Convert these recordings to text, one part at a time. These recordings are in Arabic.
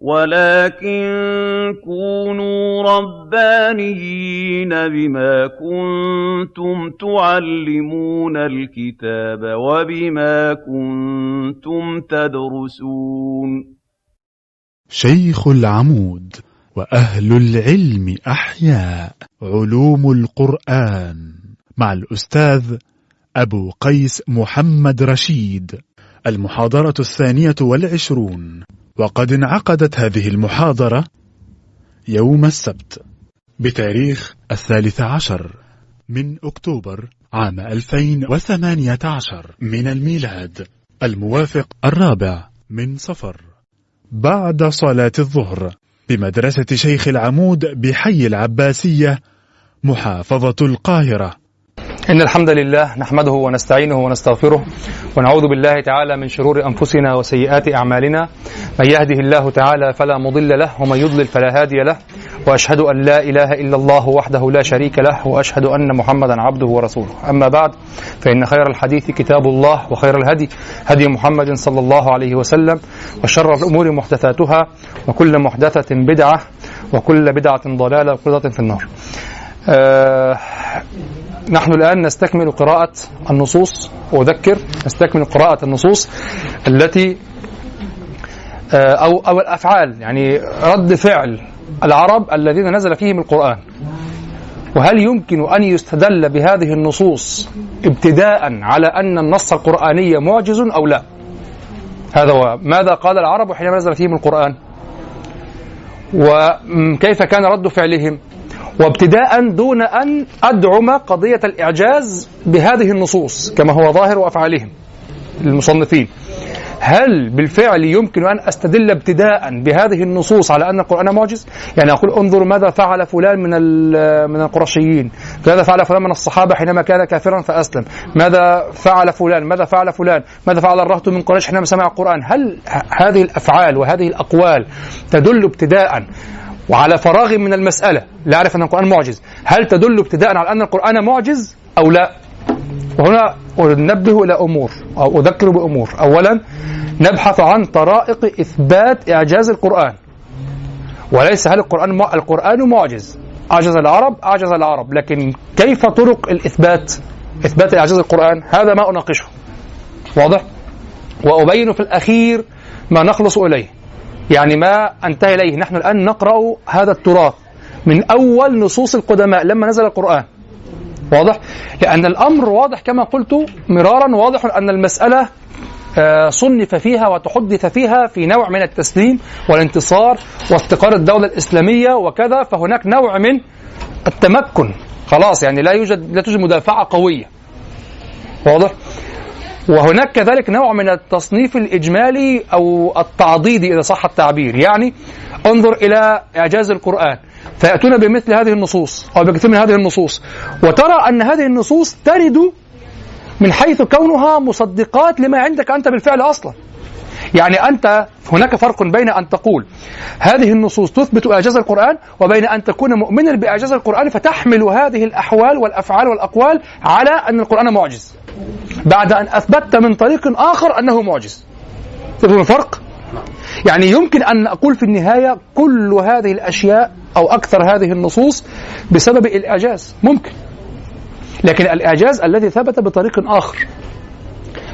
وَلَٰكِن كُونُوا رَبَّانِيِّينَ بِمَا كُنتُمْ تُعَلِّمُونَ الْكِتَابَ وَبِمَا كُنتُمْ تَدْرُسُونَ. شيخ العمود وأهل العلم أحياء علوم القرآن مع الأستاذ أبو قيس محمد رشيد المحاضرة الثانية والعشرون. وقد انعقدت هذه المحاضرة يوم السبت بتاريخ الثالث عشر من أكتوبر عام 2018 من الميلاد الموافق الرابع من صفر. بعد صلاة الظهر بمدرسة شيخ العمود بحي العباسية محافظة القاهرة. إن الحمد لله نحمده ونستعينه ونستغفره ونعوذ بالله تعالى من شرور أنفسنا وسيئات أعمالنا. من يهده الله تعالى فلا مضل له ومن يضلل فلا هادي له. وأشهد أن لا إله إلا الله وحده لا شريك له وأشهد أن محمدا عبده ورسوله. أما بعد فإن خير الحديث كتاب الله وخير الهدي هدي محمد صلى الله عليه وسلم وشر الأمور محدثاتها وكل محدثة بدعة وكل بدعة ضلالة وكل ضلالة في النار. آه نحن الآن نستكمل قراءة النصوص وأذكر نستكمل قراءة النصوص التي أو أو الأفعال يعني رد فعل العرب الذين نزل فيهم القرآن. وهل يمكن أن يستدل بهذه النصوص ابتداء على أن النص القرآني معجز أو لا؟ هذا هو ماذا قال العرب حينما نزل فيهم القرآن؟ وكيف كان رد فعلهم؟ وابتداء دون أن أدعم قضية الإعجاز بهذه النصوص كما هو ظاهر أفعالهم المصنفين هل بالفعل يمكن أن أستدل ابتداء بهذه النصوص على أن القرآن معجز؟ يعني أقول انظروا ماذا فعل فلان من من القرشيين، ماذا فعل فلان من الصحابة حينما كان كافرا فأسلم، ماذا فعل فلان، ماذا فعل فلان، ماذا فعل الرهط من قريش حينما سمع القرآن؟ هل هذه الأفعال وهذه الأقوال تدل ابتداء وعلى فراغ من المسألة. لا أعرف أن القرآن معجز. هل تدل ابتداء على أن القرآن معجز أو لا؟ وهنا ننبه إلى أمور أو أذكر بأمور. أولا نبحث عن طرائق إثبات إعجاز القرآن. وليس هل القرآن مع... القرآن معجز. أعجز العرب أعجز العرب. لكن كيف طرق الإثبات؟ إثبات إعجاز القرآن هذا ما أناقشه. واضح؟ وأبين في الأخير ما نخلص إليه. يعني ما أنتهي إليه. نحن الآن نقرأ هذا التراث من أول نصوص القدماء لما نزل القرآن. واضح؟ لأن الأمر واضح كما قلت مرارا. واضح أن المسألة صنف فيها وتحدث فيها في نوع من التسليم والانتصار واستقرار الدولة الإسلامية وكذا. فهناك نوع من التمكن. خلاص يعني لا يوجد لا توجد مدافعة قوية. واضح؟ وهناك كذلك نوع من التصنيف الإجمالي أو التعضيدي إذا صح التعبير. يعني انظر إلى إعجاز القرآن. فيأتون بمثل هذه النصوص أو بكثير من هذه النصوص. وترى أن هذه النصوص ترد من حيث كونها مصدقات لما عندك أنت بالفعل أصلا. يعني أنت هناك فرق بين أن تقول هذه النصوص تثبت إعجاز القرآن وبين أن تكون مؤمنا بإعجاز القرآن فتحمل هذه الأحوال والأفعال والأقوال على أن القرآن معجز. بعد أن أثبتت من طريق آخر أنه معجز. تفهم الفرق؟ يعني يمكن أن أقول في النهاية كل هذه الأشياء أو أكثر هذه النصوص بسبب الإعجاز. ممكن. لكن الإعجاز الذي ثبت بطريق آخر.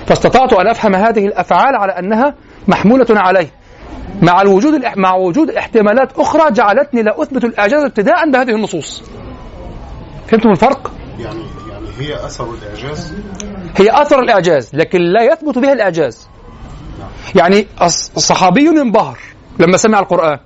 فاستطعت أن أفهم هذه الأفعال على أنها محمولة عليه. مع الوجود مع وجود احتمالات أخرى جعلتني لا أثبت الإعجاز ابتداء بهذه النصوص. فهمتم الفرق؟ يعني يعني هي أثر الإعجاز؟ هي أثر الإعجاز لكن لا يثبت بها الإعجاز. يعني الصحابي ينبهر لما سمع القرآن.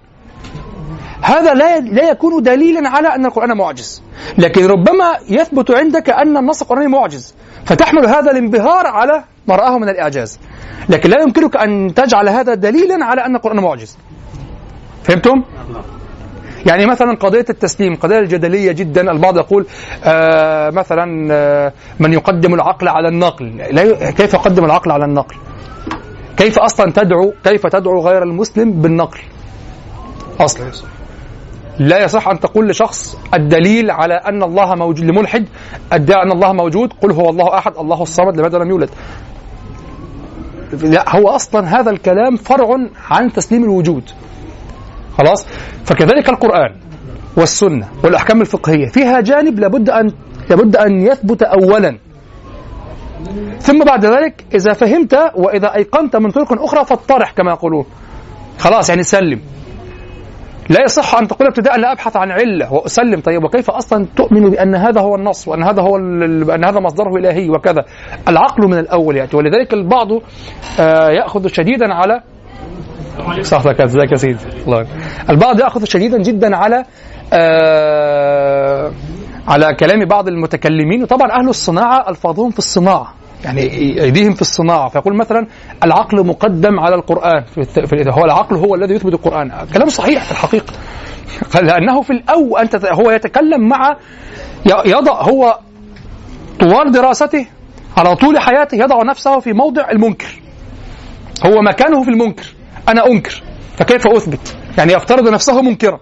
هذا لا لا يكون دليلا على أن القرآن معجز. لكن ربما يثبت عندك أن النص القرآني معجز. فتحمل هذا الانبهار على ما رآه من الإعجاز. لكن لا يمكنك أن تجعل هذا دليلا على أن القرآن معجز. فهمتم؟ يعني مثلا قضية التسليم قضية جدلية جدا. البعض يقول آه مثلا آه من يقدم العقل على النقل. لا كيف يقدم العقل على النقل؟ كيف أصلا تدعو كيف تدعو غير المسلم بالنقل؟ أصلا. لا يصح أن تقول لشخص الدليل على أن الله موجود لملحد أدعى أن الله موجود قل هو الله أحد الله الصمد لماذا لم يولد؟ لا هو أصلا هذا الكلام فرع عن تسليم الوجود. خلاص؟ فكذلك القرآن والسنة والأحكام الفقهية فيها جانب لابد أن لابد أن يثبت أولا. ثم بعد ذلك إذا فهمت وإذا أيقنت من طرق أخرى فاطرح كما يقولون. خلاص يعني سلم. لا يصح أن تقول ابتداء لا أبحث عن علة وأسلم. طيب وكيف أصلا تؤمن بأن هذا هو النص وأن هذا هو ان هذا مصدره إلهي وكذا؟ العقل من الأول يأتي ولذلك البعض آه يأخذ شديدا على صح لك ازيك يا سيدي. الله. البعض يأخذ شديدا جدا على آه على كلام بعض المتكلمين. وطبعا أهل الصناعة ألفاظهم في الصناعة. يعني أيديهم في الصناعة. فيقول مثلا العقل مقدم على القرآن. في, هو العقل هو الذي يثبت القرآن. كلام صحيح في الحقيقة. لأنه في الأول انت هو يتكلم مع يضع هو طوال دراسته على طول حياته يضع نفسه في موضع المنكر. هو مكانه في المنكر. أنا أنكر. فكيف أثبت؟ يعني يفترض نفسه منكرا.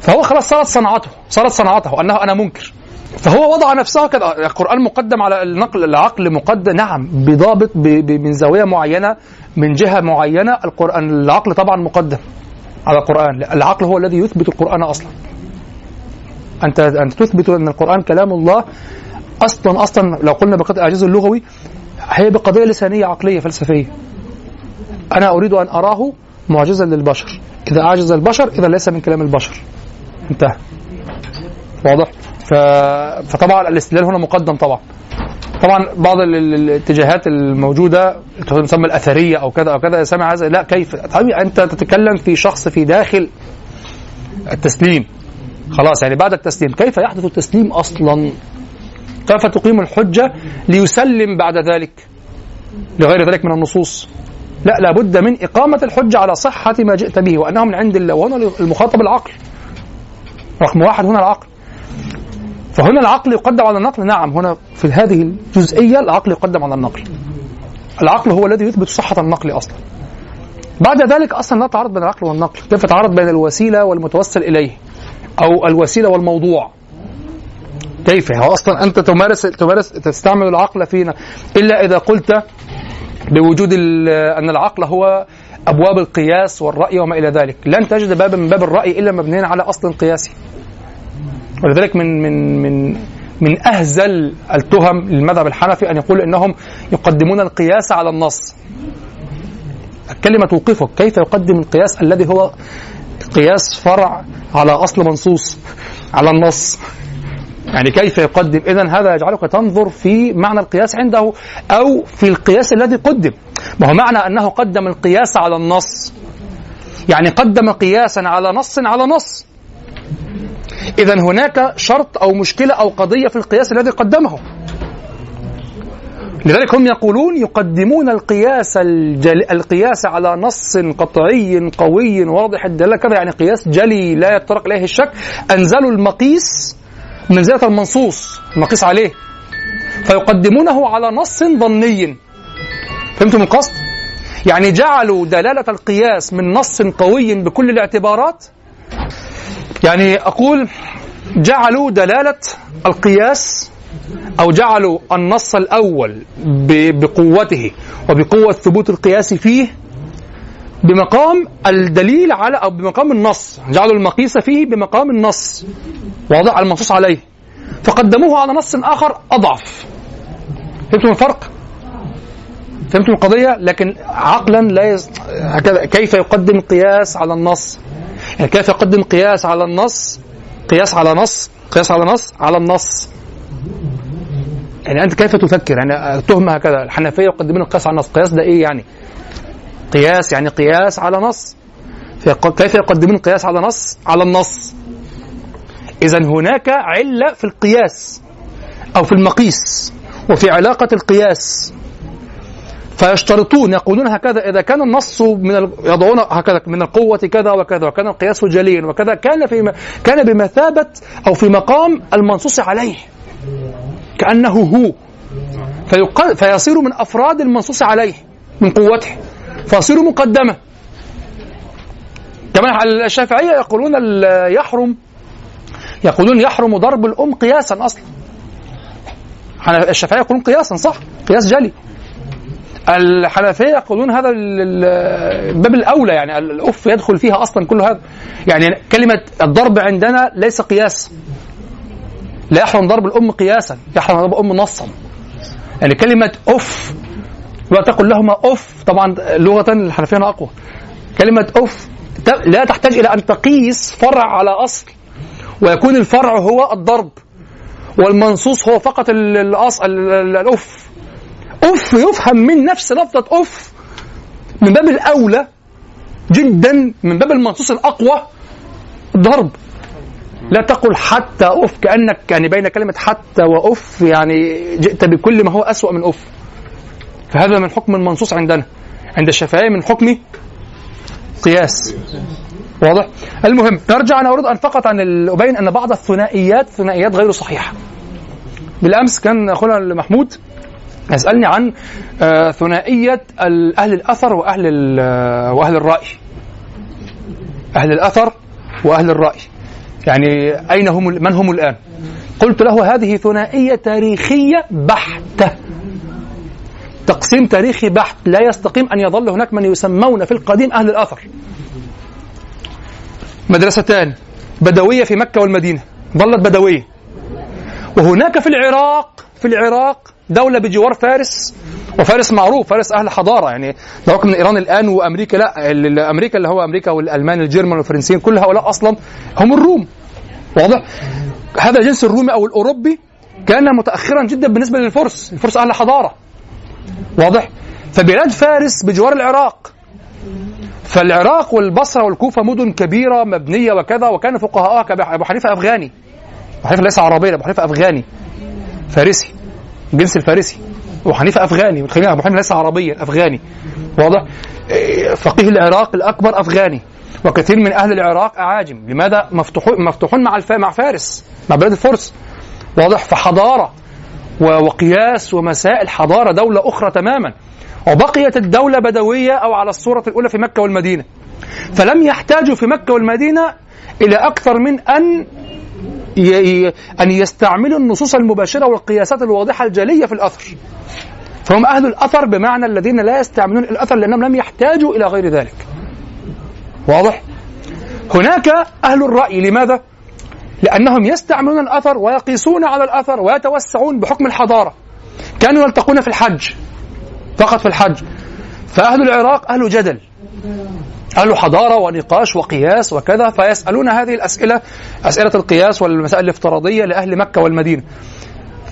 فهو خلاص صارت صنعته. صارت صنعته. أنه أنا منكر. فهو وضع نفسه كده. القرآن مقدم على النقل العقل مقدم. نعم بضابط ب... ب... من زاوية معينة من جهة معينة القرآن العقل طبعا مقدم على القرآن. العقل هو الذي يثبت القرآن أصلا. أنت أنت تثبت أن القرآن كلام الله أصلا أصلا. لو قلنا بقدر الإعجاز اللغوي هي بقضية لسانية عقلية فلسفية. أنا أريد أن أراه معجزا للبشر. إذا أعجز البشر إذا ليس من كلام البشر. انتهى. واضح؟ فطبعا الاستدلال هنا مقدم طبعا. طبعا بعض الاتجاهات الموجودة تسمى الأثرية أو كذا أو كذا سامع هذا؟ لا كيف؟ أنت تتكلم في شخص في داخل التسليم. خلاص يعني بعد التسليم كيف يحدث التسليم أصلا؟ كيف تقيم الحجة ليسلم بعد ذلك؟ لغير ذلك من النصوص. لا لابد من إقامة الحجة على صحة ما جئت به وأنه من عند الله وهنا المخاطب العقل. رقم واحد هنا العقل. فهنا العقل يقدم على النقل. نعم هنا في هذه الجزئية العقل يقدم على النقل. العقل هو الذي يثبت صحة النقل أصلا. بعد ذلك أصلا لا تعارض بين العقل والنقل. كيف تعارض بين الوسيلة والمتوسل إليه؟ أو الوسيلة والموضوع. كيف؟ هو أصلا أنت تمارس تمارس تستعمل العقل فينا. إلا إذا قلت بوجود أن العقل هو أبواب القياس والرأي وما إلى ذلك. لن تجد بابا من باب الرأي إلا مبنيا على أصل قياسي. ولذلك من من من من أهزل التهم للمذهب الحنفي أن يقول إنهم يقدمون القياس على النص. الكلمة توقفك، كيف يقدم القياس الذي هو قياس فرع على أصل منصوص على النص؟ يعني كيف يقدم؟ اذا هذا يجعلك تنظر في معنى القياس عنده أو في القياس الذي قدم. ما هو معنى أنه قدم القياس على النص يعني قدم قياسا على نص على نص إذا هناك شرط أو مشكلة أو قضية في القياس الذي قدمه. لذلك هم يقولون يقدمون القياس الجل... القياس على نص قطعي قوي واضح الدلالة كذا يعني قياس جلي لا يطرق إليه الشك. أنزلوا المقيس منزله المنصوص المقيس عليه. فيقدمونه على نص ظني. فهمتم القصد؟ يعني جعلوا دلالة القياس من نص قوي بكل الاعتبارات يعني أقول جعلوا دلالة القياس أو جعلوا النص الأول بقوته وبقوة ثبوت القياس فيه بمقام الدليل على أو بمقام النص. جعلوا المقيس فيه بمقام النص. واضح المنصوص عليه. فقدموه على نص آخر أضعف. فهمتم الفرق؟ فهمتم القضية؟ لكن عقلا لا يز... كيف يقدم القياس على النص؟ يعني كيف يقدم قياس على النص؟ قياس على نص؟ قياس على نص؟ على النص. يعني أنت كيف تفكر؟ يعني تهمه هكذا الحنفية يقدمون القياس على النص. قياس ده إيه يعني؟ قياس يعني قياس على نص. كيف يقدمون القياس على نص؟ على النص. اذا هناك علة في القياس أو في المقيس وفي علاقة القياس. فيشترطون يقولون هكذا إذا كان النص من. يضعون هكذا من القوة كذا وكذا وكان القياس جليا وكذا كان في. كان بمثابة أو في مقام المنصوص عليه كأنه هو. فيصير من أفراد المنصوص عليه من قوته فيصير مقدمة كمان الشافعية يقولون يحرم يقولون يحرم ضرب الأم قياسا أصلا الشافعية يقولون قياسا صح قياس جلي الحنفية يقولون هذا ال- ال- الباب الأولى يعني ال- الأف يدخل فيها أصلا كل هذا. يعني كلمة الضرب عندنا ليس قياس. لا يحرم ضرب الأم قياسا يحرم ضرب الأم نصا. يعني كلمة أف لا تقل لهما أف. طبعا لغة الحنفية أقوى. كلمة أف لا تحتاج إلى أن تقيس فرع على أصل ويكون الفرع هو الضرب والمنصوص هو فقط ال- الاصل ال- ال- الأف. أف يفهم من نفس لفظة أف من باب الأولى جدا من باب المنصوص الأقوى الضرب. لا تقل حتى أف كأنك يعني بين كلمة حتى وأف يعني جئت بكل ما هو أسوأ من أف. فهذا من حكم المنصوص عندنا. عند الشافعية من حكم قياس. واضح؟ المهم نرجع أنا أريد أن فقط أن ال- أبين أن بعض الثنائيات ثنائيات غير صحيحة. بالأمس كان أخونا محمود يسالني عن آه، ثنائية ال- أهل الأثر وأهل ال- آه، وأهل الرأي. أهل الأثر وأهل الرأي. يعني أين هم من هم الآن؟ قلت له هذه ثنائية تاريخية بحتة. تقسيم تاريخي بحت. لا يستقيم أن يظل هناك من يسمون في القديم أهل الأثر. مدرستان بدوية في مكة والمدينة. ظلت بدوية. وهناك في العراق في العراق دولة بجوار فارس وفارس معروف فارس أهل حضارة. يعني ده من إيران الآن وأمريكا لا أمريكا اللي هو أمريكا والألمان الجيرمان والفرنسيين كل هؤلاء أصلا هم الروم. واضح؟ هذا الجنس الرومي أو الأوروبي كان متأخرا جدا بالنسبة للفرس الفرس أهل حضارة. واضح؟ فبلاد فارس بجوار العراق. فالعراق والبصرة والكوفة مدن كبيرة مبنية وكذا وكان فقهاءها كأبو حنيفة أفغاني. أبو حنيفة ليس عربي أبو حنيفة أفغاني. فارسي. الجنس الفارسي. أبو حنيفة أفغاني. متخيلين أبو حنيفة ليس عربيا أفغاني. واضح؟ إيه، فقيه العراق الأكبر أفغاني. وكثير من أهل العراق أعاجم. لماذا مفتوحون مفتوحون مع الف... مع فارس مع بلاد الفرس؟ واضح؟ فحضارة و- وقياس ومسائل حضارة دولة أخرى تماما. وبقيت الدولة بدوية أو على الصورة الأولى في مكة والمدينة. فلم يحتاجوا في مكة والمدينة إلى أكثر من ي- أن يستعملوا النصوص المباشرة والقياسات الواضحة الجلية في الأثر. فهم أهل الأثر بمعنى الذين لا يستعملون الأثر لأنهم لم يحتاجوا إلى غير ذلك. واضح؟ هناك أهل الرأي لماذا؟ لأنهم يستعملون الأثر ويقيسون على الأثر ويتوسعون بحكم الحضارة. كانوا يلتقون في الحج فقط في الحج. فأهل العراق أهل جدل. أهل حضارة ونقاش وقياس وكذا فيسألون هذه الأسئلة أسئلة القياس والمسائل الافتراضية لأهل مكة والمدينة.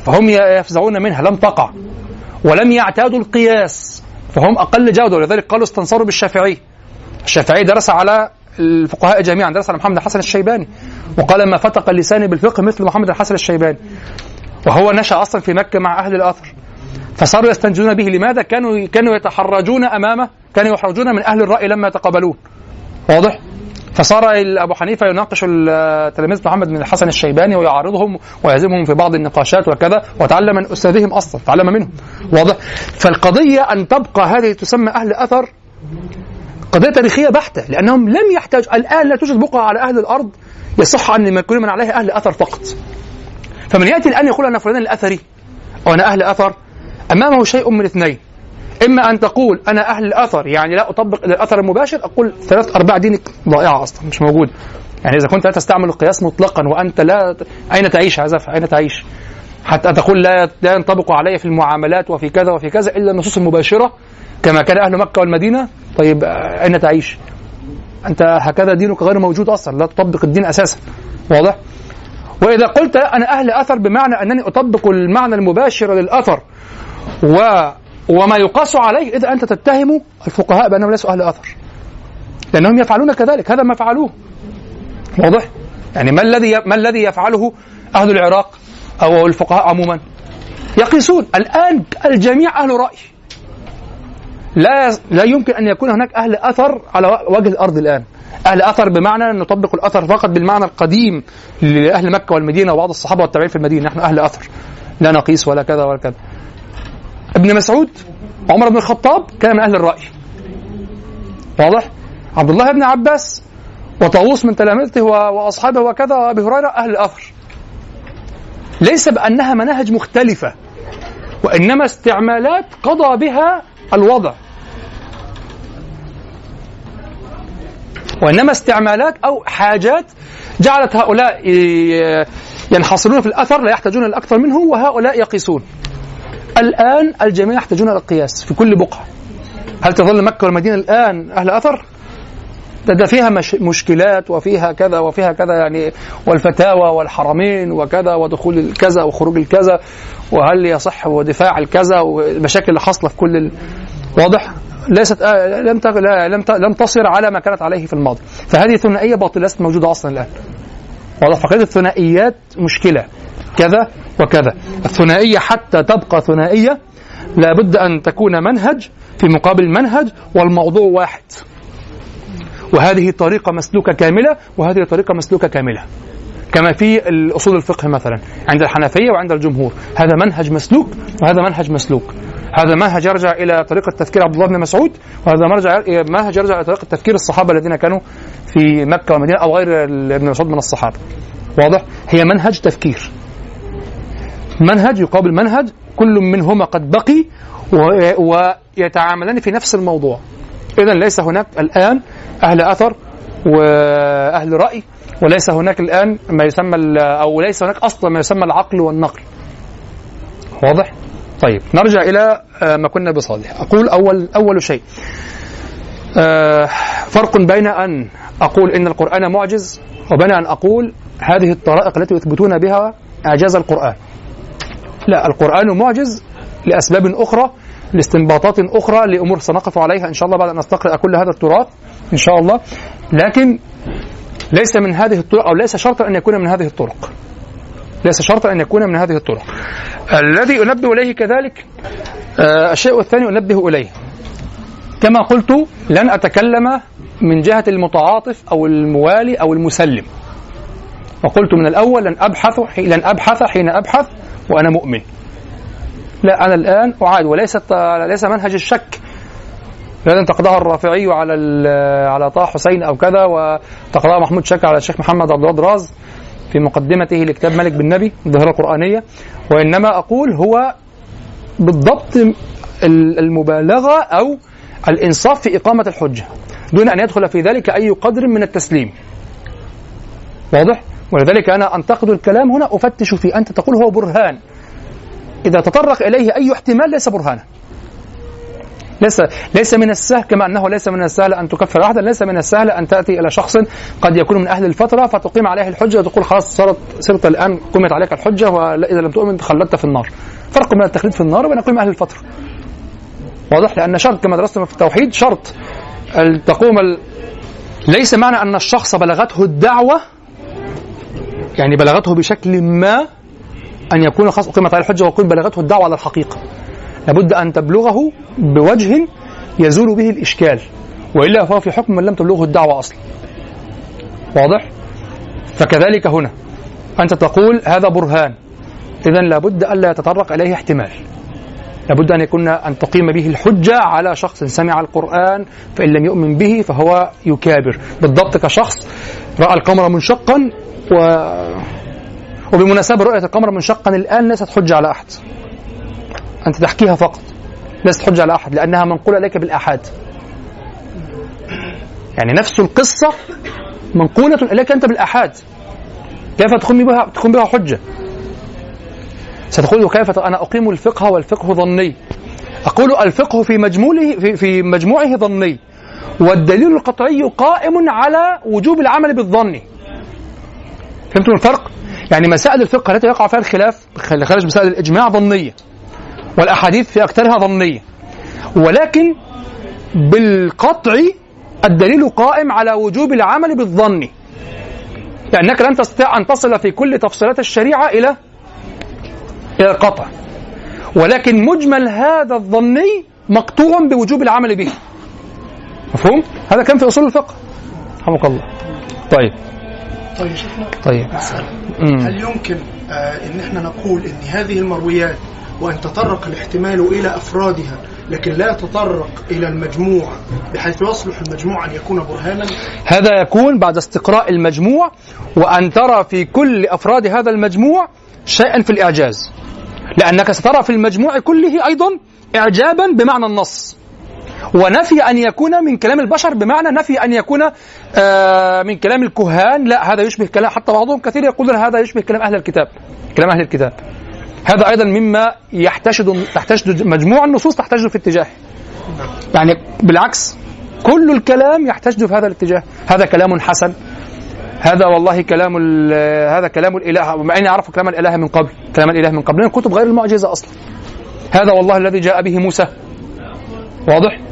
فهم يفزعون منها لم تقع. ولم يعتادوا القياس. فهم أقل جودة ولذلك قالوا استنصروا بالشافعي. الشافعي درس على الفقهاء جميعا درس على محمد الحسن الشيباني. وقال ما فتق لساني بالفقه مثل محمد الحسن الشيباني. وهو نشأ أصلا في مكة مع أهل الأثر. فصاروا يستنجدون به. لماذا كانوا كانوا يتحرجون أمامه؟ كانوا يحرجون من أهل الرأي لما يتقبلون واضح؟ فصار أبو حنيفة يناقش تلاميذ محمد بن الحسن الشيباني ويعارضهم ويهزمهم في بعض النقاشات وكذا وتعلم من أستاذهم أصلا تعلم منهم. واضح؟ فالقضية أن تبقى هذه تسمى أهل أثر قضية تاريخية بحتة لأنهم لم يحتاجوا الآن لا توجد بقعة على أهل الأرض يصح أن يكون من عليها أهل أثر فقط. فمن يأتي الآن يقول أنا فلان الأثري أو أنا أهل أثر أمامه شيء من اثنين. إما أن تقول أنا أهل الأثر يعني لا أطبق إلى الأثر المباشر أقول ثلاث أرباع دينك ضائعة أصلا مش موجود. يعني إذا كنت لا تستعمل القياس مطلقا وأنت لا أين تعيش هذا؟ أين تعيش؟ حتى تقول لا لا ينطبق علي في المعاملات وفي كذا وفي كذا إلا النصوص المباشرة كما كان أهل مكة والمدينة. طيب آه، أين تعيش؟ أنت هكذا دينك غير موجود أصلا لا تطبق الدين أساسا. واضح؟ وإذا قلت أنا أهل أثر بمعنى أنني أطبق المعنى المباشر للأثر و وما يقاس عليه إذا أنت تتهم الفقهاء بأنهم ليسوا أهل اثر لأنهم يفعلون كذلك هذا ما فعلوه. واضح؟ يعني ما الذي ما الذي يفعله أهل العراق أو الفقهاء عموما؟ يقيسون. الآن الجميع أهل رأي. لا لا يمكن أن يكون هناك أهل أثر على وجه الأرض الآن. أهل أثر بمعنى أن نطبق الأثر فقط بالمعنى القديم لأهل مكة والمدينة وبعض الصحابة والتابعين في المدينة. نحن أهل أثر. لا نقيس ولا كذا ولا كذا. ابن مسعود عمر بن الخطاب كان من أهل الرأي. واضح؟ عبد الله بن عباس وطاووس من تلامذته وأصحابه وكذا وأبي هريرة أهل الاثر ليس بأنها مناهج مختلفة وإنما استعمالات قضى بها الوضع. وإنما استعمالات أو حاجات جعلت هؤلاء ينحصرون في الأثر لا يحتاجون إلى أكثر منه وهؤلاء يقيسون. الآن الجميع يحتاجون إلى القياس في كل بقعة. هل تظل مكة والمدينة الآن أهل أثر؟ ده, ده فيها مش مشكلات وفيها كذا وفيها كذا يعني والفتاوى والحرمين وكذا ودخول الكذا وخروج الكذا وهل يصح ودفاع الكذا والمشاكل اللي حاصلة في كل ال... واضح؟ ليست آه لم ت... لا لم ت... لم تصر على ما كانت عليه في الماضي. فهذه ثنائية باطلة ليست موجودة أصلا الآن. واضح؟ فقضيه الثنائيات مشكلة. كذا وكذا. الثنائية حتى تبقى ثنائية لابد أن تكون منهج في مقابل منهج والموضوع واحد. وهذه طريقة مسلوكة كاملة وهذه طريقة مسلوكة كاملة. كما في أصول الفقه مثلا عند الحنفية وعند الجمهور. هذا منهج مسلوك وهذا منهج مسلوك. هذا منهج يرجع إلى طريقة تفكير عبد الله بن مسعود وهذا مرجع منهج يرجع إلى طريقة تفكير الصحابة الذين كانوا في مكة والمدينة أو غير ابن مسعود من الصحابة. واضح؟ هي منهج تفكير. منهج يقابل منهج كل منهما قد بقي ويتعاملان في نفس الموضوع. إذا ليس هناك الآن أهل أثر وأهل رأي وليس هناك الآن ما يسمى أو ليس هناك أصلا ما يسمى العقل والنقل. واضح؟ طيب نرجع إلى آه، ما كنا بصالح. أقول أول أول شيء آه، فرق بين أن أقول إن القرآن معجز وبين أن أقول هذه الطرائق التي يثبتون بها إعجاز القرآن. لا القرآن معجز لأسباب أخرى لاستنباطات أخرى لأمور سنقف عليها إن شاء الله بعد أن نستقرأ كل هذا التراث إن شاء الله. لكن ليس من هذه الطرق أو ليس شرطا أن يكون من هذه الطرق. ليس شرطا أن يكون من هذه الطرق. الذي أنبه إليه كذلك آه، الشيء الثاني أنبه إليه. كما قلت لن أتكلم من جهة المتعاطف أو الموالي أو المسلم. وقلت من الأول لن أبحث لن أبحث حين أبحث وأنا مؤمن. لا أنا الآن أعاد وليست ليس منهج الشك. لازم تقضاها الرافعي على على طه حسين أو كذا وتقضاها محمود شك على الشيخ محمد عبد الوهاب راز في مقدمته لكتاب ملك بن نبي الظاهرة القرآنية. وإنما أقول هو بالضبط ال- المبالغة أو الإنصاف في إقامة الحجة دون أن يدخل في ذلك أي قدر من التسليم. واضح؟ ولذلك أنا أنتقد الكلام هنا أفتش فيه أنت تقول هو برهان. إذا تطرق إليه أي احتمال ليس برهانا. ليس ليس من السهل كما أنه ليس من السهل أن تكفر أحدا ليس من السهل أن تأتي إلى شخص قد يكون من أهل الفترة فتقيم عليه الحجة وتقول خلاص صارت صرت الآن قمت عليك الحجة وإذا لم تؤمن خلدت في النار. فرق بين التخليد في النار وبين قيم أهل الفترة. واضح؟ لأن شرط كما درسنا في التوحيد شرط تقوم ال... ليس معنى أن الشخص بلغته الدعوة يعني بلغته بشكل ما أن يكون خلاص اقيمت عليه الحجة ويكون بلغته الدعوة على الحقيقة. لابد أن تبلغه بوجه يزول به الإشكال وإلا فهو في حكم من لم تبلغه الدعوة أصلا. واضح؟ فكذلك هنا أنت تقول هذا برهان اذا لابد الا يتطرق إليه احتمال. لابد أن يكون أن تقيم به الحجة على شخص سمع القرآن فإن لم يؤمن به فهو يكابر. بالضبط كشخص رأى القمر منشقا و وبمناسبة رؤية القمر منشقا الآن ليست حجة على أحد. أنت تحكيها فقط. ليست حجة على أحد لأنها منقولة إليك بالآحاد. يعني نفس القصة منقولة إليك أنت بالآحاد. كيف تقوم بها تقوم بها حجة؟ ستقول كيف أنا أقيم الفقه والفقه ظني. أقول الفقه في مجموعه في, في مجموعه ظني. والدليل القطعي قائم على وجوب العمل بالظن. فهمتم الفرق؟ يعني مسائل الفقه التي يقع فيها الخلاف خارج مسائل الإجماع ظنية والأحاديث في أكثرها ظنية. ولكن بالقطع الدليل قائم على وجوب العمل بالظن. لأنك لن تستطيع أن تصل في كل تفصيلات الشريعة إلى إلى القطع. ولكن مجمل هذا الظني مقطوع بوجوب العمل به. مفهوم؟ هذا كان في أصول الفقه. رحمك الله. طيب. طيب. شيخنا طيب. هل يمكن آه إن إحنا نقول إن هذه المرويات وأن تطرق الاحتمال إلى أفرادها لكن لا يتطرق إلى المجموع بحيث يصلح المجموع أن يكون برهانا؟ هذا يكون بعد استقراء المجموع وأن ترى في كل أفراد هذا المجموع شيئا في الإعجاز. لأنك سترى في المجموع كله أيضا إعجابا بمعنى النص. ونفي أن يكون من كلام البشر بمعنى نفي أن يكون آه، من كلام الكهان. لا هذا يشبه كلام حتى بعضهم كثير يقولون هذا يشبه كلام أهل الكتاب. كلام أهل الكتاب. هذا أيضا مما يحتشد تحتشد مجموع النصوص تحتشد في اتجاه. يعني بالعكس كل الكلام يحتشد في هذا الاتجاه. هذا كلام حسن. هذا والله كلام هذا كلام الإله ومع إني أعرف كلام الإله من قبل كلام الإله من قبل لأن الكتب غير المعجزة أصلا. هذا والله الذي جاء به موسى. واضح؟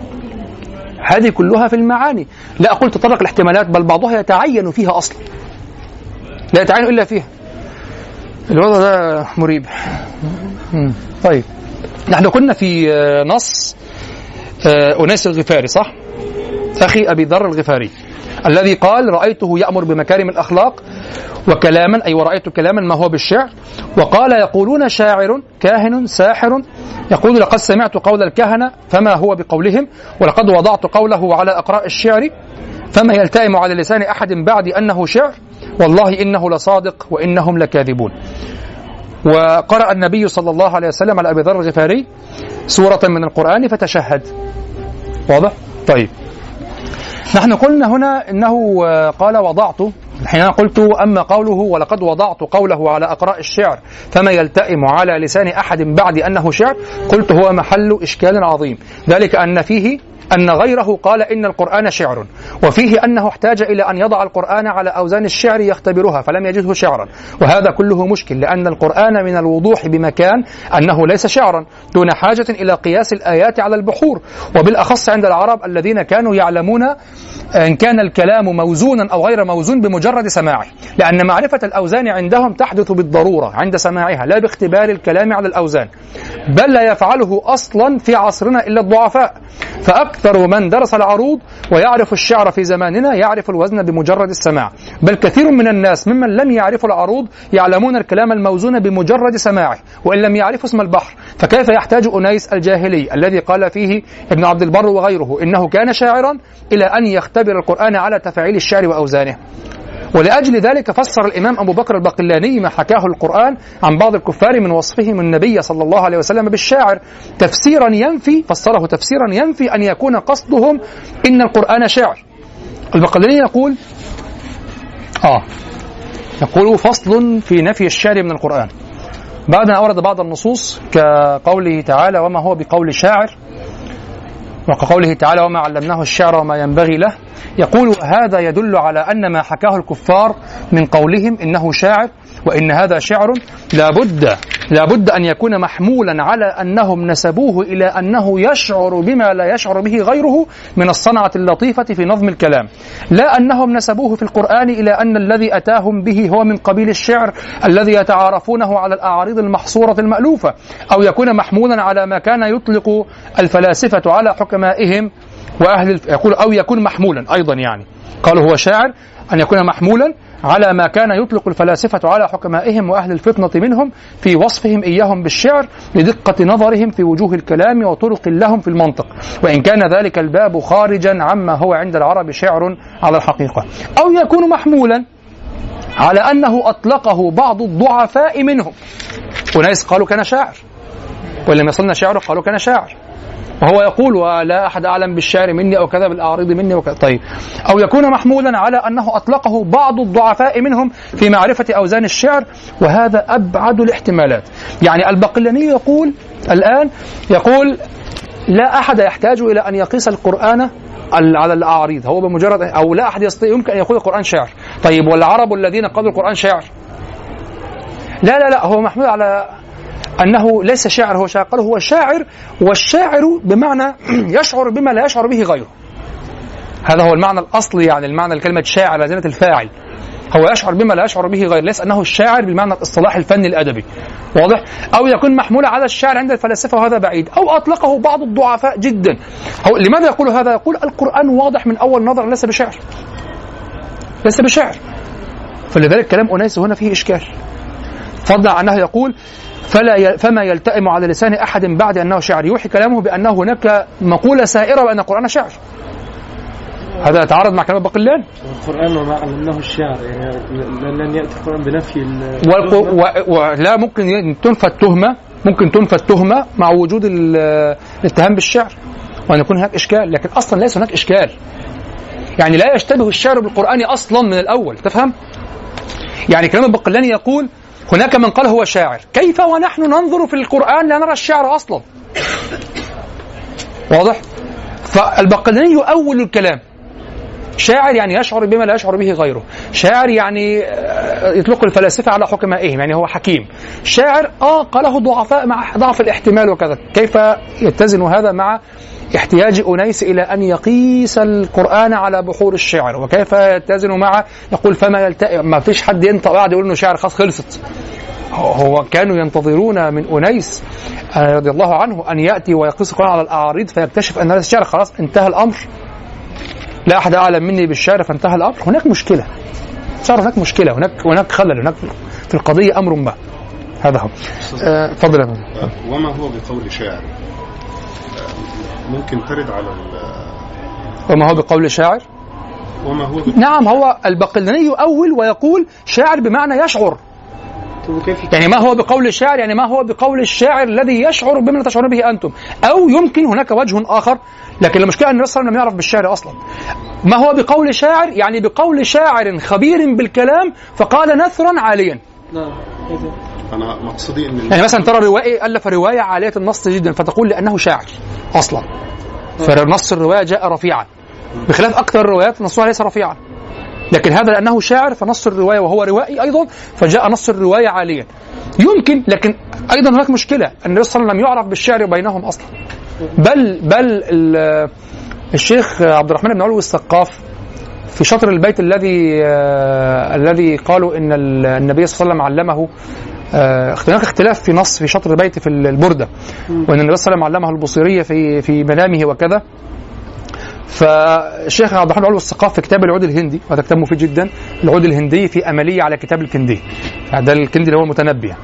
هذه كلها في المعاني. لا أقول تطرق الاحتمالات بل بعضها يتعين فيها أصلا. لا يتعين إلا فيها. الوضع ده مريب. طيب. نحن كنا في آه، نص آه، أناس الغفاري صح؟ أخي أبي ذر الغفاري. الذي قال رأيته يأمر بمكارم الأخلاق وكلاما أي ورأيت كلاما ما هو بالشعر. وقال يقولون شاعر كاهن ساحر. يقول لقد سمعت قول الكهنة فما هو بقولهم ولقد وضعت قوله على أقراء الشعر فما يلتئم على لسان أحد بعد أنه شعر. والله إنه لصادق وإنهم لكاذبون. وقرأ النبي صلى الله عليه وسلم على أبي ذر الغفاري سورة من القرآن فتشهد. واضح؟ طيب. نحن قلنا هنا إنه قال وضعت حين قلت أما قوله ولقد وضعت قوله على أقراء الشعر فما يلتئم على لسان أحد بعد أنه شعر قلت هو محل إشكال عظيم. ذلك أن فيه أن غيره قال إن القرآن شعر وفيه أنه احتاج إلى أن يضع القرآن على أوزان الشعر يختبرها فلم يجده شعرا. وهذا كله مشكل لأن القرآن من الوضوح بمكان أنه ليس شعرا دون حاجة إلى قياس الآيات على البحور. وبالأخص عند العرب الذين كانوا يعلمون إن كان الكلام موزونا أو غير موزون بمجرد سماعه لأن معرفة الأوزان عندهم تحدث بالضرورة عند سماعها لا باختبار الكلام على الأوزان بل لا يفعله أصلا في عصرنا إلا الضعفاء. فأكثر من درس العروض ويعرف الشعر في زماننا يعرف الوزن بمجرد السماع. بل كثير من الناس ممن لم يعرفوا العروض يعلمون الكلام الموزون بمجرد سماعه وإن لم يعرفوا اسم البحر. فكيف يحتاج أنيس الجاهلي الذي قال فيه ابن عبد البر وغيره إنه كان شاعرا إلى أن يختبر القرآن على تفاعيل الشعر وأوزانه؟ ولأجل ذلك فسر الإمام أبو بكر الباقلاني ما حكاه القرآن عن بعض الكفار من وصفهم النبي صلى الله عليه وسلم بالشاعر تفسيرا ينفي فسره تفسيرا ينفي أن يكون قصدهم إن القرآن شعر. الباقلاني يقول آه يقول فصل في نفي الشعر من القرآن. بعد أن أورد بعض النصوص كقوله تعالى وما هو بقول شاعر وكقوله تعالى وما علمناه الشعر وما ينبغي له يقول هذا يدل على أن ما حكاه الكفار من قولهم إنه شاعر وإن هذا شعر لابد لابد أن يكون محمولا على أنهم نسبوه إلى أنه يشعر بما لا يشعر به غيره من الصنعة اللطيفة في نظم الكلام. لا أنهم نسبوه في القرآن إلى أن الذي أتاهم به هو من قبيل الشعر الذي يتعارفونه على الأعاريض المحصورة المألوفة أو يكون محمولا على ما كان يطلق الفلاسفة على حكمائهم وأهل يقول أو يكون محمولا أيضا يعني. قالوا هو شاعر أن يكون محمولا على ما كان يطلق الفلاسفة على حكمائهم وأهل الفطنة منهم في وصفهم إياهم بالشعر لدقة نظرهم في وجوه الكلام وطرق لهم في المنطق. وإن كان ذلك الباب خارجا عما هو عند العرب شعر على الحقيقة. أو يكون محمولا على أنه أطلقه بعض الضعفاء منهم. وناس قالوا كان شاعر. ولم يصلنا شعر قالوا كان شاعر. وهو يقول ولا أحد أعلم بالشعر مني أو كذا بالأعراض مني وكذا طيب. أو يكون محمولا على أنه أطلقه بعض الضعفاء منهم في معرفة أوزان الشعر وهذا أبعد الاحتمالات. يعني البقلاني يقول الآن يقول لا أحد يحتاج إلى أن يقيس القرآن على الأعاريض هو بمجرد أو لا أحد يستطيع يمكن أن يقول القرآن شعر. طيب والعرب الذين قالوا القرآن شعر؟ لا لا لا هو محمول على أنه ليس شاعر هو شاعر قال هو شاعر والشاعر بمعنى يشعر بما لا يشعر به غيره. هذا هو المعنى الأصلي يعني المعنى الكلمة شاعر زينة الفاعل. هو يشعر بما لا يشعر به غيره ليس أنه الشاعر بالمعنى الاصطلاحي الفني الأدبي. واضح؟ أو يكون محمول على الشعر عند الفلاسفة وهذا بعيد. أو أطلقه بعض الضعفاء جدا. هو لماذا يقول هذا؟ يقول القرآن واضح من أول نظر ليس بشعر ليس بشعر فلذلك كلام أنيس هنا فيه إشكال. فضلا عنه يقول فلا فما يلتئم على لسان أحد بعد أنه شعر. يوحي كلامه بان هناك مقولة سائرة بأن القرآن شعر. هذا يتعارض مع كلام البقلان القرآن وما علمناه الشعر يعني لن يأتي القرآن بنفي ولا ممكن تنفى التهمة ممكن تنفى التهمة مع وجود الاتهام بالشعر وأن يكون هناك إشكال لكن أصلا ليس هناك إشكال. يعني لا يشتبه الشعر بالقرآن أصلا من الأول تفهم؟ يعني كلام البقلاني يقول هناك من قال هو شاعر. كيف ونحن ننظر في القرآن لا نرى الشعر أصلا؟ واضح؟ فالبقلاني يؤول الكلام. شاعر يعني يشعر بما لا يشعر به غيره. شاعر يعني آه، يطلق الفلاسفة على حكمائهم يعني هو حكيم. شاعر آه قاله ضعفاء مع ضعف الاحتمال وكذا. كيف يتزن هذا مع احتياج أنيس إلى أن يقيس القرآن على بحور الشعر؟ وكيف يتزن مع يقول فما يلتئم ما فيش حد ينطق بعد يقول إنه شعر خلاص خلصت. هو- كانوا ينتظرون من أنيس آه، رضي الله عنه أن يأتي ويقيس القرآن على الأعاريض فيكتشف أن هذا الشعر خلاص انتهى الأمر. لا أحد أعلم مني بالشعر فانتهى الأمر. هناك مشكلة. صار هناك مشكلة. هناك هناك خلل. هناك في القضية أمر ما. هذا هو. آه، تفضل. فندم. وما هو بقول شاعر؟ آه، ممكن ترد على وما هو بقول شاعر؟ وما هو نعم هو البقلاني يؤول ويقول شاعر بمعنى يشعر. يعني ما هو بقول الشاعر؟ يعني ما هو بقول الشاعر الذي يشعر بما تشعرون به أنتم؟ أو يمكن هناك وجه آخر لكن المشكلة أن النبي صلى الله عليه وسلم لم يعرف بالشعر أصلا. ما هو بقول شاعر؟ يعني بقول شاعر خبير بالكلام فقال نثرا عاليا. نعم. أنا مقصدي إن يعني مثلا ترى روائي ألف رواية عاليه النص جدا فتقول لأنه شاعر أصلا. فنص الرواية جاء رفيعا. بخلاف أكثر الروايات نصها ليس رفيعا. لكن هذا لأنه شاعر فنص الرواية وهو روائي أيضا فجاء نص الرواية عاليا. يمكن لكن أيضا هناك مشكلة النبي صلى الله عليه وسلم لم يعرف بالشعر بينهم أصلا. بل بل ال- الشيخ عبد الرحمن بن علوي السقاف في شطر البيت الذي آه الذي قالوا إن ال- النبي صلى الله عليه وسلم علمه آه هناك اختلاف في نص في شطر البيت في البردة. وإن النبي صلى الله عليه وسلم علمه البصيرية في في منامه وكذا. فالشيخ عبد الرحمن علوي السقاف في كتاب العود الهندي وهذا كتاب مفيد جدا العود الهندي في أملية على كتاب الكندي. ده الكندي اللي هو المتنبي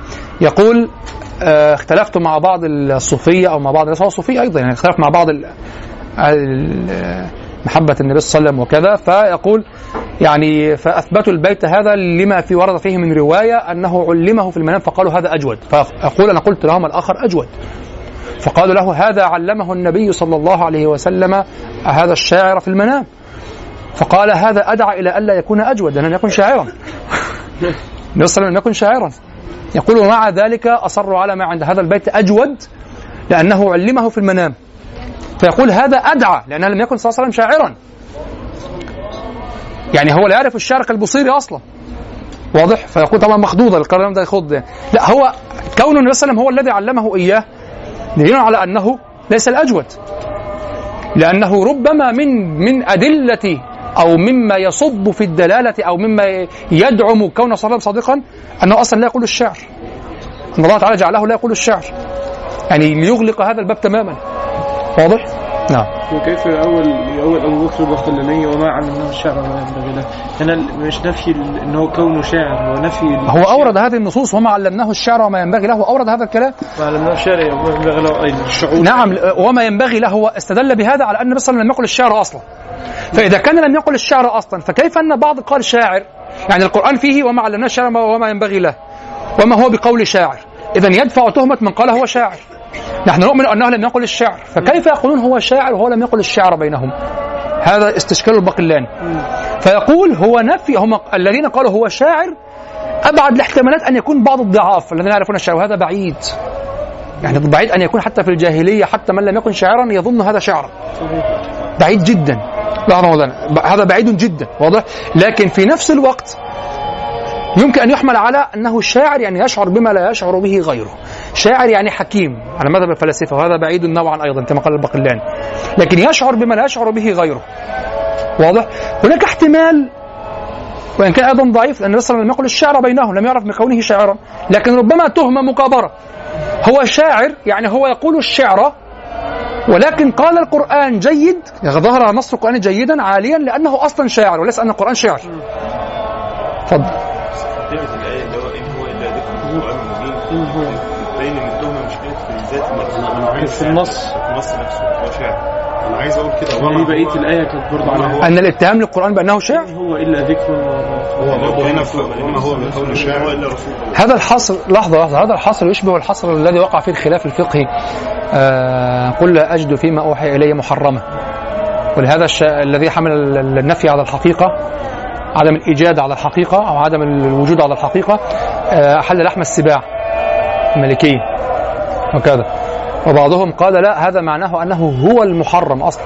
يقول آه، اختلفت مع بعض الصوفية أو مع بعض الناس هو صوفي أيضا يعني اختلف مع بعض محبة النبي صلى الله عليه وسلم وكذا. فيقول يعني فأثبتوا البيت هذا لما في ورد فيه من رواية أنه علمه في المنام فقالوا هذا أجود. فأقول أنا قلت لهم الآخر أجود. فقالوا له هذا علمه النبي صلى الله عليه وسلم هذا الشاعر في المنام. فقال هذا أدعى إلى ألا يكون أجود لم يكن شاعرا. النبي صلى الله عليه وسلم لم يكن شاعرا. يقول ومع ذلك اصروا على ما عند هذا البيت أجود لأنه علمه في المنام. فيقول هذا أدعى لأنه لم يكن صلى الله عليه وسلم شاعرا. يعني هو لا يعرف الشعر كالبصيري أصلا. واضح؟ فيقول طبعا مخضوضة الكلام ده يخض. يعني. لا هو كون النبي صلى الله عليه وسلم هو الذي علمه إياه دليل على أنه ليس الأجود. لأنه ربما من من أدلة أو مما يصب في الدلالة أو مما يدعم كون صلى صادقا أنه أصلا لا يقول الشعر. أن الله تعالى جعله لا يقول الشعر. يعني ليغلق هذا الباب تماما. واضح؟ نعم. وكيف أول أول أبو بكر البقلاني وما علمناه الشعر وما ينبغي له هنا مش نفي ال- أنه كونه شاعر هو نفي هو أورد هذه النصوص وما علمناه الشعر وما ينبغي له أورد هذا الكلام؟ ما علمناه الشعر وما ينبغي له أيضا الشعور نعم وما ينبغي له هو استدل بهذا على أن النبي وسلم لم يقل الشعر أصلا. فإذا كان لم يقل الشعر أصلا فكيف أن بعض قال شاعر؟ يعني القرآن فيه وما علمناه الشعر وما ينبغي له. وما هو بقول شاعر؟ اذا يدفع تهمة من قال هو شاعر. نحن نؤمن أنه لم يقل الشعر. فكيف يقولون هو شاعر وهو لم يقل الشعر بينهم؟ هذا استشكال البقلاني فيقول هو نفي هم الذين قالوا هو شاعر أبعد الاحتمالات أن يكون بعض الضعاف الذين يعرفون الشعر وهذا بعيد. يعني بعيد أن يكون حتى في الجاهلية حتى من لم يكن شاعرا يظن هذا شعرا بعيد جدا. ب- هذا بعيد جدا. واضح؟ لكن في نفس الوقت يمكن أن يحمل على أنه شاعر يعني يشعر بما لا يشعر به غيره. شاعر يعني حكيم على مذهب الفلاسفة وهذا بعيد نوعا أيضا كما قال البقلاني لكن يشعر بما لا يشعر به غيره. واضح؟ هناك احتمال وإن كان أيضا ضعيف لأن النبي صلى الله عليه وسلم لم يقل الشعر بينهم لم يعرف بكونه شاعرا لكن ربما تهمه مكابره هو شاعر يعني هو يقول الشعر ولكن قال القرآن جيد ظهر نص القرآن جيدا عاليا لأنه أصلا شاعر وليس أن القرآن شعر تفضل. أنا عايز في النص. في النص نفسه. هو شاعر أنا عايز أقول كده. هو- الآية كانت برضه على هو. أن الاتهام للقرآن بأنه شعر إن هو إلا ذكر هو برضه هنا وما هو بقول شاعر هو إلا رسول هذا الحصر لحظة لحظة. هذا الحصر يشبه الحصر الذي وقع فيه الخلاف الفقهي آه قل لا أجد فيما أوحي إلي محرمة ولهذا الش... الذي حمل ال- النفي على الحقيقة عدم الإيجاد على الحقيقة أو عدم الوجود على الحقيقة آه، أحل لحم السباع. الملكية وكذا. وبعضهم قال لا هذا معناه أنه هو المحرم أصلا.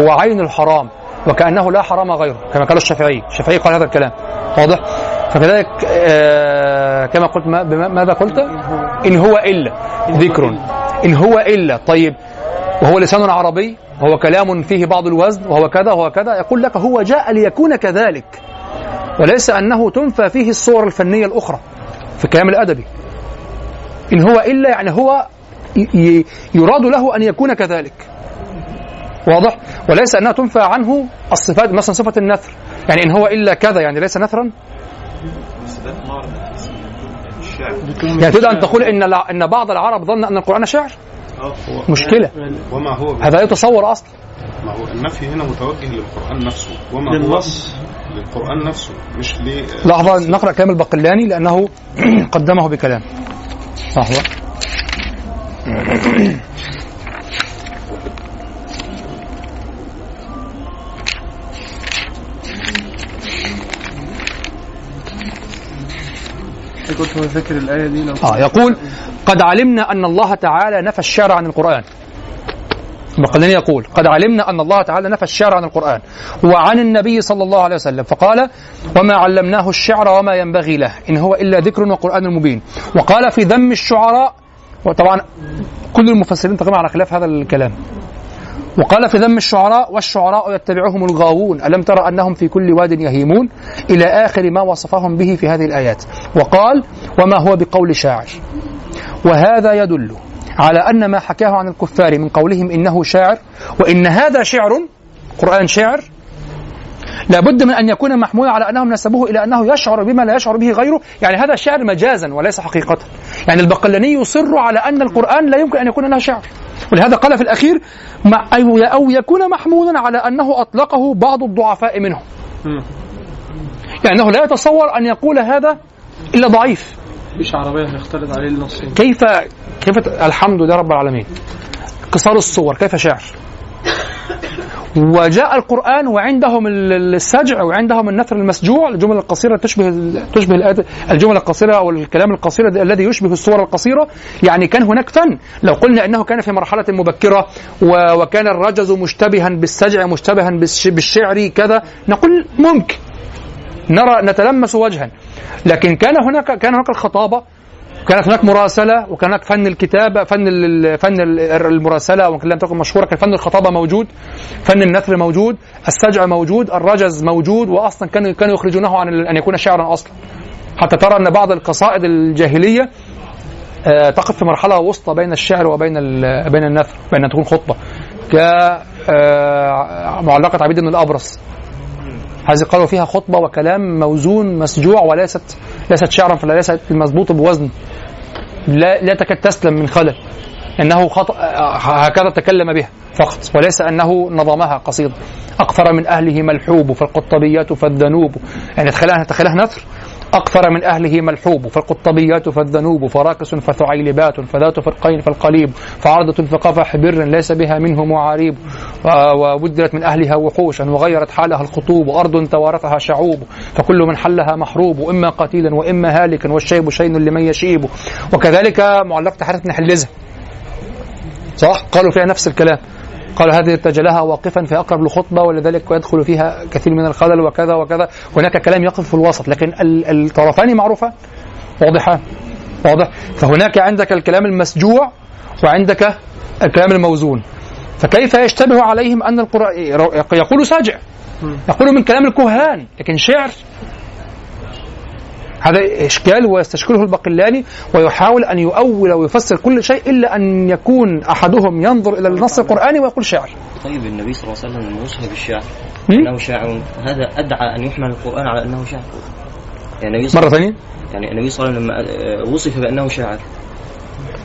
هو عين الحرام وكأنه لا حرام غيره كما قال الشافعي. الشافعي قال هذا الكلام. واضح؟ فكذلك آه، كما قلت ما ماذا قلت؟ إن هو إلا. ذكر. إن هو إلا. طيب وهو لسان عربي وهو كلام فيه بعض الوزن وهو كذا وهو كذا يقول لك هو جاء ليكون كذلك. وليس أنه تنفى فيه الصور الفنية الأخرى في الكلام الأدبي. إن هو إلا يعني هو يراد له أن يكون كذلك. واضح؟ وليس أنها تنفى عنه الصفات مثلا صفة النثر. يعني إن هو إلا كذا يعني ليس نثرا؟ يعني تريد أن تقول إن إن بعض العرب ظن أن القرآن شعر؟ آه مشكلة. وما هو؟ هذا لا يتصور أصلا. ما هو؟ النفي هنا متوجه للقرآن نفسه. وما هو؟ للنص. للقرآن نفسه مش ل لحظة نقرأ كلام البقلاني لأنه قدمه بكلام. لحظة. فاكر الآية دي لو آه يقول قد علمنا أن الله تعالى نفى الشعر عن القرآن. البقلاني يقول قد علمنا أن الله تعالى نفى الشعر عن القرآن. وعن النبي صلى الله عليه وسلم فقال وما علمناه الشعر وما ينبغي له إن هو إلا ذكر وقرآن مبين. وقال في ذم الشعراء وطبعا كل المفسرين تقريبا على خلاف هذا الكلام. وقال في ذم الشعراء والشعراء يتبعهم الغاوون ألم ترى أنهم في كل واد يهيمون؟ إلى آخر ما وصفهم به في هذه الآيات. وقال وما هو بقول شاعر؟ وهذا يدل على أن ما حكاه عن الكفار من قولهم إنه شاعر وإن هذا شعر قرآن شعر لابد من أن يكون محمولا على أنهم نسبوه إلى أنه يشعر بما لا يشعر به غيره. يعني هذا شعر مجازا وليس حقيقة. يعني البقلاني يصر على أن القرآن لا يمكن أن يكون له شعر. ولهذا قال في الأخير أو يكون محمولا على أنه أطلقه بعض الضعفاء منهم. يعني أنه لا يتصور أن يقول هذا إلا ضعيف. مفيش عربية هيختلط عليه النصين كيف كيف الحمد لله رب العالمين. قصار الصور كيف شعر؟ وجاء القرآن وعندهم ال- ال- السجع وعندهم النثر المسجوع الجمل القصيرة تشبه تشبه الجمل القصيرة أو الكلام القصير الذي يشبه الصور القصيرة. يعني كان هناك فن. لو قلنا أنه كان في مرحلة مبكرة وكان الرجز مشتبها بالسجع مشتبها بالش- بالشعر كذا نقول ممكن. نرى نتلمس وجها. لكن كان هناك كان هناك الخطابة. كانت هناك مراسلة وكان هناك فن الكتابة فن فن ال- المراسلة وان لم تكن مشهورة كان فن الخطابة موجود فن النثر موجود السجع موجود الرجز موجود واصلا كانوا كانوا يخرجونه عن أن يكون شعرا أصلا. حتى ترى أن بعض القصائد الجاهلية آه، تقف في مرحلة وسطى بين الشعر وبين بين النثر بين ان تكون خطبة. ك آه، معلقة عبيد بن الابرص هذه قالوا فيها خطبة وكلام موزون مسجوع وليست ليست شعرا فلا ليست المضبوط بوزن. لا لا تكاد تسلم من خلل. إنه خط... هكذا تكلم بها فقط وليس أنه نظمها قصيده اقفر من أهله ملحوب فالقطبيات فالذنوب. يعني تخيلها تخيلها نثر. أقفر من أهله ملحوب فالقطبيات فالذنوب فراكس فثعيلبات فذات فرقين فالقليب فعردة فقفا حبر ليس بها منهم عريب وبدلت من أهلها وحوشا وغيرت حالها الخطوب أرض توارثها شعوب فكل من حلها محروب إما قتيلا وإما هالكا والشيب شين لمن يشيب. وكذلك معلقة حارث بن حلزة صح؟ قالوا فيها نفس الكلام. قال هذه ارتجلها واقفا في أقرب لخطبه ولذلك يدخل فيها كثير من الخلل وكذا وكذا. هناك كلام يقف في الوسط لكن ال- الطرفان معروفان واضحان واضح. فهناك عندك الكلام المسجوع وعندك الكلام الموزون. فكيف يشتبه عليهم أن القران يقول ساجع يقول من كلام الكهان لكن شعر هذا إشكال ويستشكله البقلاني ويحاول أن يؤول ويفسر كل شيء إلا أن يكون أحدهم ينظر إلى النص القرآني ويقول شعر طيب النبي صلى الله عليه وسلم وصف بالشعر م? إنه شاعر هذا أدعى أن يحمل القرآن على أنه شعر يعني مرة ثانية. يعني النبي صلى الله عليه وسلم لما وصف بأنه شاعر.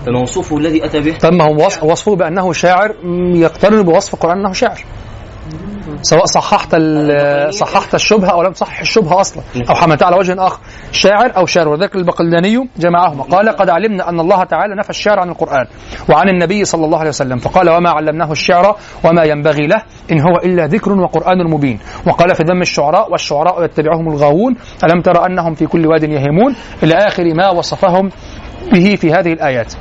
فموصوفه الذي أتى به طب ما هو وصف وصفه بأنه شاعر يقترن بوصف القرآن أنه شعر سواء صححت صححت الشبهة أو لم تصحح الشبهة أصلا. أو حملتها على وجه آخر. شاعر أو شاعر وذلك البقلاني جمعهما. قال قد علمنا أن الله تعالى نفى الشعر عن القرآن وعن النبي صلى الله عليه وسلم. فقال وما علمناه الشعر وما ينبغي له إن هو إلا ذكر وقرآن مبين. وقال في ذم الشعراء والشعراء يتبعهم الغاوون. ألم تر أنهم في كل واد يهيمون إلى آخر ما وصفهم به في هذه الآيات.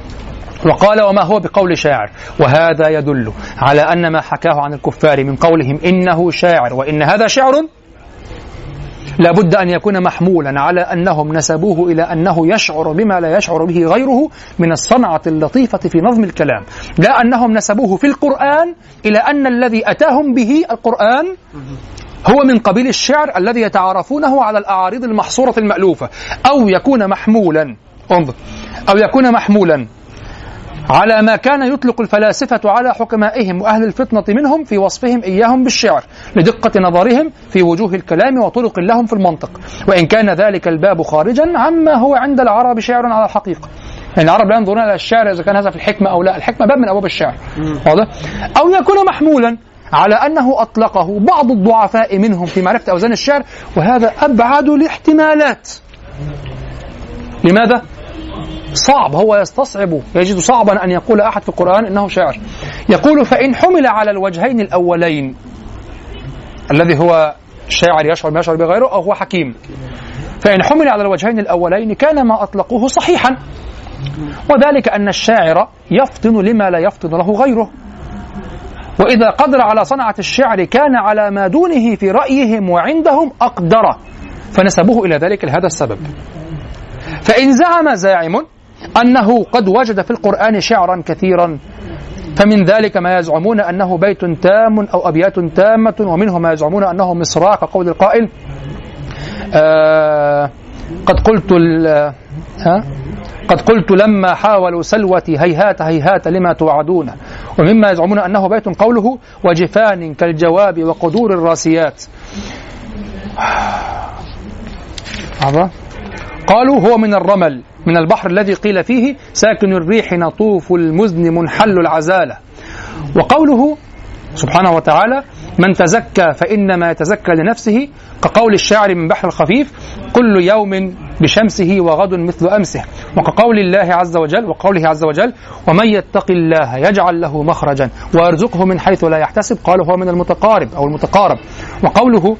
وقال وما هو بقول شاعر. وهذا يدل على أن ما حكاه عن الكفار من قولهم إنه شاعر وإن هذا شعر لابد أن يكون محمولا على أنهم نسبوه إلى أنه يشعر بما لا يشعر به غيره من الصنعة اللطيفة في نظم الكلام. لا أنهم نسبوه في القرآن إلى أن الذي أتاهم به القرآن هو من قبيل الشعر الذي يتعارفونه على الأعاريض المحصورة المألوفة. أو يكون محمولا انظر أو يكون محمولا على ما كان يطلق الفلاسفة على حكمائهم وأهل الفطنة منهم في وصفهم إياهم بالشعر لدقة نظرهم في وجوه الكلام وطرق لهم في المنطق. وإن كان ذلك الباب خارجا عما هو عند العرب شعر على الحقيقة يعني العرب لا ينظرون إلى الشعر إذا كان هذا في الحكمة أو لا. الحكمة باب من أبواب الشعر. واضح؟ أو يكون محمولا على أنه أطلقه بعض الضعفاء منهم في معرفة أوزان الشعر وهذا أبعد الاحتمالات. لماذا؟ صعب هو يستصعب يجد صعبا أن يقول أحد في القرآن إنه شاعر. يقول فإن حمل على الوجهين الأولين الذي هو شاعر يشعر ما يشعر بغيره أو هو حكيم. فإن حمل على الوجهين الأولين كان ما أطلقوه صحيحا. وذلك أن الشاعر يفطن لما لا يفطن له غيره. وإذا قدر على صنعة الشعر كان على ما دونه في رأيهم وعندهم أقدر فنسبوه إلى ذلك لهذا السبب. فإن زعم زاعم أنه قد وجد في القرآن شعرا كثيرا فمن ذلك ما يزعمون أنه بيت تام أو أبيات تامة ومنهم ما يزعمون أنه مصراع كقول القائل. آه قد قلت ها؟ قد قلت لما حاولوا سلوتي هيهات هيهات لما توعدون. ومما يزعمون أنه بيت قوله وجفان كالجواب وقدور الراسيات. هذا قالوا هو من الرمل من البحر الذي قيل فيه ساكن الريح نطوف المزن منحل العزالة. وقوله سبحانه وتعالى من تزكى فإنما يتزكى لنفسه كقول الشاعر من بحر الخفيف كل يوم بشمسه وغد مثل أمسه وكقول الله عز وجل وقوله عز وجل ومن يتق الله يجعل له مخرجا ويرزقه من حيث لا يحتسب قال هو من المتقارب أو المتقارب وقوله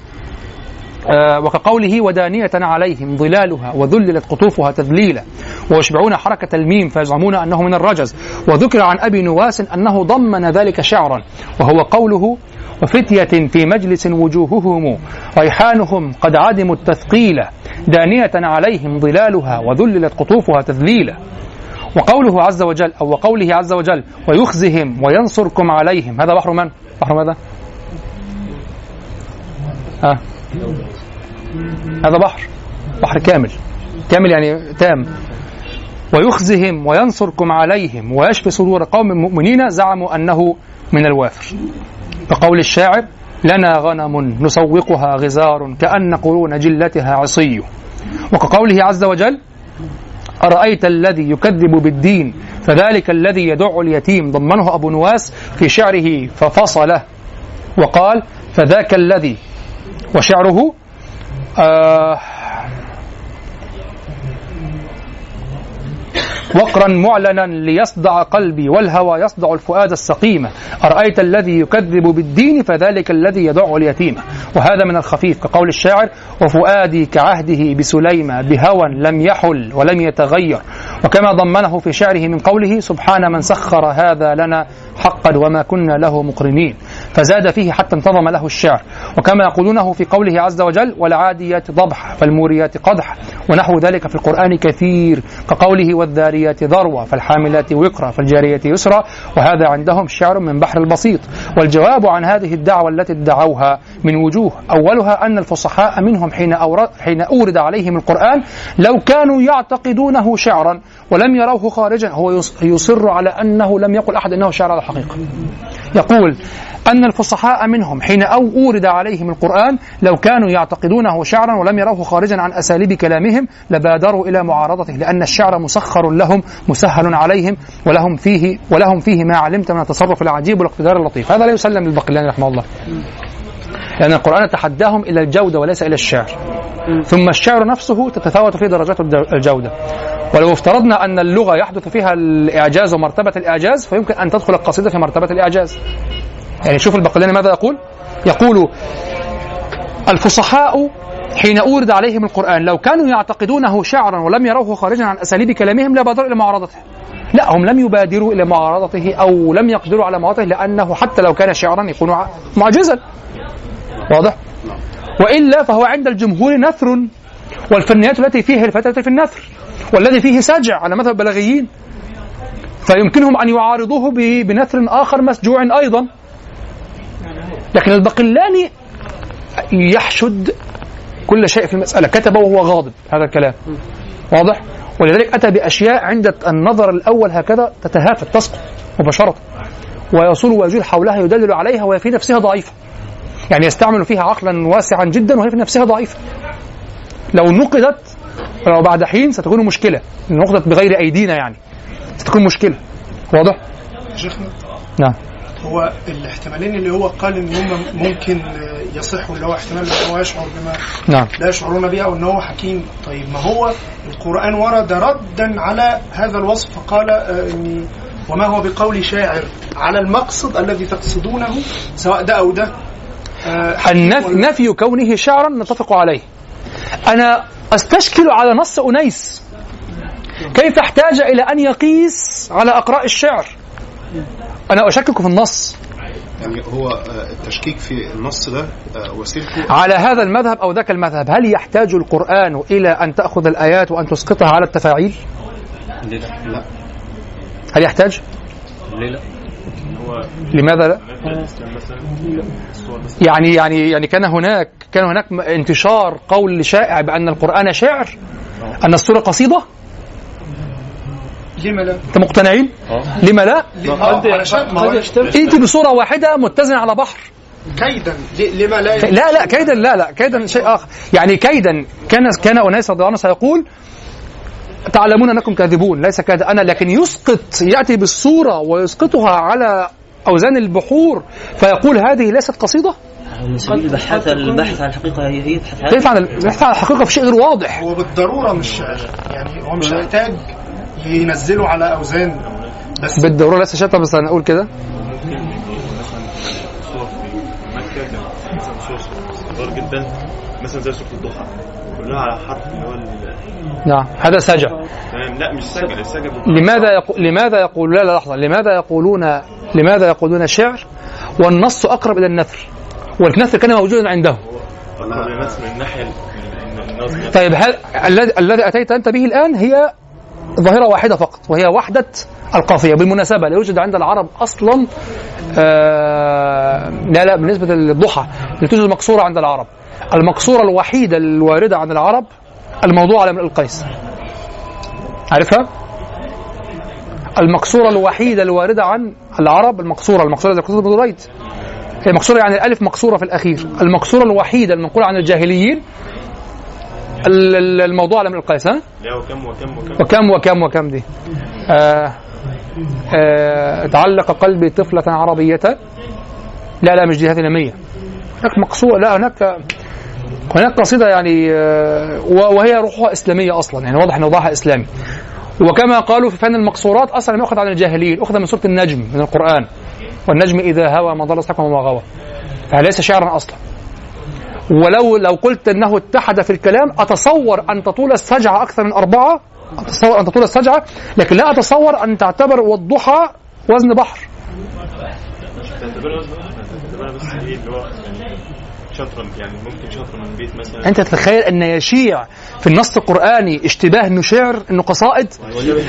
وكقوله ودانية عليهم ظلالها وذللت قطوفها تذليلا ويشبعون حركة الميم فيزعمون أنه من الرجز وذكر عن أبي نواس أنه ضمن ذلك شعرا وهو قوله وفتية في مجلس وجوههم ريحانهم قد عدموا التثقيل دانية عليهم ظلالها وذللت قطوفها تذليلا وقوله عز وجل أو وقوله عز وجل ويخزهم وينصركم عليهم هذا بحر من؟ بحر ماذا؟ ها هذا بحر بحر كامل كامل يعني تام. ويخزهم وينصركم عليهم ويشفي صدور قوم مؤمنين زعموا أنه من الوافر. كقول الشاعر لنا غنم نسوقها غزار كأن قرون جلتها عصي. وكقوله عز وجل أرأيت الذي يكذب بالدين فذلك الذي يدع اليتيم. ضمنه أبو نواس في شعره ففصله. وقال فذاك الذي وشعره آه وقرا معلنا ليصدع قلبي والهوى يصدع الفؤاد السقيم. أرأيت الذي يكذب بالدين فذلك الذي يدع اليتيم. وهذا من الخفيف كقول الشاعر وفؤادي كعهده بسليمة بهوى لم يحل ولم يتغير. وكما ضمنه في شعره من قوله سبحان من سخر هذا لنا حقا وما كنا له مقرنين. فزاد فيه حتى انتظم له الشعر. وكما يقولونه في قوله عز وجل والعاديات ضبح فالموريات قدح. ونحو ذلك في القرآن كثير كقوله والذاريات ذروة فالحاملات وقرا فالجاريات يسرا وهذا عندهم شعر من بحر البسيط. والجواب عن هذه الدعوة التي ادعوها من وجوه أولها أن الفصحاء منهم حين, أورد حين أورد عليهم القرآن لو كانوا يعتقدونه شعرا ولم يروه خارجا. هو يص- يصر على أنه لم يقل أحد أنه شعر على الحقيقة. يقول أن الفصحاء منهم حين أو أورد عليهم القرآن لو كانوا يعتقدونه شعرا ولم يروه خارجا عن أساليب كلامهم لبادروا إلى معارضته لأن الشعر مسخر لهم مسهل عليهم ولهم فيه ولهم فيه ما علمت من التصرف العجيب والاقتدار اللطيف. هذا لا يسلم للبقلاني رحمه الله. لأن القرآن تحداهم إلى الجودة وليس إلى الشعر. ثم الشعر نفسه تتفاوت فيه درجات الجودة. ولو افترضنا أن اللغة يحدث فيها الإعجاز ومرتبة الإعجاز فيمكن أن تدخل القصيدة في مرتبة الإعجاز. يعني شوف البقلاني ماذا يقول؟ يقول الفصحاء حين أورد عليهم القرآن لو كانوا يعتقدونه شعرا ولم يروه خارجا عن أساليب كلامهم لبادروا إلى معارضته. لا هم لم يبادروا إلى معارضته أو لم يقدروا على معارضته لأنه حتى لو كان شعرا يكون معجزا. واضح؟ وإلا فهو عند الجمهور نثر والفنيات التي فيها الفتاة في النثر والذي فيه سجع على مذهب البلاغيين. فيمكنهم أن يعارضوه بنثر آخر مسجوع أيضا. لكن البقلاني يحشد كل شيء في المسألة. كتب وهو غاضب هذا الكلام. واضح؟ ولذلك أتى بأشياء عند النظر الأول هكذا تتهافت تسقط مباشرة. ويصول ويجول حولها يدلل عليها وهي في نفسها ضعيفة. يعني يستعمل فيها عقلا واسعا جدا وهي في نفسها ضعيفة. لو نقدت لو بعد حين ستكون مشكلة. نقدت بغير أيدينا يعني ستكون مشكلة. واضح؟ نعم. هو الاحتمالين اللي هو قال إن هم ممكن يصحوا اللي هو احتمال إن هو يشعر بما نعم. لا يشعرون بها وإن هو حكيم. طيب ما هو؟ القرآن ورد ردا على هذا الوصف فقال آه، إني وما هو بقول شاعر؟ على المقصد الذي تقصدونه سواء ده أو ده. آه، النفي كونه شعرا نتفق عليه. أنا أستشكل على نص أنيس. كيف احتاج إلى أن يقيس على أقراء الشعر؟ أنا أشكك في النص. يعني هو آه، التشكيك في النص ده آه، وسيلته على هذا المذهب أو ذاك المذهب هل يحتاج القرآن إلى أن تأخذ الآيات وأن تسقطها على التفاعيل؟ لا؟ هل يحتاج؟ ليه لا؟ لماذا لا؟ يعني يعني يعني كان هناك كان هناك انتشار قول شائع بأن القرآن شعر أن السورة قصيدة؟ لما لا؟ أنت مقتنعين؟ لما لا؟ علشان ما هو ائتي بصورة واحدة متزنة على بحر. كيدا. لما لا؟ لا لا كيدا لا لا كيدا شيء آخر. يعني كيدا كان كان اناس رضي الله عنه سيقول تعلمون أنكم كاذبون ليس كذا أنا لكن يسقط يأتي بالصورة ويسقطها على أوزان البحور فيقول هذه ليست قصيدة؟ البحث البحث عن الحقيقة هي هي يبحث عن البحث عن الحقيقة في شيء غير واضح؟ هو بالضرورة مش يعني هو مش محتاج ينزله على أوزان بس. بالضروره ليس شتى بس أنا أقول كده. مثلا صور في مكة كانت مثلا صور صغار جدا مثلا زي سورة الضحى كلها على حرف اللي هو نعم. هذا سجع. تمام لا مش سجل السجل لماذا يقو... لماذا يقول لا لا لحظة. لماذا يقولون لماذا يقولون شعر والنص أقرب إلى النثر؟ والنثر كان موجودا عندهم من الناحية ال- النظم طيب هل الذي الذي أتيت أنت به الآن هي ظاهرة واحدة فقط وهي وحدة القافية. بالمناسبه لا يوجد عند العرب أصلا آه لا لا بالنسبة للضحى لا توجد مقصورة عند العرب. المقصورة الوحيدة الواردة عن العرب الموضوع على امرئ القيس. عارفها؟ المقصورة الوحيدة الواردة عن العرب المقصورة المقصورة زي ابن دريد هي مقصورة يعني الالف مقصورة في الأخير. المقصورة الوحيدة المنقولة عن الجاهليين ال- ال- الموضوع على امرئ القيس ها؟ لا وكم وكم وكم؟ وكم وكم وكم دي؟ آه آه تعلق قلبي طفلة عربية. لا لا مش دي هذه نمية هناك مقصود لا هناك هناك قصيدة يعني آه وهي روحها إسلامية أصلا. يعني واضح أن وضعها إسلامي. وكما قالوا في فن المقصورات أصلا يؤخذ عن الجاهليين أخذ من سورة النجم من القرآن. والنجم إذا هوى ما ضل صاحبه وما غوى. فليس شعرا أصلا. ولو لو قلت انه اتحد في الكلام أتصور أن تطول السجعة أكثر من أربعة أتصور أن تطول السجعة لكن لا أتصور أن تعتبر والضحى وزن بحر. يعني ممكن من بيت مثلا أنت تتخيل أن يشيع في النص القرآني اشتباه انه شعر إنه قصائد؟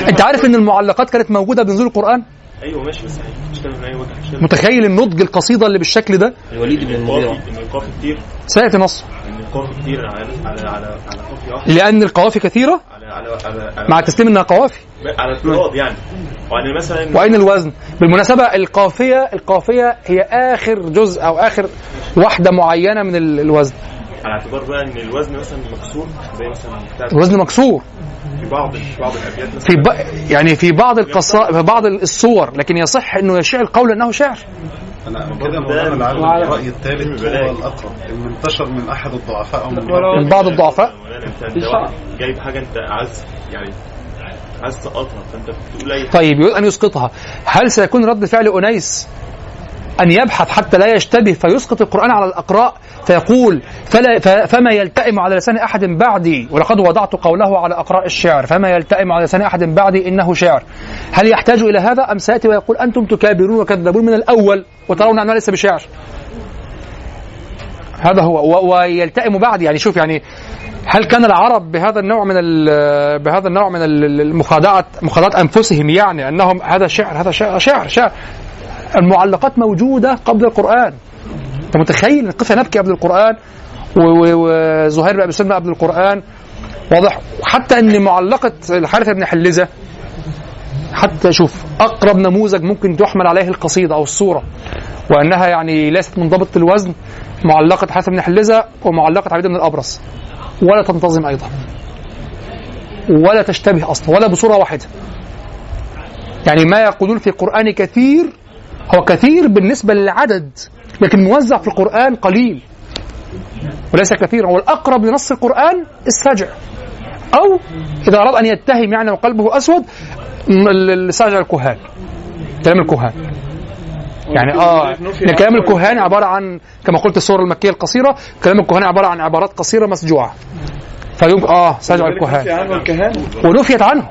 أنت عارف إن المعلقات كانت موجودة بنزول القرآن؟ أيوه ماشي بس يعني مش من اي وجه متخيل النضج القصيدة اللي بالشكل ده؟ الوليد بن المغيرة القافي ان القافي كتير. سياتي نص ان القافي كتير على على على على قافي واحد لأن القوافي كثيرة؟ على على على على, مع تسليم إنها قوافي. على افتراض يعني. وان مثلا وأين الوزن؟ بالمناسبة القافيه القافية هي آخر جزء أو آخر واحدة معينة من ال- الوزن. على اعتبار بقى إن الوزن مثلا مكسور زي مثلا الوزن مكسور. في بعض في بعض الأبيات مثلا. في ب... يعني في بعض القصائد في بعض الصور لكن يصح إنه يشيع القول إنه شعر. أنا كده مولانا لعل الراي الثالث هو الأقرب. ان انتشر من أحد الضعفاء أو من من بعض الضعفاء؟ جايب حاجة انت عايز يعني عايز تسقطها فانت بتقول أي طيب يريد أن يسقطها. هل سيكون رد فعل أنيس أن يبحث حتى لا يشتبه فيسقط القرآن على الأقراء فيقول فلا فما يلتئم على لسان أحد بعدي؟ ولقد وضعت قوله على أقراء الشعر فما يلتئم على لسان أحد بعدي إنه شعر. هل يحتاج إلى هذا أم سيأتي ويقول أنتم تكابرون وكذبون من الأول وترون انه ليس بشعر؟ هذا هو ويلتئم بعد يعني شوف يعني هل كان العرب بهذا النوع من بهذا النوع من ال- المخادعة مخادعة أنفسهم يعني أنهم هذا شعر هذا شعر شعر, شعر. المعلقات موجودة قبل القرآن. أنت متخيل قف نبكي قبل القرآن؟ وزهير بن ابي سلمى قبل القرآن؟ واضح. وحتى إن معلقة الحارث بن حلزة حتى شوف أقرب نموذج ممكن تحمل عليه القصيدة أو الصورة وأنها يعني ليست منضبطه الوزن معلقة حارث بن حلزة ومعلقة عبيد بن الأبرص. ولا تنتظم أيضا. ولا تشتبه أصلا ولا بصورة واحدة. يعني ما يقولون في القران كثير هو كثير بالنسبة للعدد لكن موزع في القرآن قليل. وليس كثيرا. والأقرب لنص القرآن السجع. أو إذا أراد أن يتهم يعني وقلبه ال- السجع الكهان. كلام الكهان. يعني آه كلام الكهان عبارة عن كما قلت السورة المكية القصيرة كلام الكهان عبارة عن عبارات قصيرة مسجوعة. فيبقى آه سجع الكهان. ونفيت عنه.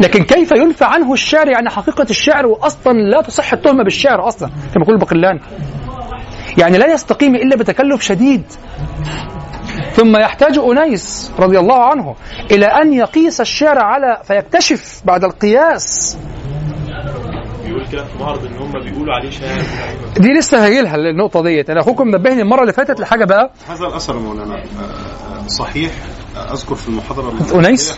لكن كيف ينفى عنه الشعر؟ يعني حقيقة الشعر وأصلا لا تصح التهمة بالشعر أصلا كما يقول البقلاني يعني لا يستقيم إلا بتكلف شديد. ثم يحتاج أنيس رضي الله عنه إلى أن يقيس الشعر على فيكتشف بعد القياس. بيقول كده في معرض إن هم بيقولوا عليه شاعر دي لسه هاجيلها النقطة ديت. أنا أخوكم نبهني المرة اللي فاتت لحاجة بقى. هذا الأثر مولانا آه، آه، صحيح. أذكر في المحاضرة؟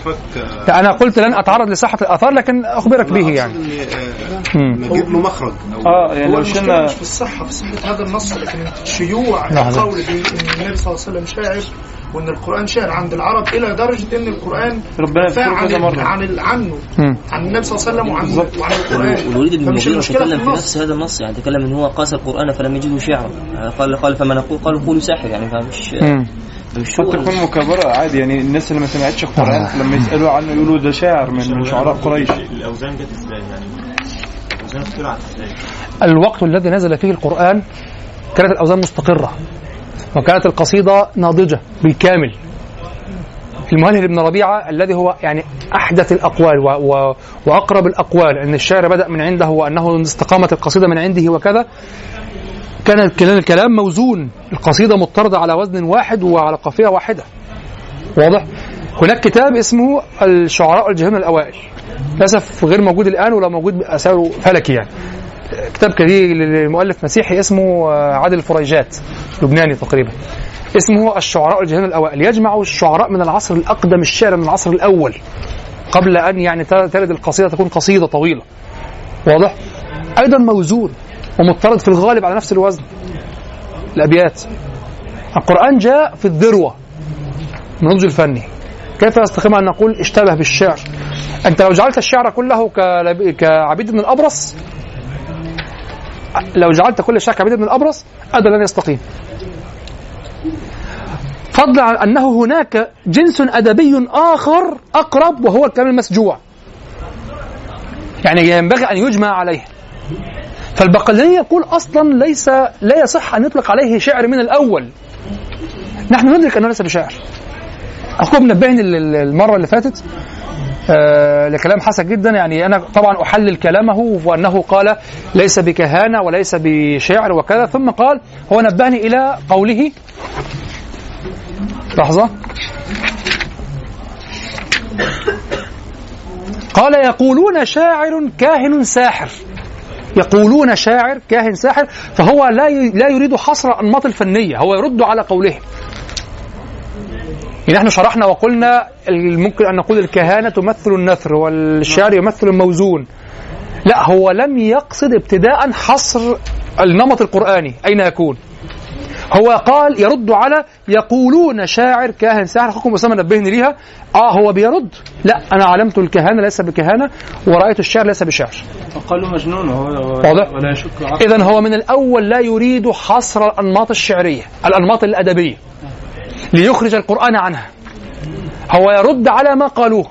حضرتك آه، أنا قلت لن أتعرض لصحة الآثار لكن أخبرك به يعني آه،. نجيب له مخرج أو آه يعني لو شلنا مش في الصحة في صحة هذا النص لكن شيوع نعم. القول بأن النبي صلى الله عليه وسلم شاعر وأن القرآن شاعر عند العرب إلى درجة أن القرآن ربنا يذكره عن مرة عن ال- عنه مم. عن النبي صلى الله عليه وسلم وعن وعن القرآن والوليد بن المغيرة تكلم في النص. نفس هذا النص يعني تكلم إن هو قاس القرآن فلم يجده شعرا قال قال فما نقول قالوا قولوا ساحر يعني فمش قد تكون مكابرة عادي يعني الناس اللي ما سمعتش القرآن لما يسألوا عنه يقولوا ده شاعر من من شعراء قريش. الأوزان جت إزاي يعني؟ الأوزان اخترعت إزاي الوقت الذي نزل فيه القرآن كانت الأوزان مستقرة وكانت القصيدة ناضجة بالكامل. المهلهل بن ربيعة الذي هو يعني أحدث الأقوال و و وأقرب الأقوال أن الشعر بدأ من عنده وأنه استقامت القصيدة من عنده وكذا كان الكلام موزون. القصيدة مضطردة على وزن واحد وعلى قافية واحدة. واضح؟ هناك كتاب اسمه الشعراء الجهنم الأوائل. للأسف غير موجود الآن ولا موجود بأثاره فلكي يعني كتاب كبير لمؤلف مسيحي اسمه آه، عادل الفريجات لبناني تقريبا. اسمه الشعراء الجهنم الأوائل. يجمع الشعراء من العصر الأقدم الشعر من العصر الأول. قبل أن يعني تلد القصيدة تكون قصيدة طويلة. واضح؟ أيضا موزون. ومضطرد في الغالب على نفس الوزن. الأبيات. القرآن جاء في الذروة من النضج الفني. كيف يستقيم أن نقول اشتبه بالشعر؟ أنت لو جعلت الشعر كله كعبيد بن الأبرص لو جعلت كل الشعر كعبيد بن الأبرص هذا لن يستقيم. فضلا عن أنه هناك جنس أدبي آخر أقرب وهو الكلام المسجوع. يعني ينبغي أن يجمع عليه. فالبقلاني يقول أصلا ليس لا يصح أن يطلق عليه شعر من الأول. نحن ندرك أنه ليس بشعر. أخوه منبهني ال- ال- المرة اللي فاتت آه لكلام حسن جدا. يعني أنا طبعا أحلل كلامه وأنه قال ليس بكهانة وليس بشعر وكذا. ثم قال هو نبهني إلى قوله. لحظة. قال يقولون شاعر كاهن ساحر. يقولون شاعر كاهن ساحر فهو لا لا يريد حصر الأنماط الفنية هو يرد على يعني نحن شرحنا وقلنا ممكن أن نقول الكهانة تمثل النثر والشعر يمثل الموزون. لا هو لم يقصد ابتداء حصر النمط القرآني أين يكون؟ هو قال يرد على يقولون شاعر كاهن ساحر اخوكم أسامة نبهني ليها. آه هو بيرد. لا أنا علمت الكهانة ليس بكهانة ورأيت الشعر ليس بشعر. فقالوا مجنون هو واضح؟ ولا يشك. اذا هو من الأول لا يريد حصر الأنماط الشعرية الأنماط الأدبية ليخرج القرآن عنها. هو يرد على ما قالوه.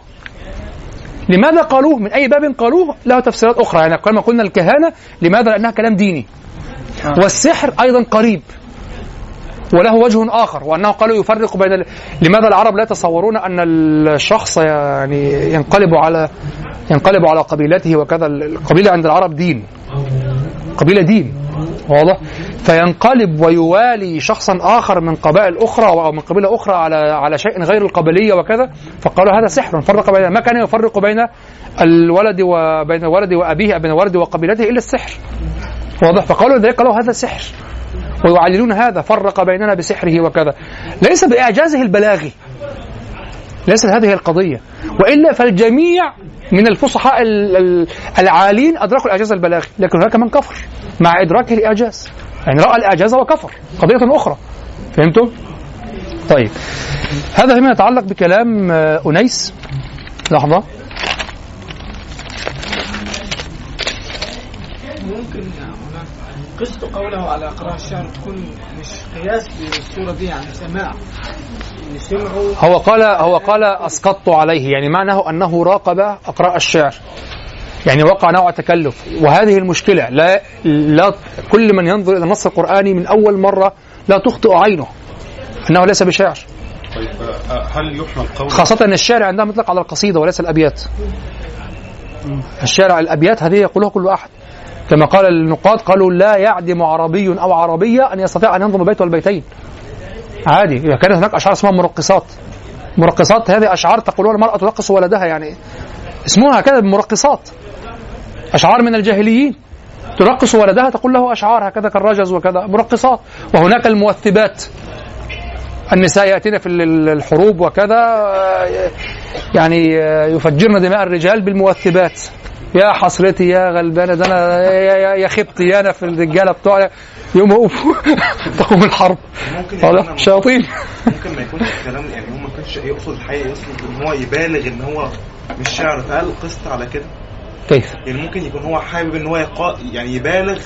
لماذا قالوه؟ من أي باب قالوه؟ له تفسيرات أخرى. يعني كما قلنا الكهانة لماذا؟ لأنها كلام ديني. والسحر أيضا قريب. وله وجه آخر وأنه قالوا يفرق بين ال... لماذا العرب لا يتصورون أن الشخص يعني ينقلب على ينقلب على قبيلته وكذا القبيلة عند العرب دين. قبيلة دين. واضح؟ فينقلب ويوالي شخصا آخر من قبائل أخرى أو من قبيلة أخرى على على شيء غير القبلية وكذا. فقالوا هذا سحر فرق بين ما كان يفرق بين الولد وبين ولد وأبيه بين الولد وقبيلته إلا السحر. واضح؟ فقالوا ذلك قالوا هذا سحر. ويعللون هذا فرق بيننا بسحره وكذا. ليس بإعجازه البلاغي. ليست هذه القضية. وإلا فالجميع من الفصحاء ال- ال- العالين أدركوا الإعجاز البلاغي. لكن هناك من كفر. مع إدراكه الإعجاز. يعني رأى الإعجاز وكفر. قضية أخرى. فهمتم؟ طيب. هذا فيما يتعلق بكلام آه، أنيس. لحظة ممكن هنا قصة قوله على قراءة الشعر تكون مش قياس بالصورة دي يعني سماع. اللي سمعوا هو قال هو قال أسقطت عليه يعني معناه أنه راقب أقراء الشعر. يعني وقع نوع تكلف. وهذه المشكلة لا لا كل من ينظر إلى النص القرآني من أول مرة لا تخطئ عينه أنه ليس بشعر. طيب هل يحمل قول خاصة إن الشعر عندها مطلق على القصيدة وليس الأبيات. الشعر الأبيات هذه يقولها كل أحد. كما قال النقاد قالوا لا يعدم عربي أو عربية أن يستطيع أن ينظم بيت والبيتين. عادي إذا كانت هناك أشعار اسمها مرقصات. مرقصات هذه أشعار تقولون المرأة ترقص ولدها يعني اسمها كذا مرقصات. أشعار من الجاهليين. ترقص ولدها تقول له أشعار هكذا كالرجز وكذا مرقصات. وهناك الموثبات النساء يأتين في ال- الحروب وكذا يعني يفجرن دماء الرجال بالموثبات يا حسرتي يا غلبانة ده أنا يا, يا, يا خبتي أنا في الرجالة بتوع يوم وقفوا تقوم الحرب ممكن شياطين ممكن ما يكونش الكلام يعني هو ما كانش يقصد الحقيقة يقصد إن هو يبالغ إن هو مش شعر فهل قست على كده؟ كيف؟ يعني ممكن يكون هو حابب إن هو يقا... يعني يبالغ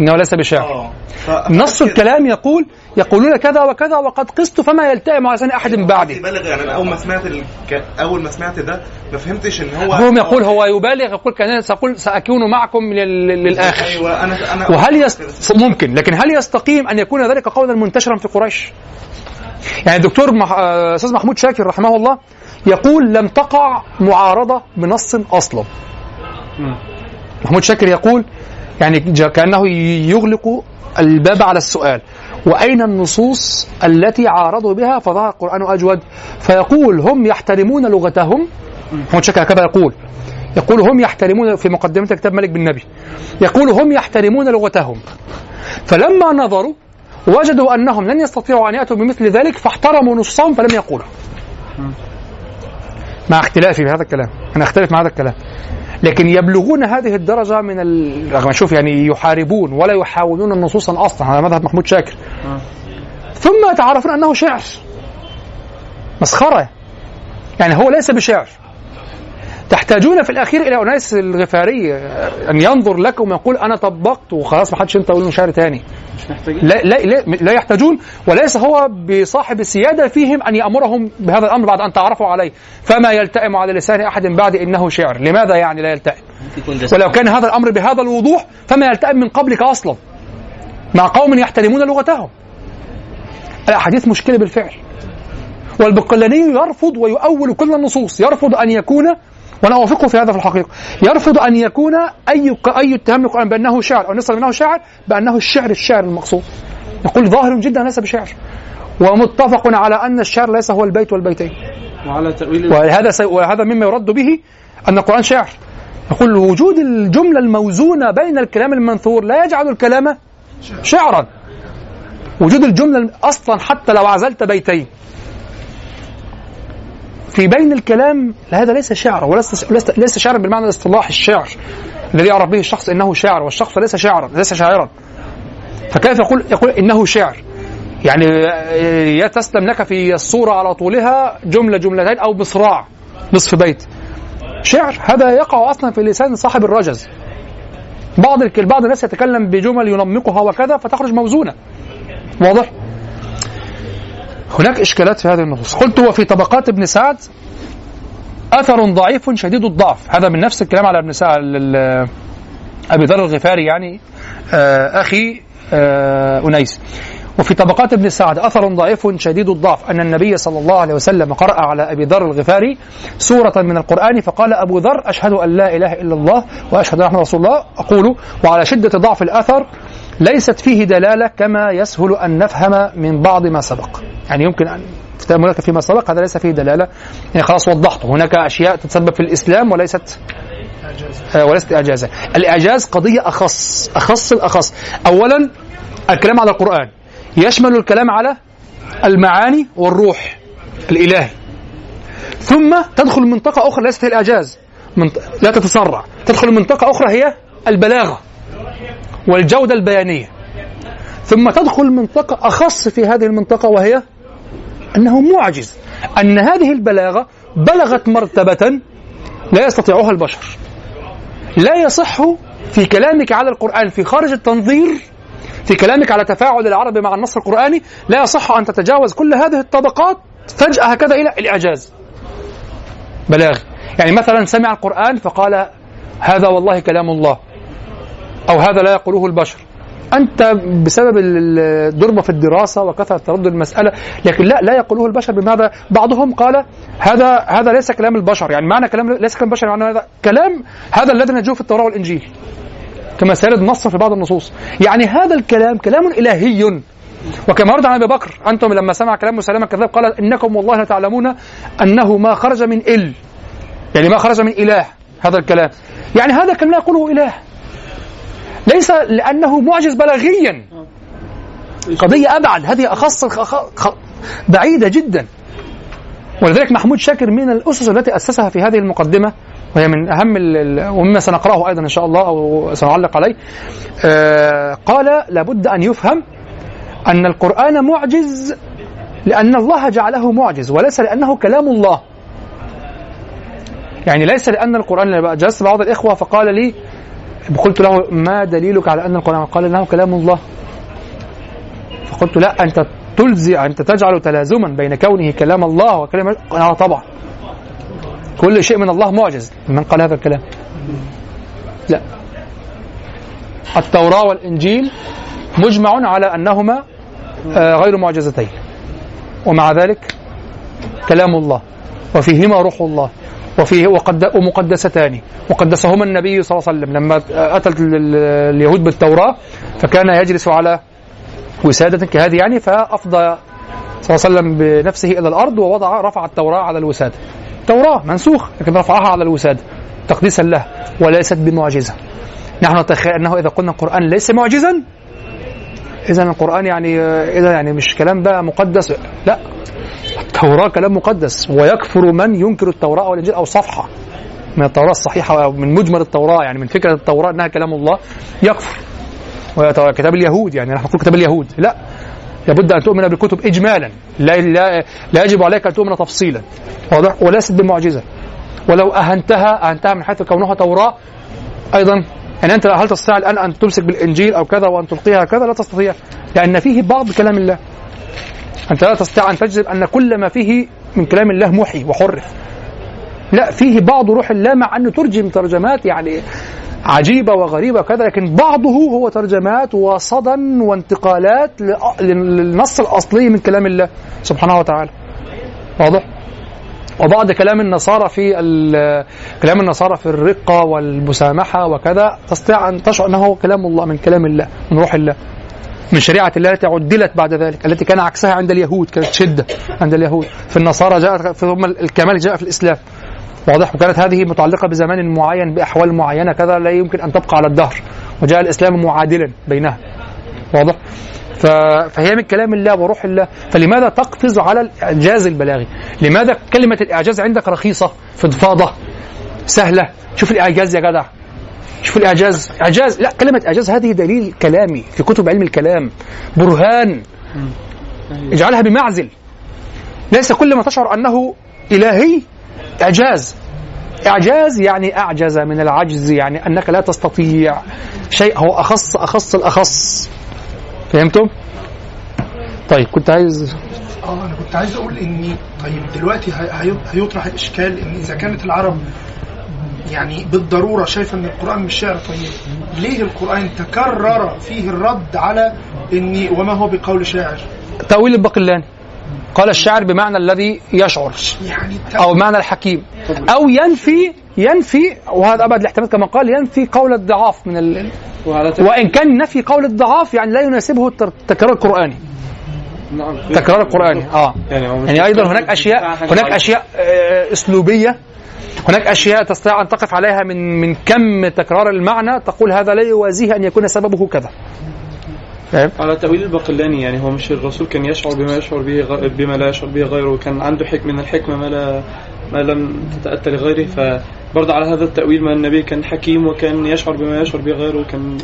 إنه ليس بشعر آه ف- نص. الكلام يقول يقولون كذا وكذا وقد قست فما يلتئم على لسان أحد بعدي يبالغ يعني أنا أول ما سمعت ال... ك- أول ما سمعت ده ما فهمتش إن هو هو يقول هو يبالغ يقول كان سأقول سأكون معكم لل- للآخر أيوه أنا أنا وهل يست... ممكن لكن هل يستقيم أن يكون ذلك قولا منتشرا في قريش؟ يعني الدكتور مح... آه، أستاذ محمود شاكر رحمه الله يقول لم تقع معارضة بنص أصلا. محمود شاكر يقول يعني ي- يغلق الباب على السؤال. وأين النصوص التي عارضوا بها؟ فظهر القرآن أجود. فيقول هم يحترمون لغتهم. شاكر هكذا يقول. يقول هم يحترمون في مقدمة كتاب ملك بن نبي. يقول هم يحترمون لغتهم. فلما نظروا وجدوا أنهم لن يستطيعوا أن يأتوا بمثل ذلك فاحترموا نصهم فلم يقولوا. مع اختلافي بهذا الكلام. أنا أختلف مع هذا الكلام. لكن يبلغون هذه الدرجة من. رغم شوف يعني يحاربون ولا يحاولون نصوصا أصلا هذا مذهب محمود شاكر. ثم يتعرفون أنه شعر. مسخرة. يعني هو ليس بشعر. تحتاجون في الأخير إلى أناس الغفاري أن ينظر لكم ويقول أنا طبقت وخلاص ما حدش انت تقول له شعر تاني. مش محتاجين. لا, لا, لا, لا يحتاجون وليس هو بصاحب السيادة فيهم أن يأمرهم بهذا الأمر بعد أن تعرفوا عليه. فما يلتئم على لسان أحد بعد إنه شعر. لماذا يعني لا يلتئم؟ ولو كان هذا الأمر بهذا الوضوح فما يلتئم من قبلك أصلا. مع قوم يحترمون لغتهم. الأحاديث مشكلة بالفعل. والبقلاني يرفض ويؤول كل النصوص. يرفض أن يكون وأنا اوافقه في هذا في الحقيقة. يرفض أن يكون أي أي اتهام للقران بأنه شعر أو نصر منه شاعر بأنه الشعر الشعر المقصود. يقول ظاهر جدا ليس بشعر ومتفق على أن الشعر ليس هو البيت والبيتين. وعلى تأويل وهذا سي... وهذا مما يرد به أن القرآن شعر يقول وجود الجملة الموزونة بين الكلام المنثور لا يجعل الكلام شعرا وجود الجملة أصلا حتى لو عزلت بيتين. في بين الكلام هذا ليس شعرا وليس ليس, شعرا بالمعنى الاصطلاحي الشعر الذي يعرف به الشخص إنه شاعر والشخص ليس شاعرا ليس شاعرا. فكيف يقول يقول إنه شعر؟ يعني يا تسلم لك في الصورة على طولها جملة جملتين أو مصراع نصف بيت. شعر هذا يقع أصلا في لسان صاحب الرجز. بعض بعض الناس يتكلم بجمل ينمقها وكذا فتخرج موزونة. واضح؟ هناك إشكالات في هذه النصوص. قلت وفي طبقات ابن سعد أثر ضعيف شديد الضعف. هذا من نفس الكلام على ابن سعد أبي ذر الغفاري يعني آه، أخي آه، أنيس. وفي طبقات ابن سعد أثر ضعيف شديد الضعف. أن النبي صلى الله عليه وسلم قرأ على أبي ذر الغفاري سورة من القرآن فقال أبو ذر أشهد أن لا إله إلا الله وأشهد أن محمد رسول الله. أقول وعلى شدة ضعف الأثر ليست فيه دلالة كما يسهل أن نفهم من بعض ما سبق. يعني يمكن أن هناك فيما سبق هذا ليس فيه دلالة. يعني خلاص وضحت هناك أشياء تتسبب في الإسلام وليست آه، وليست إعجازا الإعجاز قضية أخص أخص الأخص. أولا الكلام على القرآن. يشمل الكلام على المعاني والروح الإلهي. ثم تدخل منطقة أخرى ليست هي الإعجاز. لا تتسرع. تدخل منطقة أخرى هي البلاغة والجودة البيانية. ثم تدخل منطقة أخص في هذه المنطقة وهي أنه معجز أن هذه البلاغة بلغت مرتبة لا يستطيعها البشر. لا يصح في كلامك على القرآن في خارج التنظير في كلامك على تفاعل العرب مع النص القرآني لا يصح أن تتجاوز كل هذه الطبقات فجأة هكذا إلى الإعجاز. بلاغ يعني مثلا سمع القرآن فقال هذا والله كلام الله أو هذا لا يقوله البشر. أنت بسبب ال- الضربة في الدراسة وكثرة تردد المسألة لكن لا لا يقوله البشر بماذا. بعضهم قال هذا هذا ليس كلام البشر يعني معنى كلام ليس كلام البشر معنى هذا كلام هذا الذي نجوه في التوراة والإنجيل كما سيرد نصا في بعض النصوص. يعني هذا الكلام كلام إلهي. وكما ورد عن أبي بكر أنتم لما سمع كلام مسلمه الكذاب قال إنكم والله لتعلمون أنه ما خرج من إل يعني ما خرج من إله هذا الكلام. يعني هذا الكلام لا يقوله إله. ليس لأنه معجز بلاغيا. قضية أبعد هذه أخص خ- خ- بعيدة جدا. ولذلك محمود شاكر من الأسس التي أسسها في هذه المقدمة وهي من ال- ومما سنقرأه أيضا إن شاء الله أو سنعلق عليه. آه قال لابد أن يفهم أن القرآن معجز لأن الله جعله معجز وليس لأنه كلام الله. يعني ليس لأن القرآن جلست بعض الإخوة فقال لي قلت له ما دليلك على أن القرآن قال إنه كلام الله؟ فقلت لا أنت تلزي أنت تجعل تلازما بين كونه كلام الله وكلام آه طبعا. كل شيء من الله معجز. من قال هذا الكلام؟ لا. التوراة والإنجيل مجمع على أنهما آه، غير معجزتين. ومع ذلك كلام الله. وفيهما روح الله. وفيه وقد ومقدستان. وقدسهما النبي صلى الله عليه وسلم. لما أتى ال- ال- اليهود بالتوراة فكان يجلس على وسادة كهذه يعني فأفضى صلى الله عليه وسلم بنفسه إلى الأرض ووضع رفع التوراة على الوسادة توراة منسوخ لكن رفعها على الوسادة تقديسا له وليست بمعجزة. نحن نتخيل أنه إذا قلنا القرآن ليس معجزا إذا القرآن يعني إذا يعني مش كلام بقى مقدس لا. التوراة كلام مقدس ويكفر من ينكر التوراة والإنجيل أو صفحة. من التوراة الصحيحة أو من مجمل التوراة يعني من فكرة التوراة أنها كلام الله يكفر. وهي كتاب اليهود يعني نحن نقول كتاب اليهود. لا. لابد أن تؤمن بالكتب إجمالا. لا, لا, لا يجب عليك أن تؤمن تفصيلا. واضح؟ وليست بمعجزة. ولو أهنتها أهنتها من حيث كونها توراة أيضا يعني أنت هل تستطيع الآن أن تمسك بالإنجيل أو كذا وأن تلقيها كذا؟ لا تستطيع لأن فيه بعض كلام الله. أنت لا تستطيع أن تجزم أن كل ما فيه من كلام الله محي وحرف. لا فيه بعض روح الله مع أنه ترجم ترجمات يعني عجيبة وغريبة وكذا لكن بعضه هو ترجمات وصدى وانتقالات للنص الأصلي من كلام الله سبحانه وتعالى. واضح؟ وبعض كلام النصارى في كلام النصارى في الرقة والمسامحة وكذا تستطيع أن تشعر أنه كلام الله من كلام الله من روح الله. من شريعة الله التي عدلت بعد ذلك التي كان عكسها عند اليهود كانت شدة عند اليهود. في النصارى جاءت ثم الكمال جاء في الإسلام. واضح؟ وكانت هذه متعلقة بزمان معين بأحوال معينة كذا لا يمكن أن تبقى على الدهر. وجاء الإسلام معادلا بينها. واضح. فهي من كلام الله وروح الله. فلماذا تقفز على الإعجاز البلاغي؟ لماذا كلمة الإعجاز عندك رخيصة فضفاضة سهلة؟ شوف الإعجاز يا جدع. شوف الإعجاز. إعجاز لا كلمة إعجاز هذه دليل كلامي في كتب علم الكلام. برهان. اجعلها بمعزل. ليس كل ما تشعر أنه إلهي إعجاز. إعجاز يعني أعجز من العجز يعني أنك لا تستطيع شيء. هو أخص أخص الأخص. فهمتم؟ طيب كنت عايز آه أنا كنت عايز أقول إني طيب دلوقتي هي- هي- هيطرح الاشكال إن إذا كانت العرب يعني بالضرورة شايفه إن القرآن مش شعر طيب. ليه القرآن تكرر فيه الرد على إني وما هو بقول شاعر؟ تأويل الباقلاني قال الشاعر بمعنى الذي يشعر. يعني أو معنى الحكيم. أو ينفي ينفي وهذا أبعد الاحتمال كما قال ينفي قول الضعاف من ال... وإن كان نفي قول الضعاف يعني لا يناسبه التكرار القراني نعم. التكرار القراني آه. يعني, يعني أيضا هناك أشياء هناك. أشياء آه، أسلوبية هناك أشياء تستطيع أن تقف عليها من من كم تكرار المعنى تقول هذا لا يوازيه أن يكون سببه كذا فاهم؟ على تأويل الباقلاني يعني هو مش الرسول كان يشعر بما يشعر به غ... بما لا يشعر به غيره وكان عنده حكم من الحكمة ما لا ما لم تتأتى لغيره فبرضه على هذا التأويل ما النبي كان حكيم وكان يشعر بما يشعر به غيره وكان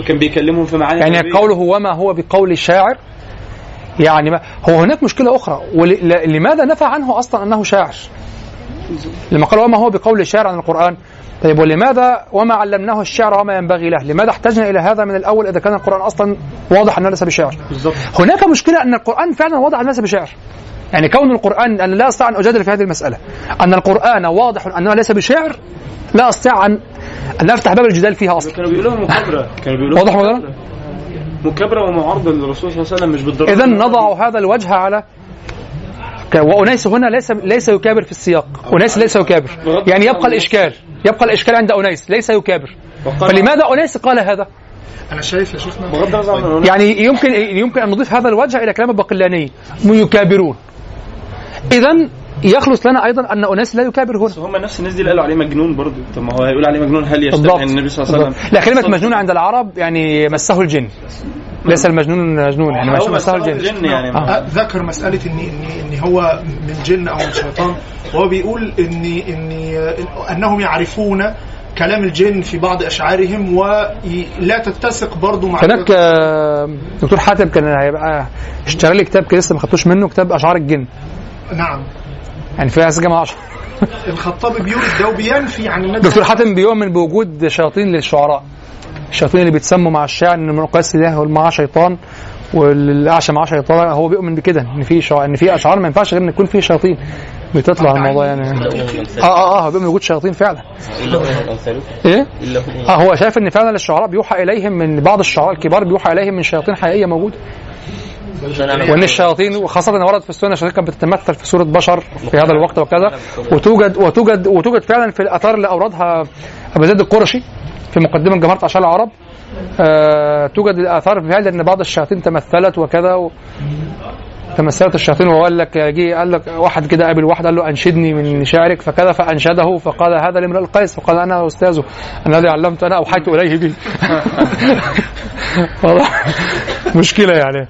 وكان بيكلمهم في معاني يعني. قوله وما هو بقول شاعر يعني ما هو هناك مشكلة أخرى ولماذا نفى عنه أصلا أنه شاعر لما قال وما هو بقول شاعر عن القرآن؟ طيب ولماذا وما علمناه الشعر وما ينبغي له؟ لماذا احتجنا إلى هذا من الأول إذا كان القرآن أصلا واضح أنه ليس بشعر بالظبط هناك مشكلة أن القرآن فعلا واضح أنه ليس بشعر يعني كون القرآن أنا لا أستطيع أن أجادل في هذه المسألة. أن القرآن واضح أنه ليس بشعر لا أستطيع أن أن أفتح باب الجدال فيها أصلا. كانوا بيقولوا مكابرة. كانوا بيقولوا واضح؟ مكابرة. ومعارضة للرسول صلى الله عليه وسلم مش بالضرورة. إذا نضع هذا الوجه على وأنيس هنا ليس ليس يكابر في السياق، أنيس ليس يكابر، يعني يبقى الإشكال، يبقى الإشكال عند أنيس ليس يكابر، فلماذا أنيس قال هذا؟ أنا شايف يا شيخنا بغض النظر عن يعني يمكن يمكن أن نضيف هذا الوجه إلى كلام الباقلاني يكابرون. إذا يخلص لنا أيضا أن أنيس لا يكابر هنا. بس هم نفس الناس دي اللي قالوا عليه مجنون برضه طب ما هو هيقول عليه مجنون هل يشتبه النبي صلى الله عليه وسلم بالضبط. لا كلمة مجنون عند العرب يعني مسه الجن. ليس المجنون مجنون يعني مسه مسه الجن. الجن يعني. آه. آه، ذكر مسألة إن إن إن هو من جن أو من شيطان وهو بيقول إن إن إن- أنهم يعرفون كلام الجن في بعض أشعارهم ولا تتسق برضو مع هناك آه، دكتور حاتم كان هيبقى اشترى لي كتاب كده لسه ما خدتوش منه كتاب أشعار الجن نعم يعني فيها جمع اشعار الخطابي بيورد ده وبينفي عن النبي دكتور حاتم بيؤمن بوجود شياطين للشعراء الشياطين اللي بيتسموا مع الشاعر إن المقاس ده هو معاه شيطان والأعشى معاه شيطان هو بيؤمن بكده إن في شع... إن في أشعار ما ينفعش غير إن يكون في شياطين. بتطلع الموضوع يعني. آه آه آه بيؤمن بوجود شياطين فعلا. إيه؟ آه هو شايف إن فعلا الشعراء بيوحى إليهم من بعض الشعراء الكبار بيوحى إليهم من شياطين حقيقية موجودة. وإن الشياطين وخاصة إن ورد في السنة الشياطين كانت بتتمثل في صورة بشر في هذا الوقت وكذا. وتوجد وتوجد وتوجد فعلا في الأثار اللي أوردها ابو زيد القرشي. في مقدمة جمهوره اعشار العرب آه توجد الآثار فعلا إن بعض الشياطين تمثلت وكذا و تمثلت الشياطين وقال لك جه قال لك واحد كده قابل واحد قال له أنشدني من شعرك فكذا فأنشده فقال هذا لامرئ القيس فقال أنا أستاذه الذي علمت أنا أوحيت إليه به. واضح؟ مشكلة يعني.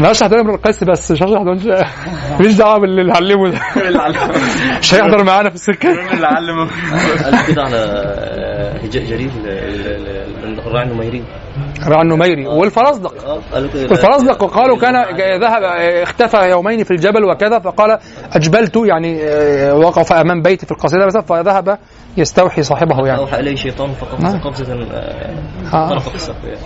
أنا هشرح ده امرئ القيس بس مش هشرح ده ماليش دعوة باللي علمه ده. مش هيحضر معانا في السكة. اللي علمه. قال كده على جرير ال- ال- ال- الراعي النميري عن نميري والفرزدق. آه قالوا كده. والفرزدق قالوا كان ذهب اختفى يومين في الجبل وكذا فقال أجبلت يعني آه، وقف أمام بيتي في القصيدة مثلا فذهب يستوحي صاحبه يعني. أوحى إليه شيطان فقبض نعم. قبضة آه، آه. طرف السقف يعني.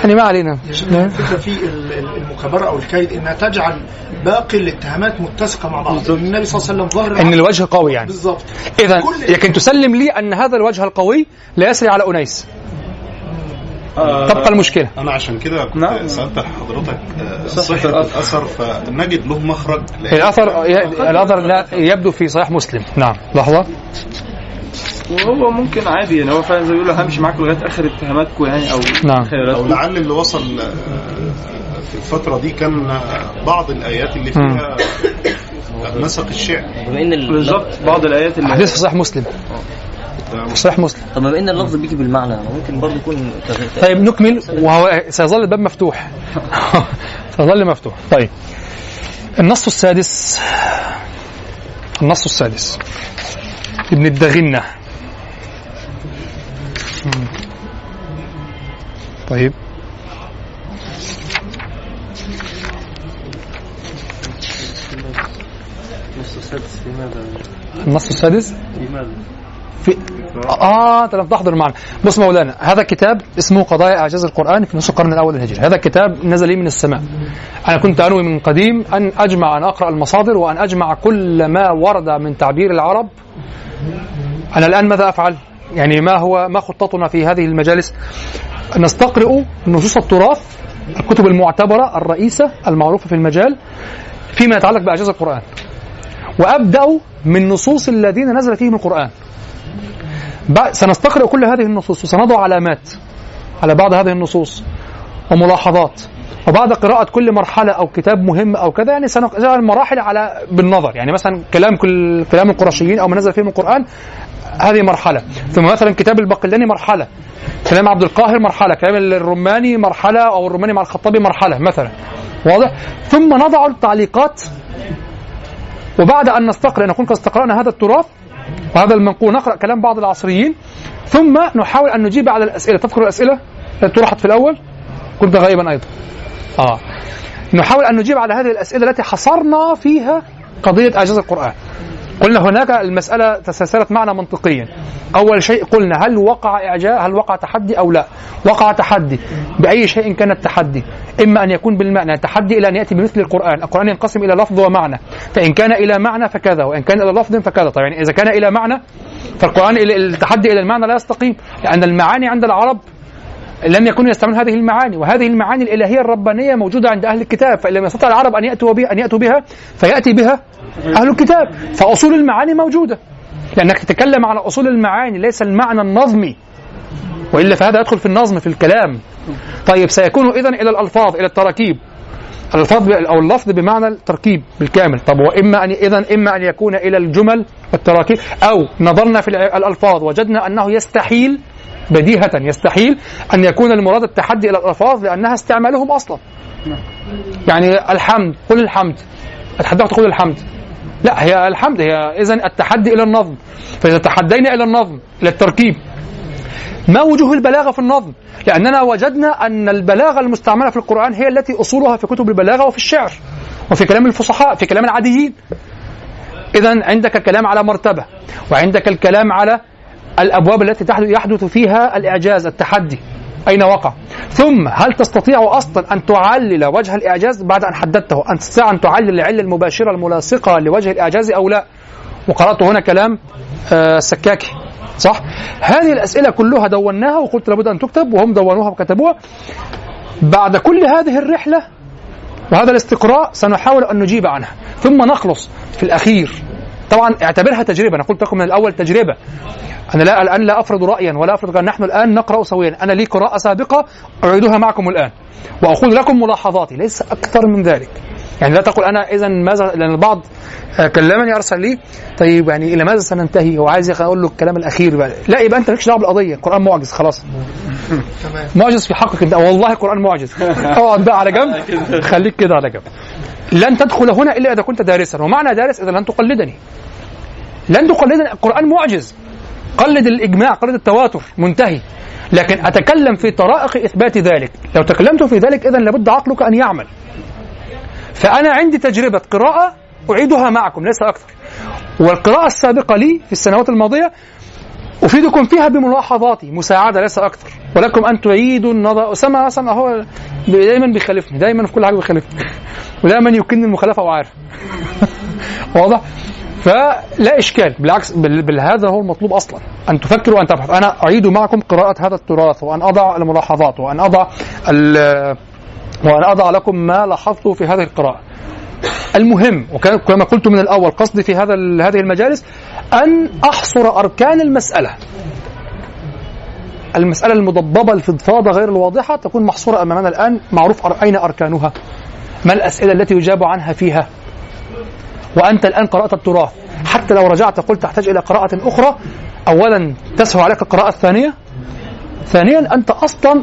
يعني ما علينا. الفكرة في ال- ال- المكابره أو الكيد إنها تجعل باقي الاتهامات متسقة مع بعض؟ النبي صلى الله عليه وسلم ظاهر إن الوجه قوي يعني. بالظبط اذا لكن تسلم لي أن هذا الوجه القوي لا يسري على أنيس. تبقى المشكلة. أنا عشان كده كنت نعم. سألت حضرتك آه، صحة الأثر. الأثر فنجد له مخرج الأثر الأثر لا يبدو في صحيح مسلم. نعم لحظة. وهو ممكن عادي يعني هو فعلا زي ما بيقولوا همشي معاكم لغاية آخر اتهاماتكم يعني أو نعم. أو لعل اللي وصل آه، في الفترة دي كان آه، بعض الآيات اللي فيها آه، نسق الشعر. بما إن ال- بالظبط بعض الآيات اللي حديث في صحيح مسلم. صحيح مسلم. طب بما ان اللفظ بيجي بالمعنى ممكن برضه يكون طيب نكمل وهو سيظل الباب مفتوح. سيظل مفتوح. طيب. النص السادس النص السادس. ابن الدغنة. طيب. السادس لماذا؟ النص السادس؟ لماذا؟ في آه أنت لم تحضر معنا. بص مولانا هذا كتاب اسمه قضايا أعجاز القرآن في نصف القرن الأول الهجري. هذا كتاب نزل لي من السماء. أنا كنت أنوي من قديم أن أجمع أن أقرأ المصادر وأن أجمع كل ما ورد من تعبير العرب. أنا الآن ماذا أفعل؟ يعني ما هو ما خطتنا في هذه المجالس؟ نستقرئ نصوص التراث الكتب المعتبرة الرئيسة المعروفة في المجال فيما يتعلق بأعجاز القرآن. وأبدأ من نصوص الذين نزل فيهم القرآن. سنستقرأ كل هذه النصوص وسنضع علامات على بعض هذه النصوص وملاحظات وبعد قراءة كل مرحلة أو كتاب مهم أو كذا يعني سنقرأ المراحل على بالنظر. يعني مثلا كلام كل كلام القرشيين أو ما نزل فيهم القرآن هذه مرحلة. ثم مثلا كتاب البقلاني مرحلة. كلام عبد القاهر مرحلة. كلام الرماني مرحلة أو الرماني مع الخطابي مرحلة مثلا. واضح؟ ثم نضع التعليقات. وبعد أن نستقرأ نكون قد استقرأنا هذا التراث وهذا المنقول نقرأ كلام بعض العصريين. ثم نحاول أن نجيب على الأسئلة. تذكر الأسئلة التي طرحت في الأول؟ كنت غائبا أيضا. آه. نحاول أن نجيب على هذه الأسئلة التي حصرنا فيها قضية إعجاز القرآن. قلنا هناك المسألة تسلسلت معنا منطقيا. أول شيء قلنا هل وقع إعجاز هل وقع تحدي أو لا؟ وقع تحدي. بأي شيء كان التحدي. إما أن يكون بالمعنى تحدي إلى أن يأتي بمثل القرآن. القرآن ينقسم إلى لفظ ومعنى. فإن كان إلى معنى فكذا وإن كان إلى لفظ فكذا. طيب يعني إذا كان إلى معنى فالقرآن التحدي إلى المعنى لا يستقيم لأن المعاني عند العرب لم يكونوا يستعملون هذه المعاني. وهذه المعاني الإلهية الربانية موجودة عند أهل الكتاب. فإن لم يستطع العرب أن يأتوا بها أن يأتوا بها فيأتي بها أهل الكتاب فأصول المعاني موجودة. لأنك تتكلم على أصول المعاني ليس المعنى النظمي. وإلا فهذا يدخل في النظم في الكلام. طيب سيكون إذا إلى الألفاظ إلى التراكيب. الألفاظ أو اللفظ بمعنى التركيب بالكامل. طب وإما أن إذا إما أن يكون إلى الجمل والتراكيب أو نظرنا في الألفاظ وجدنا أنه يستحيل بديهة يستحيل أن يكون المراد التحدي إلى الألفاظ لأنها استعمالهم أصلا. يعني الحمد قل الحمد. أتحداك تقول الحمد. لا هي الحمد هي إذا التحدي إلى النظم. فإذا تحدينا إلى النظم إلى التركيب ما وجوه البلاغة في النظم؟ لأننا وجدنا أن البلاغة المستعملة في القرآن هي التي أصولها في كتب البلاغة وفي الشعر وفي كلام الفصحاء في كلام العاديين. إذا عندك كلام على مرتبة وعندك الكلام على الأبواب التي يحدث فيها الإعجاز التحدي. أين وقع؟ ثم هل تستطيع أصلا أن تعلل وجه الإعجاز بعد أن حددته؟ أن تستطيع أن تعلل العلة المباشرة الملاصقة لوجه الإعجاز أو لا؟ وقرأت هنا كلام آه، السكاكي صح؟ هذه الأسئلة كلها دوناها وقلت لابد أن تكتب وهم دونوها وكتبوها. بعد كل هذه الرحلة وهذا الاستقراء سنحاول أن نجيب عنها. ثم نخلص في الأخير. طبعا اعتبرها تجربة أنا قلت لكم من الأول تجربة. أنا لا الآن لا أفرض رأيا ولا أفرض قال نحن الآن نقرأ سويا. أنا لي قراءة سابقة أعيدها معكم الآن. وأقول لكم ملاحظاتي. ليس أكثر من ذلك. يعني لا تقول أنا إذا ماذا لأن البعض آه، كلمني أرسل لي طيب يعني إلى ماذا سننتهي؟ هو عايز أقول له الكلام الأخير بقى. لا يبقى أنت مالكش دعوة بالقضية. القرآن معجز خلاص. معجز في حقك أنت. والله القرآن معجز. اقعد بقى على جنب. خليك كده على جنب. لن تدخل هنا إلا إذا كنت دارسا. ومعنى دارس إذا لن تقلدني. لن تقلدني. القرآن معجز. قلد الإجماع قلد التواتر منتهي. لكن أتكلم في طرائق إثبات ذلك. لو تكلمت في ذلك إذا لابد عقلك أن يعمل. فأنا عندي تجربة قراءة أعيدها معكم ليس أكثر. والقراءة السابقة لي في السنوات الماضية أفيدكم فيها بملاحظاتي. مساعدة ليس أكثر. ولكم أن تعيدوا النظر. أسامة أسامة هو دايما بيخالفني دايما في كل حاجة بيخالفني. ودايما يكن المخالفة وعارف. واضح؟ فلا إشكال بالعكس بال- بال- هذا هو المطلوب أصلا أن تفكروا وأن تبحثوا. أنا أعيد معكم قراءة هذا التراث وأن أضع الملاحظات وأن أضع وأن أضع لكم ما لاحظته في هذه القراءة. المهم وكان كما قلت من الأول قصدي في هذا هذه المجالس أن أحصر أركان المسألة. المسألة المضببة الفضفاضة غير الواضحة تكون محصورة أمامنا الآن معروف أين أركانها؟ ما الأسئلة التي يجاب عنها فيها؟ وأنت الآن قرأت التراث. حتى لو رجعت قلت تحتاج إلى قراءة أخرى. أولا تسهل عليك القراءة الثانية. ثانيا أنت أصلا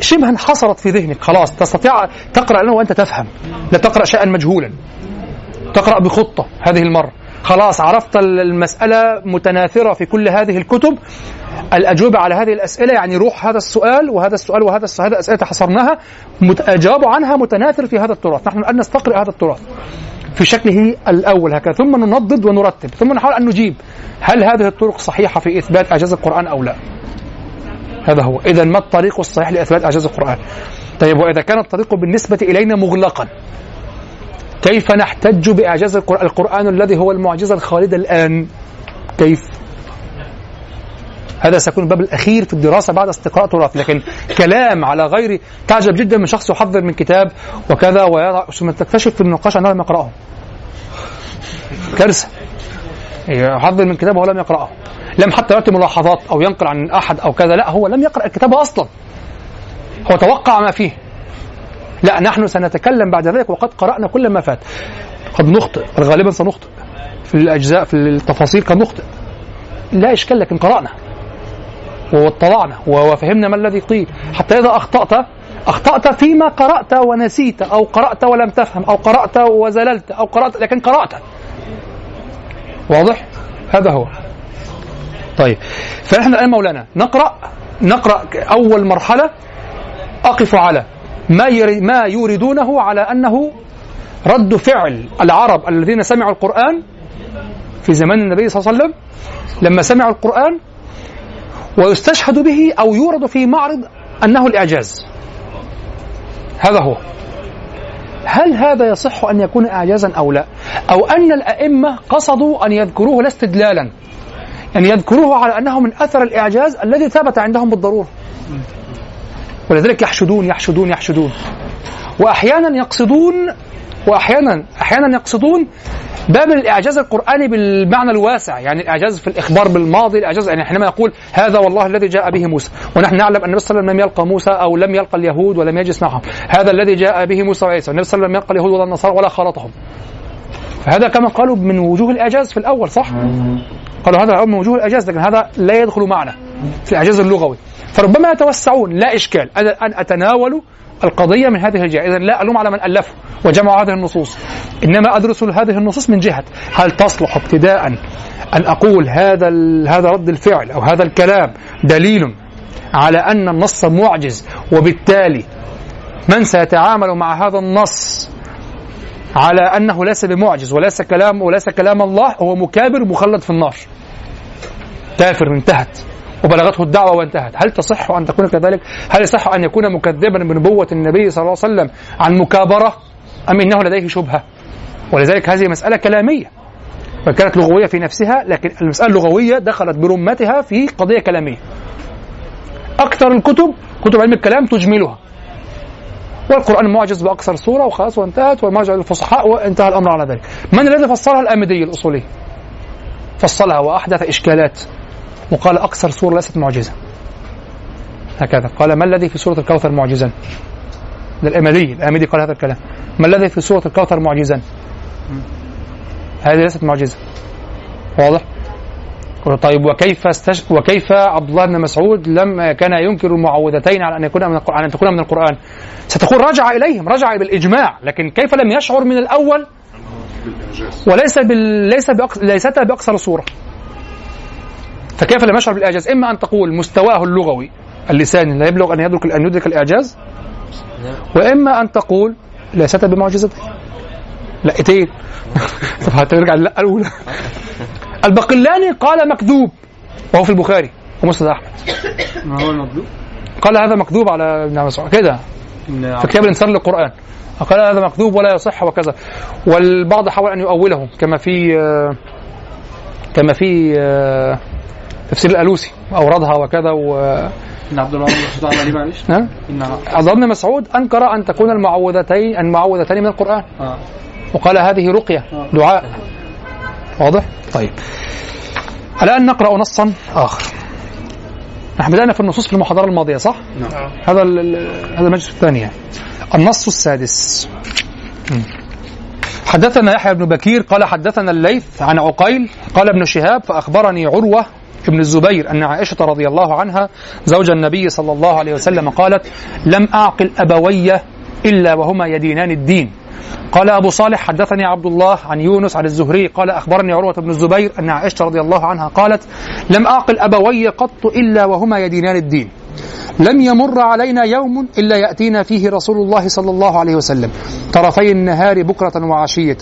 شبه انحصرت في ذهنك. خلاص تستطيع تقرأ الآن وأنت تفهم. لا تقرأ شيئا مجهولا. تقرأ بخطة هذه المرة. خلاص عرفت المسألة متناثرة في كل هذه الكتب. الأجوبة على هذه الأسئلة يعني روح هذا السؤال وهذا السؤال وهذا السؤال هذا الأسئلة حصرناها مت- عنها متناثر في هذا التراث. نحن الآن نستقرأ هذا التراث. في شكله الأول هكذا. ثم ننضد ونرتب. ثم نحاول أن نجيب هل هذه الطرق صحيحة في إثبات إعجاز القرآن أو لا. هذا هو. إذا ما الطريق الصحيح لإثبات إعجاز القرآن؟ طيب وإذا كان الطريق بالنسبة إلينا مغلقا كيف نحتج بإعجاز القرآن, القرآن الذي هو المعجزة الخالدة الآن؟ كيف؟ هذا سيكون الباب الأخير في الدراسة بعد استقراء تراث. لكن كلام على غير تعجب جدا من شخص يحضر من كتاب وكذا ويضع ثم تكتشف في النقاش أنه لم يقرأه. كارثة. يحضر من كتاب وهو لم يقرأه. لم حتى يعطي ملاحظات أو ينقل عن أحد أو كذا. لا هو لم يقرأ الكتاب أصلا. هو توقع ما فيه. لا نحن سنتكلم بعد ذلك وقد قرأنا كل ما فات. قد نخطئ. غالبا سنخطئ. في الأجزاء في التفاصيل قد نخطئ. لا إشكال لكن قرأنا. واطلعنا وفهمنا ما الذي قيل. حتى إذا أخطأت أخطأت فيما قرأت ونسيت أو قرأت ولم تفهم أو قرأت وزللت أو قرأت لكن قرأت. واضح؟ هذا هو. طيب فنحن الآن مولانا نقرأ نقرأ أول مرحلة. أقف على ما ما يوردونه على أنه رد فعل العرب الذين سمعوا القرآن في زمان النبي صلى الله عليه وسلم. لما سمعوا القرآن ويستشهد به أو يورد في معرض أنه الإعجاز. هذا هو. هل هذا يصح أن يكون إعجازا أو لا؟ أو أن الأئمة قصدوا أن يذكروه لا استدلالا؟ يعني يذكروه على أنه من أثر الإعجاز الذي ثبت عندهم بالضرورة. ولذلك يحشدون يحشدون يحشدون. وأحيانا يقصدون واحيانا أحيانا يقصدون باب الإعجاز القرآني بالمعنى الواسع يعني الإعجاز في الإخبار بالماضي الإعجاز يعني حينما يقول هذا والله الذي جاء به موسى. ونحن نعلم أن النبي صلى الله عليه وسلم لم يلقى موسى أو لم يلقى اليهود ولم يجلس معهم. هذا الذي جاء به موسى وعيسى. والنبي صلى الله عليه وسلم لم يلقى اليهود ولا النصارى ولا خالطهم. فهذا كما قالوا من وجوه الإعجاز في الأول صح؟ قالوا هذا من وجوه الإعجاز لكن هذا لا يدخل معنا في الإعجاز اللغوي. فربما يتوسعون لا إشكال. أنا ان أتناول القضية من هذه الجهة. اذا لا ألوم على من ألفه وجمع هذه النصوص. إنما أدرس هذه النصوص من جهة. هل تصلح ابتداء أن أقول هذا هذا رد الفعل أو هذا الكلام دليل على أن النص معجز وبالتالي من سيتعامل مع هذا النص على أنه ليس بمعجز وليس كلام وليس كلام الله هو مكابر مخلد في النار. كافر انتهت. وبلغته الدعوة وانتهت. هل تصح أن تكون كذلك؟ هل يصح أن يكون مكذبا بنبوة النبي صلى الله عليه وسلم عن مكابرة؟ أم إنه لديه شبهة؟ ولذلك هذه مسألة كلامية. وكانت لغوية في نفسها لكن المسألة اللغوية دخلت برمتها في قضية كلامية. أكثر الكتب كتب علم الكلام تجملها. والقرآن معجز بأكثر صورة وخلاص وانتهت ومرجع للفصحاء وانتهى الأمر على ذلك. من الذي فصلها الآمدي الأصولي؟ فصلها وأحدث إشكالات. وقال أكثر صورة ليست معجزة. هكذا. قال ما الذي في سورة الكوثر معجزا؟ للأمدي الأمدي قال هذا الكلام. ما الذي في سورة الكوثر معجزا؟ هذه ليست معجزة. واضح؟ طيب وكيف استش... وكيف عبد الله بن مسعود لم كان ينكر المعوذتين على أن يكون من القرآن أن تكون من القرآن؟ ستقول رجع إليهم رجع بالإجماع لكن كيف لم يشعر من الأول؟ وليس بال... ليس بأقص... ليست باقصر صوره فكيف لم يشعر بالإعجاز؟ إما أن تقول مستواه اللغوي اللساني لا يبلغ أن يدرك أن يدرك الإعجاز وإما أن تقول ليست بمعجزة لقيتين طب هترجع للقه الأولى. البقلاني قال مكذوب وهو في البخاري ومسند أحمد. ما هو المكذوب؟ قال هذا مكذوب على ابن مسعود كده. في كتاب الانتصار للقرآن. قال هذا مكذوب ولا يصح وكذا. والبعض حاول أن يؤوله كما في كما في تفسير الألوسي اوردها وكذا و إن عبد الله بن مسعود عمل إيه معلش؟ نعم إن عبد الله بن مسعود أنكر أن تكون المعوذتين المعوذتين من القرآن آه وقال هذه رقية دعاء واضح؟ طيب الان نقرأ نصا آخر نحن بدأنا في النصوص في المحاضرة الماضية صح؟ نعم هذا ال- ال- هذا المجلس الثاني يعني. النص السادس. حدثنا يحيى بن بكير قال حدثنا الليث عن عقيل قال ابن شهاب فأخبرني عروة ابن الزبير أن عائشة رضي الله عنها زوج النبي صلى الله عليه وسلم قالت لم أعقل أبوي إلا وهما يدينان الدين. قال أبو صالح حدثني عبد الله عن يونس عن الزهري قال أخبرني عروة بن الزبير أن عائشة رضي الله عنها قالت لم أعقل أبوي قط إلا وهما يدينان الدين. لم يمر علينا يوم إلا يأتينا فيه رسول الله صلى الله عليه وسلم. طرفي النهار بكرة وعشية.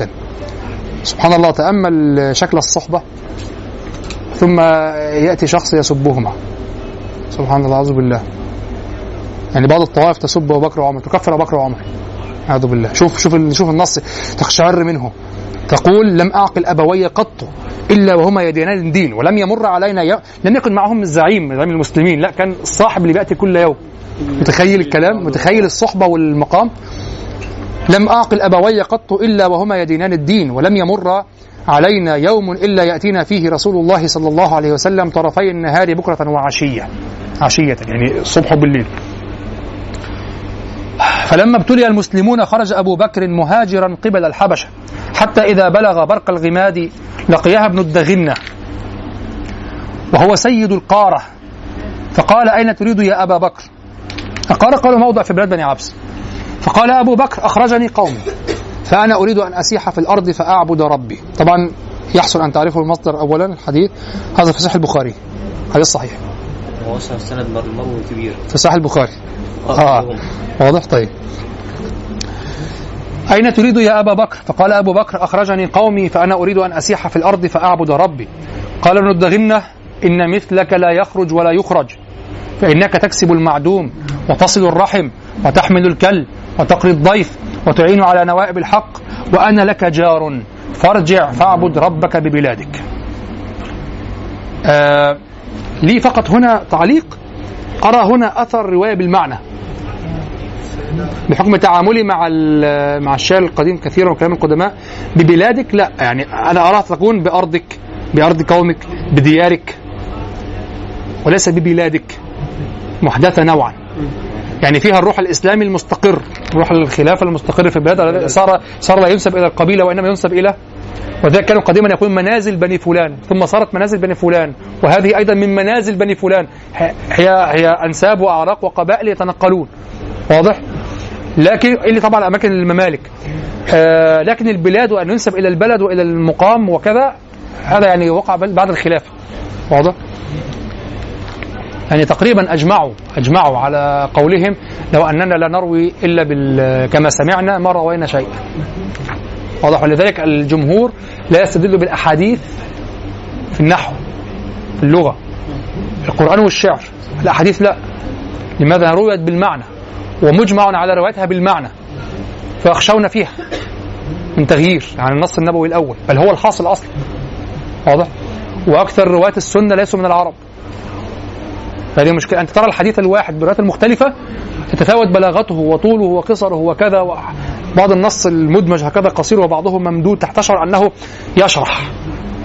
سبحان الله تأمل شكل الصحبة. ثم يأتي شخص يسبهما. سبحان الله أعوذ بالله. يعني بعض الطوائف تسب أبو بكر وعمر تكفر أبو بكر وعمر. أعوذ بالله. شوف شوف شوف النص تقشعر منه. تقول لم أعقل أبوي قط إلا وهما يدينان الدين ولم يمر علينا يوم لم يكن معهم الزعيم زعيم المسلمين لا كان الصاحب اللي بيأتي كل يوم. متخيل الكلام؟ متخيل الصحبة والمقام؟ لم أعقل أبوي قط إلا وهما يدينان الدين ولم يمر علينا يوم إلا يأتينا فيه رسول الله صلى الله عليه وسلم طرفي النهار بكرة وعشية. عشية يعني الصبح وبالليل فلما ابتلي المسلمون خرج أبو بكر مهاجرا قبل الحبشة. حتى إذا بلغ برق الغماد لقيها ابن الدغنة. وهو سيد القارة. فقال أين تريد يا أبا بكر؟ القارة قالوا موضع في بلاد بني عبس. فقال أبو بكر أخرجني قومي. فأنا أريد أن أسيح في الأرض فأعبد ربي. طبعا يحسن أن تعرفوا المصدر أولا الحديث هذا في صحيح البخاري. حديث صحيح. المرو كبير. في صحيح البخاري. آه. واضح؟ طيب. أين تريد يا أبا بكر؟ فقال أبو بكر أخرجني قومي فأنا أريد أن أسيح في الأرض فأعبد ربي. قال ابن الدغنة إن مثلك لا يخرج ولا يخرج فإنك تكسب المعدوم وتصل الرحم وتحمل الكل وتقري الضيف وتعين على نوائب الحق وأنا لك جار. فارجع فاعبد ربك ببلادك. آه لي فقط هنا تعليق. أرى هنا أثر رواية بالمعنى. بحكم تعاملي مع مع الشعر القديم كثيرا وكلام القدماء. ببلادك لا يعني أنا اراها تكون بأرضك بأرض قومك بديارك وليس ببلادك محدثة نوعا. يعني فيها الروح الإسلامي المستقر روح الخلافة المستقر في البلاد صار صار لا ينسب إلى القبيلة وإنما ينسب إلى وذلك كانوا قديما يقولون منازل بني فلان ثم صارت منازل بني فلان وهذه أيضا من منازل بني فلان. هي هي أنساب وأعراق وقبائل يتنقلون. واضح؟ لكن اللي طبعا أماكن الممالك. آه لكن البلاد وأن ينسب إلى البلد وإلى المقام وكذا هذا يعني وقع بعد الخلافة. واضح؟ يعني تقريبا اجمعوا أجمعوا على قولهم لو أننا لا نروي إلا بال كما سمعنا ما روينا شيئا. واضح؟ ولذلك الجمهور لا يستدل بالأحاديث في النحو في اللغة في القرآن والشعر. الأحاديث لا. لماذا رويت بالمعنى ومجمع على روايتها بالمعنى فيخشون فيها من تغيير عن النص النبوي الأول بل هو الحاصل أصلا واضح؟ وأكثر رواة السنة ليسوا من العرب. هذه مشكلة. أنت ترى الحديث الواحد بالروايات المختلفة تتفاوت بلاغته وطوله وقصره وكذا بعض النص المدمج هكذا قصير وبعضه ممدود تشعر أنه يشرح.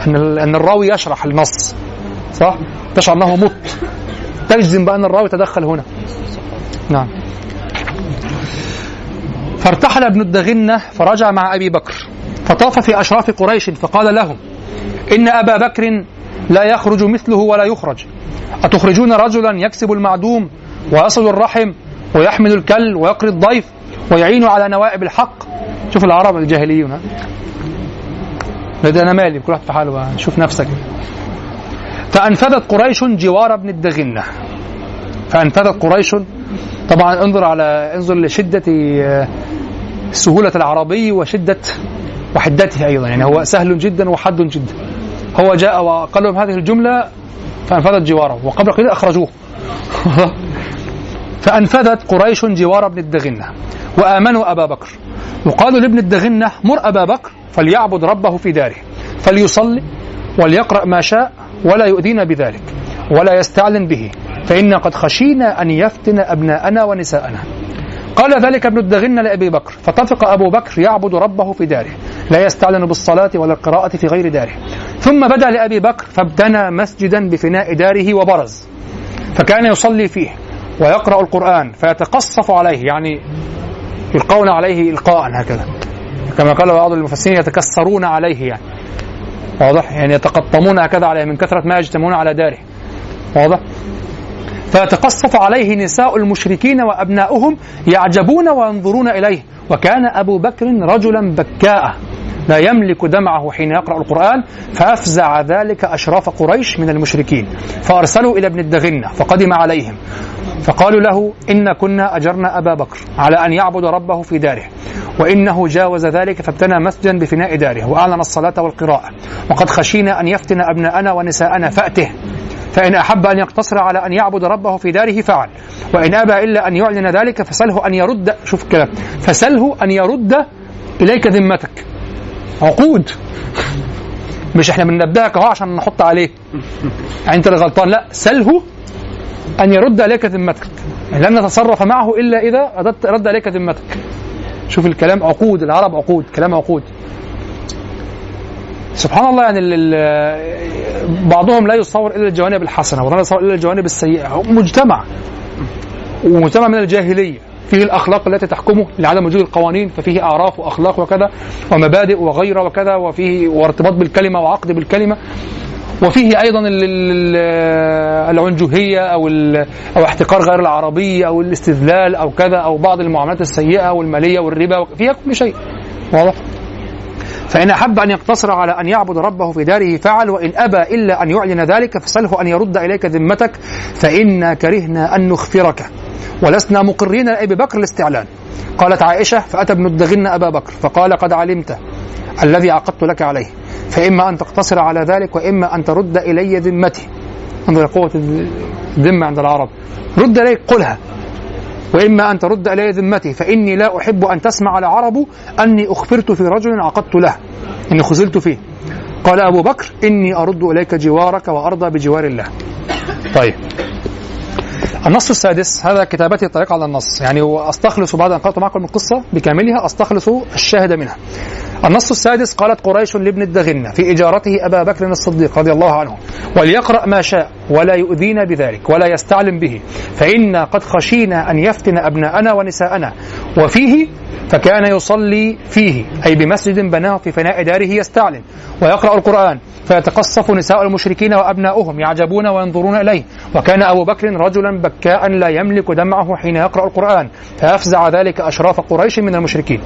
أن أن الراوي يشرح النص. صح؟ تشعر أنه مط تجزم بأن الراوي تدخل هنا. نعم. فارتحل ابن الدغنة فرجع مع أبي بكر. فطاف في أشراف قريش فقال لهم إن أبا بكر لا يخرج مثله ولا يخرج. أتخرجون رجلا يكسب المعدوم ويصل الرحم ويحمل الكل ويقري الضيف ويعين على نوائب الحق؟ شوف العرب الجاهليون أنا مالي كل واحد في حاله شوف نفسك. فأنفذت قريش جوار ابن الدغنة. فأنفذت قريش. طبعا انظر على انظر لشدة سهولة العربي وشدة وحدته أيضا. يعني هو سهل جدا وحد جدا. هو جاء وقال لهم هذه الجملة فانفذت جواره وقبل قليل أخرجوه. فانفذت قريش جوار ابن الدغنة وآمنوا أبا بكر. وقالوا لابن الدغنة مر أبا بكر فليعبد ربه في داره. فليصلي وليقرأ ما شاء ولا يؤذينا بذلك ولا يستعلن به. فإنا قد خشينا أن يفتن أبناءنا ونساءنا. قال ذلك ابن الدغن لأبي بكر. فطفق أبو بكر يعبد ربه في داره لا يستعلن بالصلاة ولا القراءة في غير داره. ثم بدا لأبي بكر فابتنى مسجدا بفناء داره وبرز فكان يصلي فيه ويقرأ القرآن فيتقصف عليه يعني يلقون عليه إلقاء هكذا. كما قال بعض المفسرين يتكسرون عليه يعني. واضح؟ يعني يتقطمون هكذا عليه من كثرة ما يجتمعون على داره. واضح؟ فيتقصف عليه نساء المشركين وأبناؤهم يعجبون وينظرون إليه. وكان أبو بكر رجلا بكاء لا يملك دمعه حين يقرأ القرآن فأفزع ذلك أشراف قريش من المشركين. فأرسلوا إلى ابن الدغنة فقدم عليهم. فقالوا له إن كنا أجرنا أبا بكر على أن يعبد ربه في داره وإنه جاوز ذلك فابتنى مسجدا بفناء داره وأعلن الصلاة والقراءة. وقد خشينا أن يفتن أبناءنا ونساءنا فأته. فإن أحب أن يقتصر على أن يعبد ربه في داره فعل. وإن أبى إلا أن يعلن ذلك فسله أن يرد. شوف الكلام فسله أن يرد إليك ذمتك. عقود. مش إحنا بننبهك أهو عشان نحط عليه. يعني أنت اللي غلطان. لا سله أن يرد اليك ذمتك. يعني لن نتصرف معه إلا إذا ردت رد اليك ذمتك. شوف الكلام عقود. العرب عقود. كلام عقود. سبحان الله يعني بعضهم لا يصور إلا الجوانب الحسنة ولا يصور إلا الجوانب السيئة. مجتمع. ومجتمع من الجاهلية. فيه الأخلاق التي تحكمه لعدم وجود القوانين ففيه اعراف وأخلاق وكذا ومبادئ وغيرة وكذا وفيه وارتباط بالكلمة وعقد بالكلمة وفيه أيضا ال- ال- العنجهية أو أو احتقار غير العربي أو الاستذلال أو كذا أو بعض المعاملات السيئة والمالية والربا فيها كل شيء. واضح؟ فإن أحب أن يقتصر على أن يعبد ربه في داره فعل وإن أبى إلا أن يعلن ذلك فسله أن يرد إليك ذمتك فإنا كرهنا أن نخفرك. ولسنا مقرين لأبي بكر الاستعلان. قالت عائشة فأتى ابن الدغن أبا بكر فقال قد علمت الذي عقدت لك عليه. فإما أن تقتصر على ذلك وإما أن ترد إلي ذمتي. انظر قوة الذمة عند العرب. رد إليك قلها. وإما أن ترد إلي ذمتي فإني لا أحب أن تسمع العرب أني أخفرت في رجل عقدت له إني خزلت فيه. قال أبو بكر إني أرد إليك جوارك وأرضى بجوار الله. طيب. النص السادس هذا كتابتي الطريق على النص يعني واستخلص بعد أن قرأت معكم القصة بكاملها أستخلص الشاهد منها. النص السادس قالت قريش لابن الدغنة في إجارته أبا بكر الصديق رضي الله عنه وليقرأ ما شاء ولا يؤذينا بذلك ولا يستعلم به فإنا قد خشينا أن يفتن أبناءنا ونساءنا وفيه فكان يصلي فيه أي بمسجد بناه في فناء داره يستعلم ويقرأ القرآن فيتقصف نساء المشركين وأبناؤهم يعجبون وينظرون إليه وكان أبو بكر رجلا بكاء لا يملك دمعه حين يقرأ القرآن فأفزع ذلك أشراف قريش من المشركين.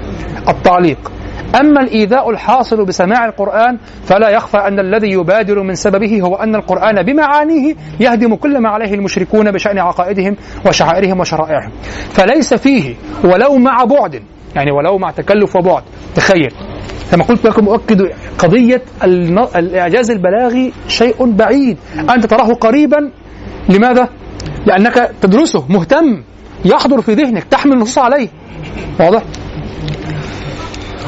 التعليق أما الإيذاء الحاصل بسماع القرآن فلا يخفى أن الذي يبادر من سببه هو أن القرآن بمعانيه يهدم كل ما عليه المشركون بشأن عقائدهم وشعائرهم وشرائعهم. فليس فيه ولو مع بعد يعني ولو مع تكلف وبعد. تخيل. كما قلت لكم أؤكد قضية الإعجاز البلاغي شيء بعيد. أنت تراه قريبا. لماذا؟ لأنك تدرسه مهتم يحضر في ذهنك تحمل النصوص عليه. واضح؟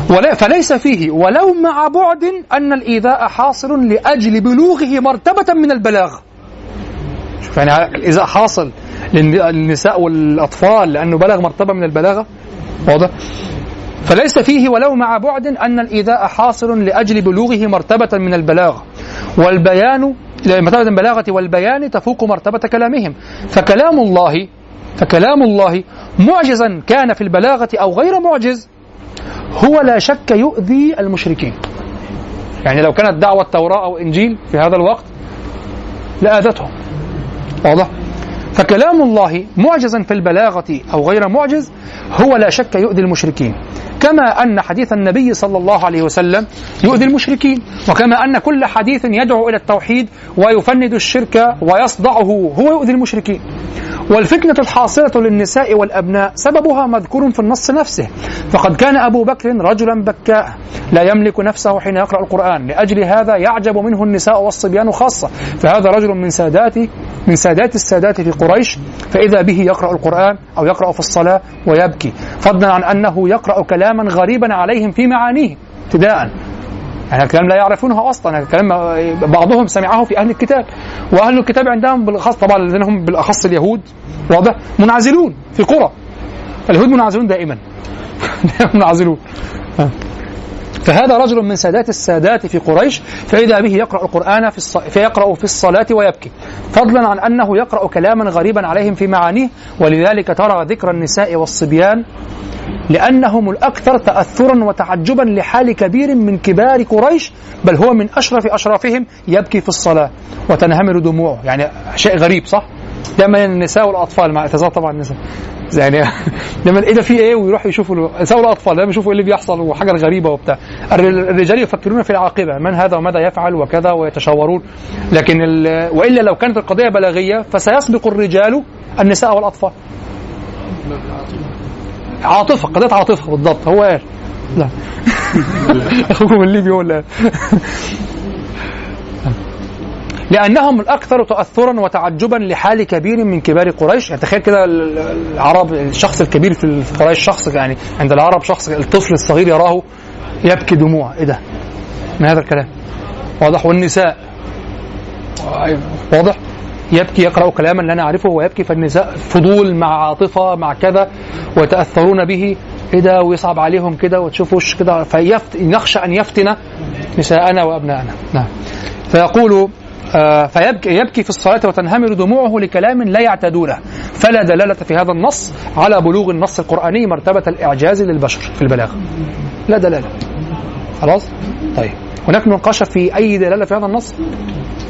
ولا فليس فيه. ولو مع بعد أن الإيذاء حاصل لأجل بلوغه مرتبة من البلاغة شوف يعني الإيذاء حاصل للن- للنساء والأطفال لأنه بلغ مرتبة من البلاغة. واضح؟ فليس فيه ولو مع بعد أن الإيذاء حاصل لأجل بلوغه مرتبة من البلاغة والبيان مرتبة البلاغة والبيان تفوق مرتبة كلامهم. فكلام الله فكلام الله معجزا كان في البلاغة أو غير معجز هو لا شك يؤذي المشركين. يعني لو كانت دعوة توراة أو إنجيل في هذا الوقت لآذتهم. واضح؟ فكلام الله معجزا في البلاغة أو غير معجز هو لا شك يؤذي المشركين. كما أن حديث النبي صلى الله عليه وسلم يؤذي المشركين. وكما أن كل حديث يدعو إلى التوحيد ويفند الشرك ويصدعه هو يؤذي المشركين. والفتنة الحاصلة للنساء والأبناء سببها مذكور في النص نفسه. فقد كان أبو بكر رجلا بكاء لا يملك نفسه حين يقرأ القرآن. لأجل هذا يعجب منه النساء والصبيان خاصة. فهذا رجل من سادات من سادات السادات في قريش. فإذا به يقرأ القرآن أو يقرأ في الصلاة ويبكي. فضلا عن أنه يقرأ كلاما غريبا عليهم في معانيه. ابتداء يعني الكلام لا يعرفونه أصلا. يعني الكلام بعضهم سمعه في أهل الكتاب. وأهل الكتاب عندهم بالأخص طبعا الذين هم بالأخص اليهود واضح منعزلون في قرى. اليهود منعزلون دائما. منعزلون. فهذا رجل من سادات السادات في قريش فإذا به يقرأ القرآن في الص... فيقرأ في الصلاة ويبكي. فضلا عن أنه يقرأ كلاما غريبا عليهم في معانيه ولذلك ترى ذكر النساء والصبيان لأنهم الأكثر تأثرا وتعجبا لحال كبير من كبار قريش بل هو من أشرف أشرافهم يبكي في الصلاة وتنهمر دموعه. يعني شيء غريب صح؟ دائما النساء والأطفال مع اعتذار طبعا النساء. يعني دايما إيه ده في إيه ويروحوا يشوفوا النساء والاطفال دايما يشوفوا إيه اللي بيحصل وحاجة غريبة وبتاع. الر- الرجال يفكرون في العاقبة من هذا وماذا يفعل وكذا ويتشاورون. لكن ال- وإلا لو كانت القضية بلاغية فسيسبق الرجال النساء والأطفال. عاطفة قضية عاطفة بالضبط. هو قال لا. أخوكم الليبي هو اللي لأنهم الأكثر تأثرا وتعجبا لحال كبير من كبار قريش. يعني تخيل كده ال- العرب الشخص الكبير في قريش شخص يعني عند العرب شخص الطفل الصغير يراه يبكي دموع. إيه ده؟ من هذا الكلام؟ واضح. والنساء. واضح. يبكي يقرأ كلاما لا نعرفه ويبكي. فالنساء فضول مع عاطفة مع كذا ويتأثرون به. إيه ده؟ ويصعب عليهم كده وتشوف وش كده. فيفت نخشى أن يفتن نساءنا وأبناءنا. نعم. فيقول فيبكي يبكي في الصلاة وتنهمر دموعه لكلام لا يعتادونه فلا دلالة في هذا النص على بلوغ النص القرآني مرتبة الإعجاز للبشر في البلاغة. لا دلالة. خلاص؟ طيب. هناك مناقشة في أي دلالة في هذا النص؟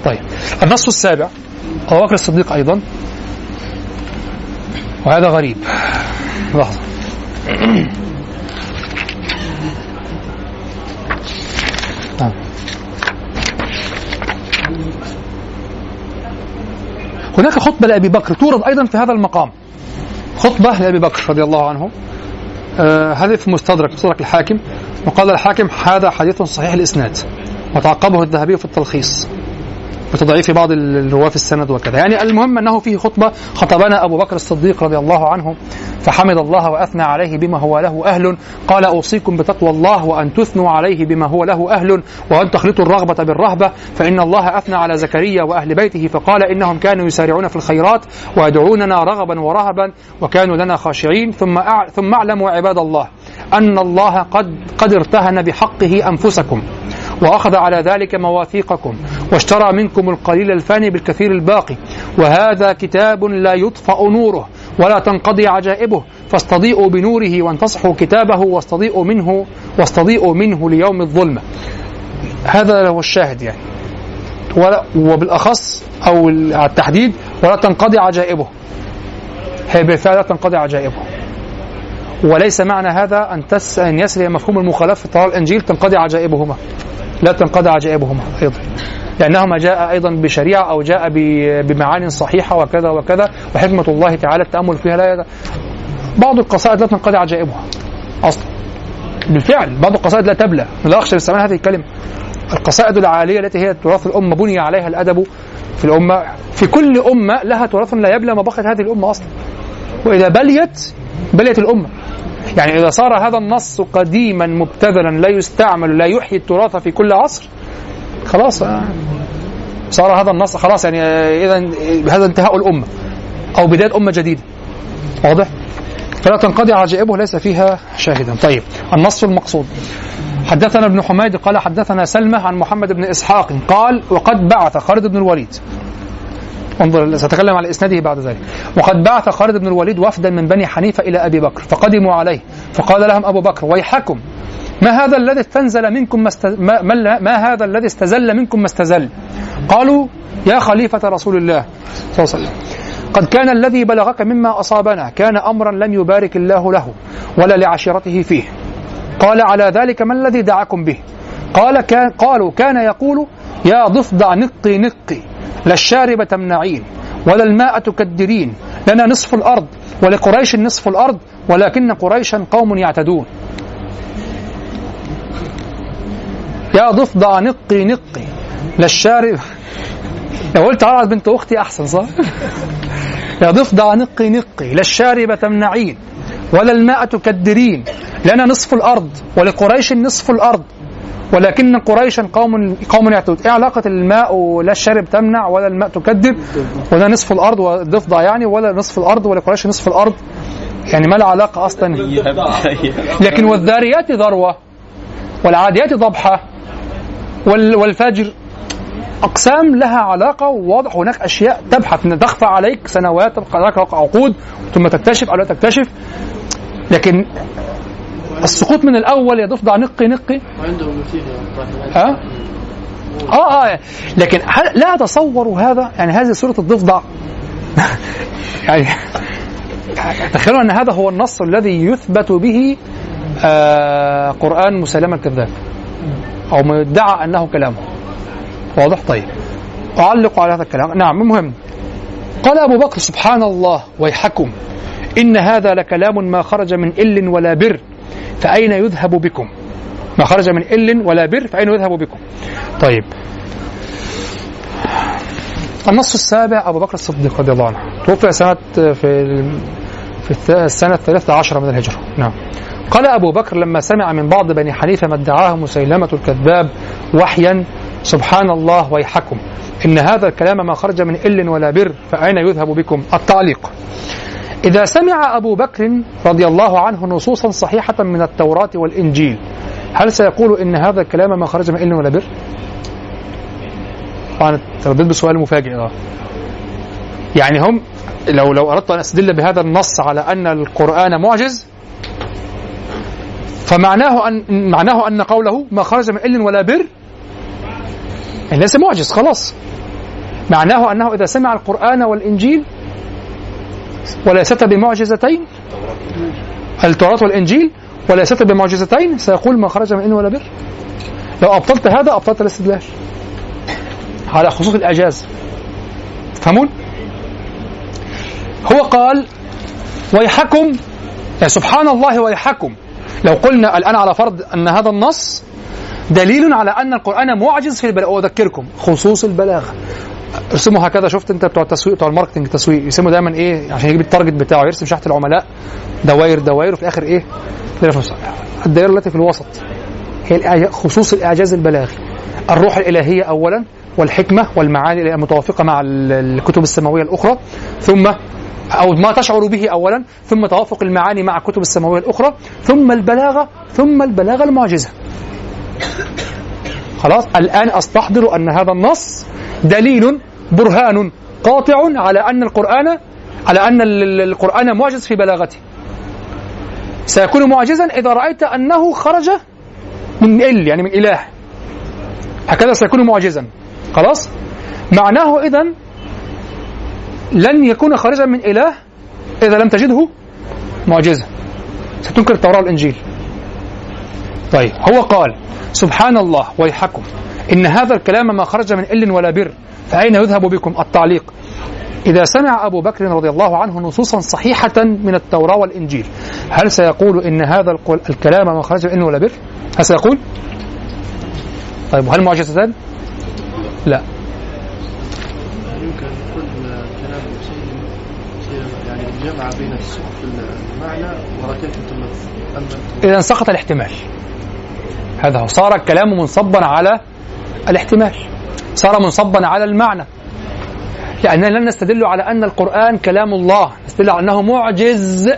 طيب. النص السابع أبو بكر الصديق أيضا. وهذا غريب. لحظة. هناك خطبة لأبي بكر تورد أيضا في هذا المقام. خطبة لأبي بكر رضي الله عنه. آه هذه في مستدرك مستدرك الحاكم. وقال الحاكم هذا حديث صحيح الإسناد وتعقبه الذهبي في التلخيص. بتضعيف بعض الرواة في السند وكذا. يعني المهم أنه فيه خطبة خطبنا أبو بكر الصديق رضي الله عنه فحمد الله وأثنى عليه بما هو له أهل. قال أوصيكم بتقوى الله وأن تثنوا عليه بما هو له أهل وأن تخلطوا الرغبة بالرهبة فإن الله أثنى على زكريا وأهل بيته فقال إنهم كانوا يسارعون في الخيرات ويدعوننا رغبا ورهبا وكانوا لنا خاشعين. ثم ثم اعلموا عباد الله أن الله قد قد ارتهن بحقه أنفسكم. وأخذ على ذلك مواثيقكم واشترى منكم القليل الفاني بالكثير الباقي. وهذا كتاب لا يطفأ نوره ولا تنقضي عجائبه. فاستضيئوا بنوره وانتصحوا كتابه واستضيئوا منه واستضيئوا منه ليوم الظلمة هذا هو الشاهد يعني. ولا وبالأخص أو على التحديد ولا تنقضي عجائبه. هي بالفعل لا تنقضي عجائبه. وليس معنى هذا أن تس أن يسري مفهوم المخالفة. في طلال الإنجيل تنقضي عجائبهما لا تنقضي عجائبهما أيضا. لأنهما جاء أيضا بشريعة أو جاء بمعان صحيحة وكذا وكذا. وحكمة الله تعالى التأمل فيها لا يد... بعض القصائد لا تنقضي عجائبها أصلا. بالفعل بعض القصائد لا تبلى. لا أخشى باستعمال هذه الكلمة. القصائد العالية التي هي تراث الأمة بني عليها الأدب في الأمة. في كل أمة لها تراث لا يبلى ما بقت هذه الأمة أصلا. وإذا بليت بليت الأمة يعني إذا صار هذا النص قديما مبتذلا لا يستعمل لا يحيي التراث في كل عصر خلاص. صار هذا النص خلاص يعني إذا هذا انتهاء الأمة أو بداية أمة جديدة واضح؟ فلا تنقضي عجائبه ليس فيها شاهدا طيب النص المقصود حدثنا ابن حميد قال حدثنا سلمة عن محمد بن إسحاق قال وقد بعث خالد بن الوليد انظر سأتكلم على إسناده بعد ذلك. وقد بعث خالد بن الوليد وفدا من بني حنيفة إلى أبي بكر فقدموا عليه فقال لهم أبو بكر ويحكم ما هذا الذي استنزل منكم ما, است... ما... ما... ما هذا الذي استزل منكم ما استزل؟ قالوا يا خليفة رسول الله صلى الله عليه وسلم قد كان الذي بلغك مما أصابنا كان أمرا لم يبارك الله له ولا لعشيرته فيه. قال على ذلك ما الذي دعاكم به؟ قال كان قالوا كان يقول يا ضفدع نقي نقي. لا الشارب تمنعين ولا الماء تكدرين لنا نصف الأرض ولقريش نصف الأرض ولكن قريشا قوم يعتدون يا ضفدع نقي نقي لا الشارب لو قلت على بنت أختي أحسن صح؟ يا ضفدع نقي نقي لا الشارب تمنعين ولا الماء تكدرين لنا نصف الأرض ولقريش نصف الأرض ولكن قريشا قوم قوم يعتدون. إيه علاقة الماء ولا الشارب تمنع ولا الماء تكدر ولا نصف الأرض والضفدع يعني ولا نصف الأرض ولا قريش نصف الأرض؟ يعني ما العلاقه أصلا؟ لكن والذاريات ذروة والعاديات ضبحة وال والفجر أقسام لها علاقة وواضح. هناك أشياء تبحث. ان تخفى عليك سنوات تبقى لك عقود ثم تكتشف أو لا تكتشف. لكن السقوط من الأول يضفدع نقي نقي. ها؟ آه آه لكن هل لا اتصور هذا؟ يعني هذه سوره الضفدع يعني تخيلوا أن هذا هو النص الذي يثبت به آه قرآن مسلمه الكذاب. أو ما يدعى أنه كلامه. واضح؟ طيب. أعلق على هذا الكلام. نعم المهم. قال أبو بكر سبحان الله ويحكم. إن هذا لكلام ما خرج من إل ولا بر. فأين يذهب بكم؟ ما خرج من إل ولا بر فأين يذهب بكم؟ طيب. النص السابع أبو بكر الصديق رضي الله عنه. توفي سنة في في السنة الثالثة عشرة من الهجرة. نعم. قال أبو بكر لما سمع من بعض بني حنيفة ما ادعاه مسيلمة الكذاب وحيا سبحان الله ويحكم. إن هذا الكلام ما خرج من إل ولا بر فأين يذهب بكم؟ التعليق. إذا سمع أبو بكر رضي الله عنه نصوصا صحيحة من التوراة والإنجيل هل سيقول إن هذا الكلام ما خرج من إل ولا بر؟ طبعا تردد بسؤال مفاجئ آه يعني هم لو لو أردت أن أستدل بهذا النص على أن القرآن معجز فمعناه أن معناه أن قوله ما خرج من ال ولا بر يعني ليس معجز خلاص معناه أنه إذا سمع القرآن والإنجيل وليست بمعجزتين؟ التوراة والإنجيل. وليست بمعجزتين؟ سيقول ما خرج من ال ولا بر. لو أبطلت هذا أبطلت الاستدلال. على خصوص الإعجاز. تفهمون؟ هو قال ويحكم يعني سبحان الله ويحكم. لو قلنا الآن على فرض أن هذا النص دليل على أن القرآن معجز في البلاغة. وأذكركم خصوص البلاغة. ارسموا هكذا. شفت انت بتوع التسويق بتوع ال marketing التسويق. يسموا دايما إيه؟ عشان يجيب ال target بتاعه. يرسم شريحة العملاء. دوائر دوائر. وفي الآخر إيه؟ الدائرة التي في الوسط. هي خصوص الإعجاز البلاغي. الروح الإلهية اولا والحكمة والمعاني المتوافقة مع ال- الكتب السماوية الأخرى. ثم أو ما تشعر به أولا. ثم توافق المعاني مع الكتب السماوية الأخرى. ثم البلاغة ثم البلاغة المعجزة. خلاص؟ الآن أستحضر أن هذا النص دليل برهان قاطع على أن القرآن على أن ال- ال- القرآن معجز في بلاغته. سيكون معجزا إذا رأيت أنه خرج من إل يعني من إله. هكذا سيكون معجزا. خلاص؟ معناه اذا لن يكون خارجا من إله إذا لم تجده معجزه ستنكر التوراة والإنجيل. طيب هو قال سبحان الله ويحكم إن هذا الكلام ما خرج من إل ولا بر فأين يذهب بكم التعليق إذا سمع أبو بكر رضي الله عنه نصوصا صحيحة من التوراة والإنجيل هل سيقول إن هذا الكلام ما خرج من إل ولا بر؟ هل سيقول؟ طيب وهل معجزتان؟ لا يعني الجمع بين إذا سقط الاحتمال. هذا هو. صار الكلام منصبا على الاحتمال. صار منصبا على المعنى. لأننا لن نستدل على أن القرآن كلام الله. نستدل على أنه معجز.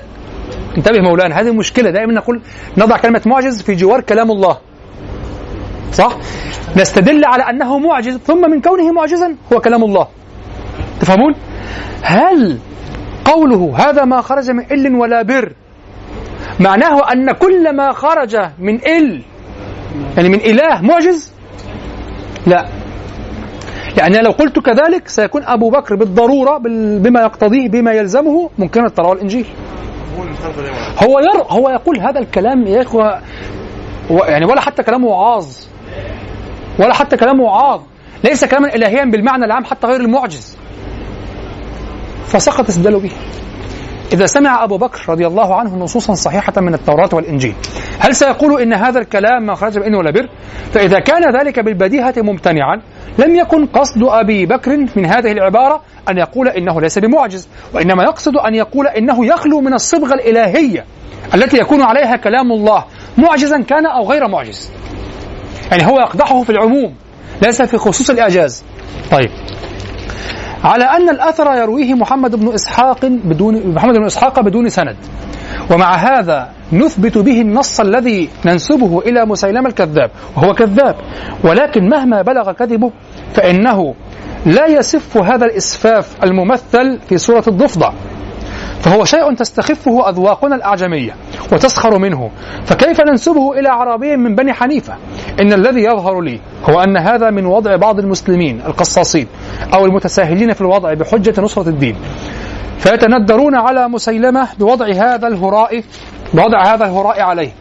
انتبه مولانا هذه المشكلة دائما نقول نضع كلمة معجز في جوار كلام الله. صح؟ نستدل على أنه معجز ثم من كونه معجزا هو كلام الله. تفهمون؟ هل قوله هذا ما خرج من إل ولا بر. معناه أن كل ما خرج من إل يعني من إله معجز؟ لا. يعني لو قلت كذلك سيكون أبو بكر بالضرورة بال- بما يقتضيه بما يلزمه ممكن التوراة والإنجيل. هو ير هو يقول هذا الكلام يا إخوة يعني ولا حتى كلامه وعاظ ولا حتى كلامه وعاظ ليس كلاما إلهيا بالمعنى العام حتى غير المعجز. فسقط استدلاله به. إذا سمع أبو بكر رضي الله عنه نصوصا صحيحة من التوراة والإنجيل هل سيقول إن هذا الكلام ما خرج من ولا بر فإذا كان ذلك بالبديهة ممتنعا لم يكن قصد أبي بكر من هذه العبارة أن يقول إنه ليس بمعجز وإنما يقصد أن يقول إنه يخلو من الصبغة الإلهية التي يكون عليها كلام الله معجزا كان أو غير معجز. يعني هو يقدحه في العموم ليس في خصوص الإعجاز. طيب. على أن الأثر يرويه محمد بن إسحاق بدون محمد بن إسحاق بدون سند. ومع هذا نثبت به النص الذي ننسبه إلى مسيلمة الكذاب وهو كذاب. ولكن مهما بلغ كذبه فإنه لا يسف هذا الإسفاف الممثل في سورة الضفدع. فهو شيء تستخفه أذواقنا الأعجمية وتسخر منه. فكيف ننسبه إلى عربي من بني حنيفة؟ إن الذي يظهر لي هو أن هذا من وضع بعض المسلمين القصاصين أو المتساهلين في الوضع بحجة نصرة الدين. فيتندرون على مسيلمة بوضع هذا الهراء بوضع هذا الهراء عليه.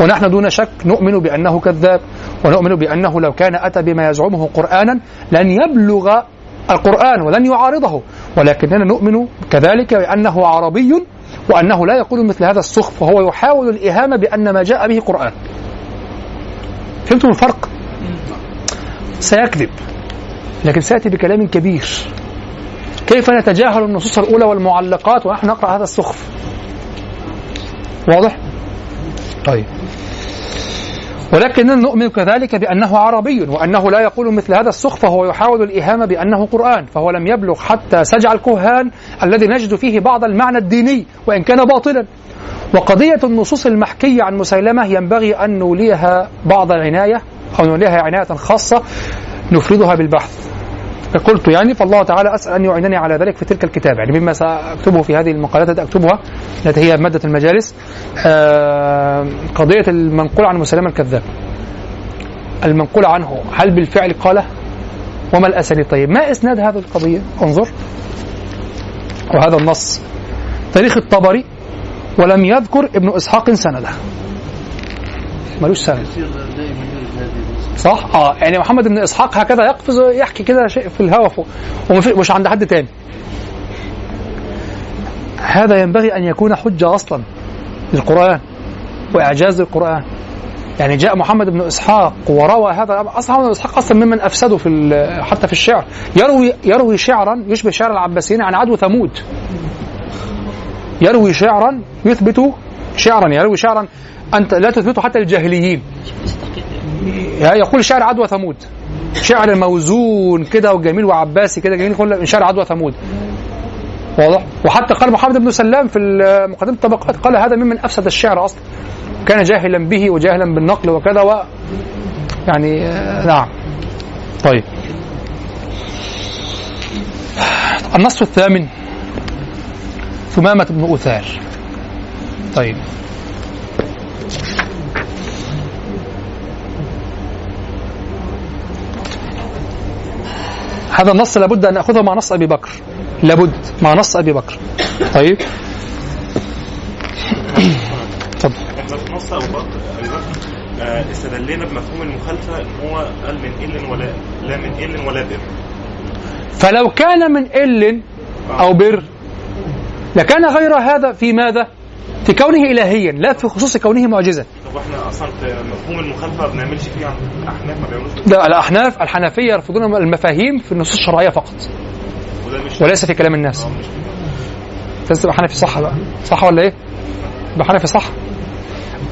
ونحن دون شك نؤمن بأنه كذاب ونؤمن بأنه لو كان أتى بما يزعمه قرآنا لن يبلغ القرآن ولن يعارضه. ولكننا نؤمن كذلك بأنه عربي وأنه لا يقول مثل هذا السخف وهو يحاول الإهانة بأن ما جاء به قرآن. فهمتم الفرق؟ سيكذب لكن سيأتي بكلام كبير. كيف نتجاهل النصوص الأولى والمعلقات ونحن نقرأ هذا السخف؟ واضح؟ طيب. ولكننا نؤمن كذلك بأنه عربي وأنه لا يقول مثل هذا السخف وهو يحاول الإهانة بأنه قرآن فهو لم يبلغ حتى سجع الكهان الذي نجد فيه بعض المعنى الديني وإن كان باطلا. وقضية النصوص المحكية عن مسيلمة ينبغي أن نوليها بعض العناية أو نوليها عناية خاصة نفردها بالبحث. قلت يعني فالله تعالى أسأل أن يعينني على ذلك في تلك الكتاب. يعني مما سأكتبه في هذه المقالات التي أكتبها التي هي مادة المجالس آه، قضية المنقول عن مسلمة الكذاب. المنقول عنه هل بالفعل قاله؟ وما الأسانيد؟ طيب ما إسناد هذه القضية؟ انظر. وهذا النص. تاريخ الطبري ولم يذكر ابن إسحاق سنده. ملوش سند يصير دائما يرد هذه المسألة. صح؟ آه يعني محمد بن إسحاق هكذا يقفز يحكي كده شيء في الهواء فوق ومفي- مش عند حد تاني. هذا ينبغي أن يكون حجة أصلا للقرآن وإعجاز القران. يعني جاء محمد بن إسحاق وروى هذا أصلا محمد بن إسحاق أصلا ممن افسدوا في حتى في الشعر يروي يروي شعرا يشبه شعر العباسيين عن عدو ثمود. يروي شعرا يثبت شعرا يروي شعرا أنت لا تثبته حتى للجاهليين. يعني يقول شعر عدوى ثمود. شعر موزون كده وجميل وعباسي كده جميل من شعر عدوى ثمود. واضح؟ وحتى قال محمد بن سلام في مقدمة الطبقات قال هذا ممن أفسد الشعر أصلا. كان جاهلا به وجاهلا بالنقل وكذا و يعني آه، نعم. طيب. النص الثامن ثمامة بن أثار طيب. هذا النص لابد أن نأخذه مع نص أبي بكر. لابد مع نص أبي بكر. طيب. اتفضل إحنا في نص بكر ابي بكر آه، استدلينا بمفهوم المخالفة إن هو قال من إل ولا لا من إل ولا بر. فلو كان من إل أو بر لكان غير هذا في ماذا؟ في كونه إلهيا لا في خصوص كونه معجزة طب إحنا أصلا مفهوم المخالفة ما بنعملش فيه الاحناف ما بيعملوش ده الأحناف الحنفية يرفضون المفاهيم في النصوص الشرعية فقط. وليس في كلام الناس. كده. لازم تبقى حنفي صح بقى. صح ولا إيه؟ يبقى حنفي صح.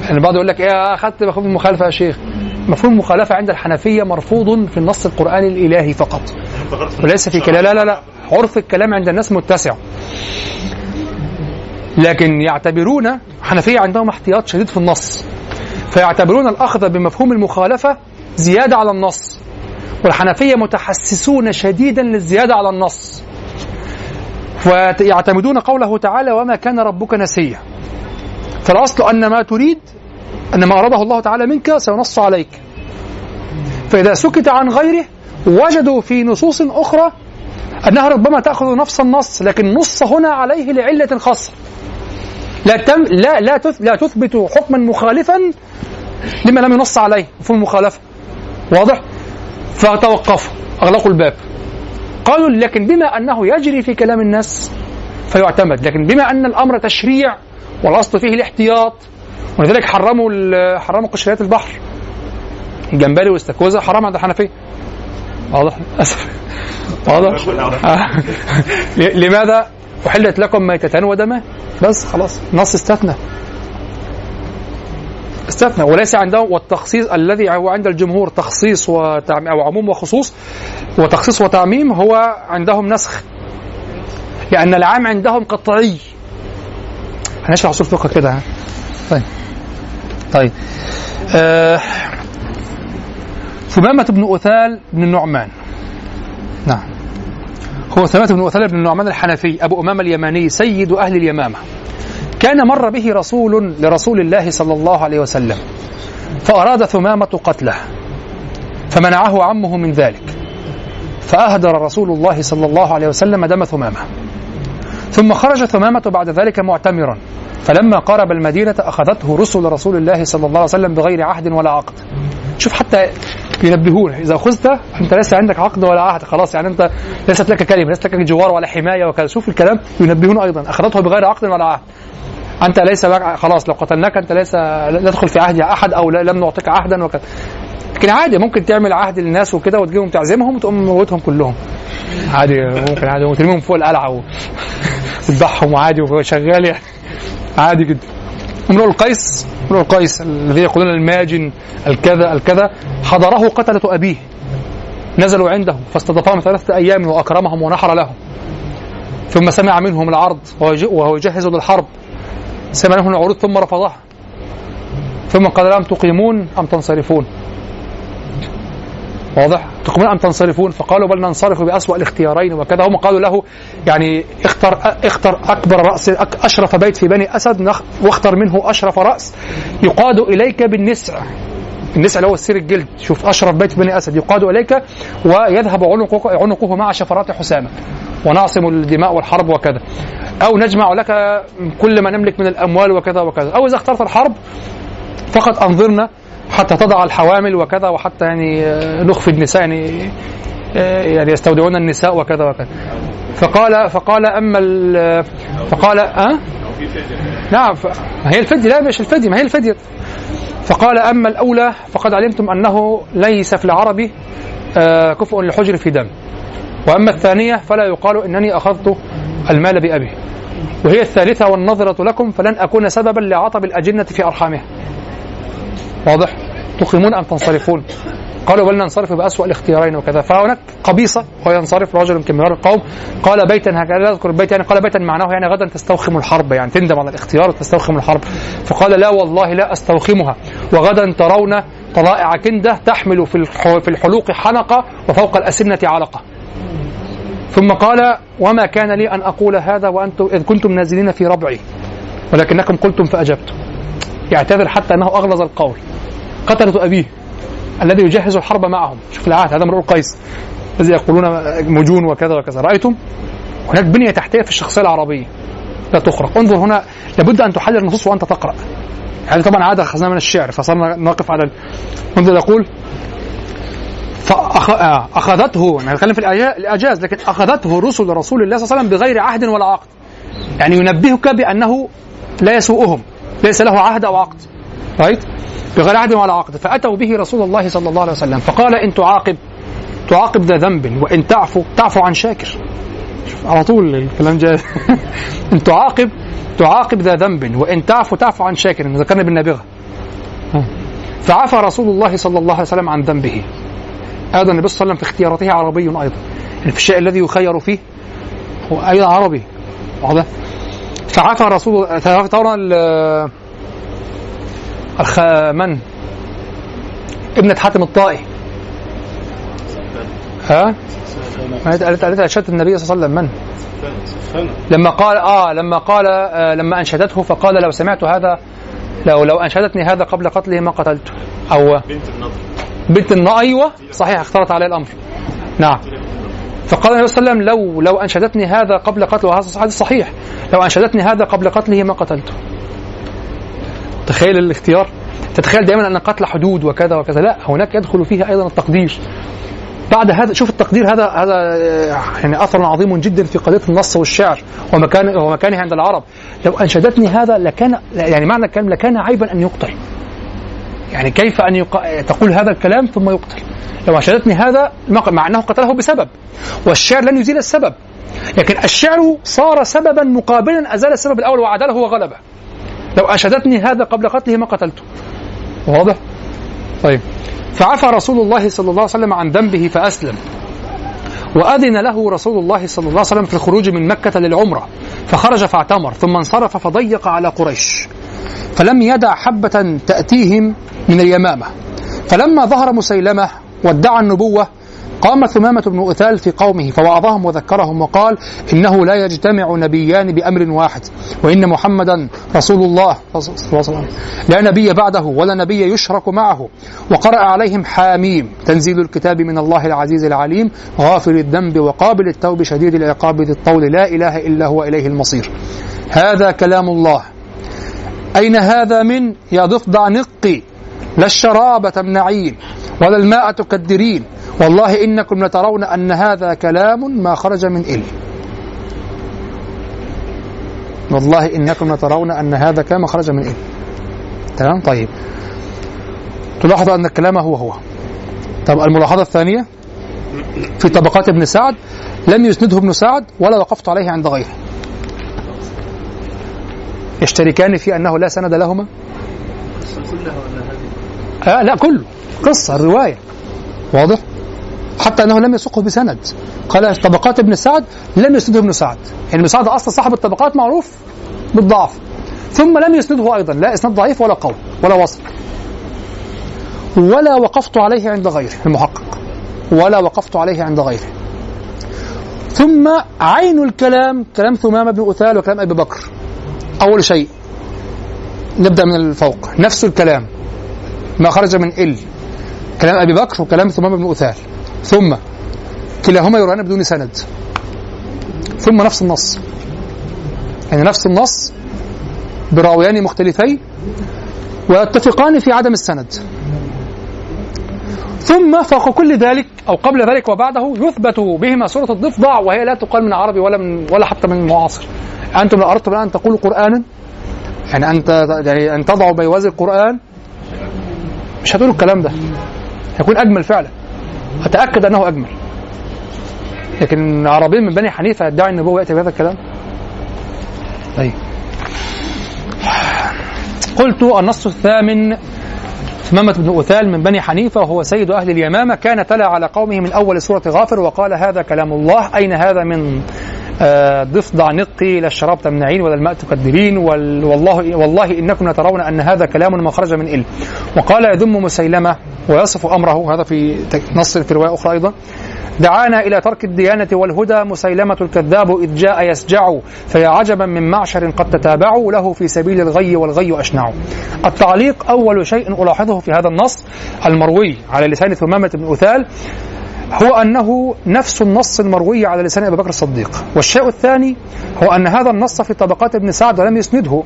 يعني البعض يقول لك إيه أخذت مفهوم المخالفة يا شيخ. مفهوم المخالفة عند الحنفية مرفوض في النص القراني الإلهي فقط. وليس في كلام لا لا لا. عرف الكلام عند الناس متسع. لكن يعتبرون حنفية عندهم احتياط شديد في النص. فيعتبرون الأخذ بمفهوم المخالفة زيادة على النص. والحنفية متحسسون شديدا للزيادة على النص. ويعتمدون قوله تعالى وما كان ربك نسيا. فالأصل أن ما تريد أن ما أراده الله تعالى منك سينص عليك. فإذا سكت عن غيره وجدوا في نصوص أخرى أنها ربما تأخذ نفس النص لكن نص هنا عليه لعلة خاصة. لا تم لا لا لا تثبت حكما مخالفا لما لم ينص عليه مفهوم المخالفة. واضح؟ فتوقفوا أغلقوا الباب. قالوا لكن بما أنه يجري في كلام الناس فيعتمد. لكن بما أن الأمر تشريع والأصل فيه الاحتياط ولذلك حرموا حرموا قشريات البحر. الجمبري والاستاكوزا حرام عند الحنفية. واضح؟ واضح؟ آه. لماذا؟ أحلت لكم ميتتان ودمان بس خلاص نص استثنى. استثنى. وليس عندهم والتخصيص الذي هو عند الجمهور تخصيص وتعميم أو عموم وخصوص وتخصيص وتعميم هو عندهم نسخ. لأن العام عندهم قطعي. هنشرح اصول فقه كده ها؟ طيب. طيب. آه ثمامة بن أثال بن النعمان نعم. هو ثمامة بن أثال بن النعمان الحنفي أبو أمامة اليماني سيد أهل اليمامة. كان مر به رسول لرسول الله صلى الله عليه وسلم فأراد ثمامة قتله فمنعه عمه من ذلك فأهدر رسول الله صلى الله عليه وسلم دم ثمامة. ثم خرج ثمامة بعد ذلك معتمرا فلما قارب المدينة أخذته رسل رسول الله صلى الله عليه وسلم بغير عهد ولا عقد. شوف حتى ينبهونه إذا اخذت أنت ليس عندك عقد ولا عهد. خلاص يعني أنت ليست لك كلمة ليست لك جوار ولا حماية وكذا. شوف الكلام ينبهون أيضا. أخذته بغير عقد ولا عهد. أنت ليس لك خلاص لو قتلناك أنت ليس لا تدخل في عهد أحد أو لا- لم نعطيك عهدا وكذا. لكن عادي ممكن تعمل عهد للناس وكده وتجيبهم تعزمهم وتقوم موتهم كلهم. عادي ممكن عادي وترميهم فوق القلعة وتذبحهم عادي وشغال يعني. عادي جدا. امرؤ القيس امرؤ القيس الذي يقولون الماجن الكذا الكذا حضره قتلة أبيه. نزلوا عنده فاستضافهم ثلاثة أيام وأكرمهم ونحر لهم ثم سمع منهم العرض وهو يج- وهو يجهز للحرب. سمع منهم العروض ثم رفضها ثم قال لهم تقيمون أم تنصرفون؟ واضح؟ تقيمون أم تنصرفون؟ فقالوا بل ننصرف بأسوأ الاختيارين وكذا. هم قالوا له يعني اختر اختر أكبر رأس أشرف بيت في بني أسد واختر منه أشرف رأس. يقاد إليك بالنسع. النسع اللي هو السير الجلد. شوف أشرف بيت في بني أسد. يقاد إليك ويذهب عنقه, عنقه مع شفرات حسامة. ونعصم الدماء والحرب وكذا. أو نجمع لك كل ما نملك من الأموال وكذا وكذا. أو إذا اخترت الحرب فقط أنظرنا حتى تضع الحوامل وكذا وحتى يعني آه، نخفي النساء يعني آه، يعني يستودعون النساء وكذا وكذا. فقال فقال أما ال- فقال أه؟ نعم ما هي الفدية لا مش الفدية ما هي الفدية. فقال أما الأولى فقد علمتم أنه ليس في العرب آه، كفء للحجر في دم. وأما الثانية فلا يقال إنني أخذت المال بأبي. وهي الثالثة والنظرة لكم فلن أكون سببا لعطب الأجنة في أرحامها. واضح؟ تقيمون أم تنصرفون؟ قالوا بل ننصرف بأسوأ الاختيارين وكذا. فهناك قبيصة وينصرف رجل كميار القوم. قال بيتا هكذا لا أذكر البيت يعني قال بيتا معناه يعني غدا تستوخم الحرب يعني تندم على الاختيار وتستوخم الحرب. فقال لا والله لا أستوخمها. وغدا ترون طلائع كندة تحمل في في الحلوق حنقة وفوق الأسنة علقة. ثم قال وما كان لي أن أقول هذا وأنتم إذ كنتم نازلين في ربعي. ولكنكم قلتم فأجبتم. يعتذر حتى أنه أغلظ القول. قتلة أبيه الذي يجهز الحرب معهم. شوف العهد هذا امرؤ القيس الذي يقولون مجون وكذا وكذا. رأيتم؟ هناك بنية تحتية في الشخصية العربية. لا تخرق. انظر هنا لابد أن تحلل النصوص وأنت تقرأ. هذه طبعا عادة أخذناها من الشعر فصرنا نقف على انظر يقول فأخذته أنا بتكلم في الإعجاز لكن أخذته رسل رسول الله صلى الله عليه وسلم بغير عهد ولا عقد. يعني ينبهك بأنه لا يسوءهم ليس له عهد أو عقد. رايت بغير عهد ولا عقد. فأتوا به رسول الله صلى الله عليه وسلم. فقال إن تعاقب تعاقب ذا ذنب وإن تعفو تعفو عن شاكر. على طول الكلام جاي. إن تعاقب تعاقب ذا ذنب وإن تعفو تعفو عن شاكر. ذكرنا بالنابغة فعفى رسول الله صلى الله عليه وسلم عن ذنبه. هذا النبي صلى الله عليه وسلم في اختياراته عربي أيضا. يعني في الشيء الذي يخير فيه هو أيضا عربي. واضح؟ فعفى رسول ترى ال- الخ... من؟ ابنة حاتم الطائي. ها؟ قالت قالت النبي صلى الله عليه وسلم من؟ لما قال آه لما قال آه لما أنشدته فقال لو سمعت هذا لو لو أنشدتني هذا قبل قتله ما قتلته. أو بنت النضر. بنت النا أيوه صحيح اختلط عليه الأمر. نعم. فقال النبي صلى الله عليه وسلم لو لو أنشدتني هذا قبل قتله. هذا حديث صحيح. لو أنشدتني هذا قبل قتله ما قتلته. تخيل الاختيار. تتخيل دائما أن القتل حدود وكذا وكذا. لا هناك يدخل فيها أيضا التقدير. بعد هذا شوف التقدير هذا هذا آه، يعني أثر عظيم جدا في قضية النص والشعر ومكان ومكانه عند العرب. لو أنشدتني هذا لكان يعني معنى الكلام لكان عيبا أن يقتل. يعني كيف أن يق... تقول هذا الكلام ثم يقتل. لو انشدتني هذا مع أنه قتله بسبب. والشعر لن يزيل السبب. لكن الشعر صار سببا مقابلا أزال السبب الأول وعدله وغلبه. لو انشدتني هذا قبل قتله ما قتلته. واضح؟ طيب. فعفى رسول الله صلى الله عليه وسلم عن ذنبه فأسلم. وأذن له رسول الله صلى الله عليه وسلم في الخروج من مكة للعمرة. فخرج فاعتمر ثم انصرف فضيق على قريش. فلم يدع حبة تأتيهم من اليمامة. فلما ظهر مسيلمة وادعى النبوة قام ثمامة بن أثال في قومه فوعظهم وذكرهم وقال إنه لا يجتمع نبيان بأمر واحد وإن محمدا رسول الله. لا نبي بعده ولا نبي يشرك معه. وقرأ عليهم حاميم تنزيل الكتاب من الله العزيز العليم غافر الذنب وقابل التوب شديد العقاب ذي الطول لا إله إلا هو إليه المصير. هذا كلام الله. أين هذا من؟ يا ضفدع نقي لا الشراب تمنعين ولا الماء تكدرين والله إنكم لترون أن هذا كلام ما خرج من إل والله إنكم لترون أن هذا كلام خرج من إل تمام؟ طيب. تلاحظ أن الكلام هو هو. طب الملاحظة الثانية؟ في طبقات ابن سعد لم يسنده ابن سعد ولا وقفت عليه عند غيره. يشتركان في أنه لا سند لهما؟ آه لا كله. قصة الرواية. واضح؟ حتى أنه لم يسقه بسند. قال طبقات ابن سعد لم يسنده ابن سعد. يعني ابن سعد أصلا صاحب الطبقات معروف بالضعف. ثم لم يسنده أيضا. لا إسناد ضعيف ولا قوي ولا وصف ولا وقفت عليه عند غيره المحقق. ولا وقفت عليه عند غيره. ثم عين الكلام كلام ثمامة بن أثال وكلام أبي بكر. أول شيء نبدأ من الفوق. نفس الكلام. ما خرج من إل. كلام أبي بكر وكلام ثمامة بن أثال. ثم كلاهما يرويان بدون سند. ثم نفس النص. يعني نفس النص براويان مختلفين ويتفقان في عدم السند. ثم فوق كل ذلك أو قبل ذلك وبعده يثبت بهما سوره الضفدع وهي لا تقال من عربي ولا من ولا حتى من معاصر. أنتم لو أردتم أن تقولوا قرانا يعني انت يعني أن تضعوا بيوازي القرآن مش هتقولوا الكلام ده. هيكون أجمل فعلا. أتأكد أنه أجمل. لكن عربي من بني حنيفة يدعي النبوة ياتي بهذا الكلام؟ طيب. قلت النص الثامن ثمامة بن أثال من بني حنيفة وهو سيد أهل اليمامة كان تلا على قومه من أول سورة غافر وقال هذا كلام الله. أين هذا من آه، ضفدع نقي لا الشراب تمنعين ولا الماء تكدرين وال- والله والله إنكم لترون أن هذا كلام ما خرج من ال وقال يذم مسيلمة ويصف أمره هذا في نص في روايه أخرى أيضا. دعانا إلى ترك الديانة والهدى مسيلمة الكذاب إذ جاء يسجع فيا عجبا من معشر قد تتابعوا له في سبيل الغي والغي أشنع. التعليق أول شيء ألاحظه في هذا النص المروي على لسان ثمامة بن اثال هو أنه نفس النص المروي على لسان أبي بكر الصديق، والشيء الثاني هو أن هذا النص في طبقات ابن سعد ولم يسنده.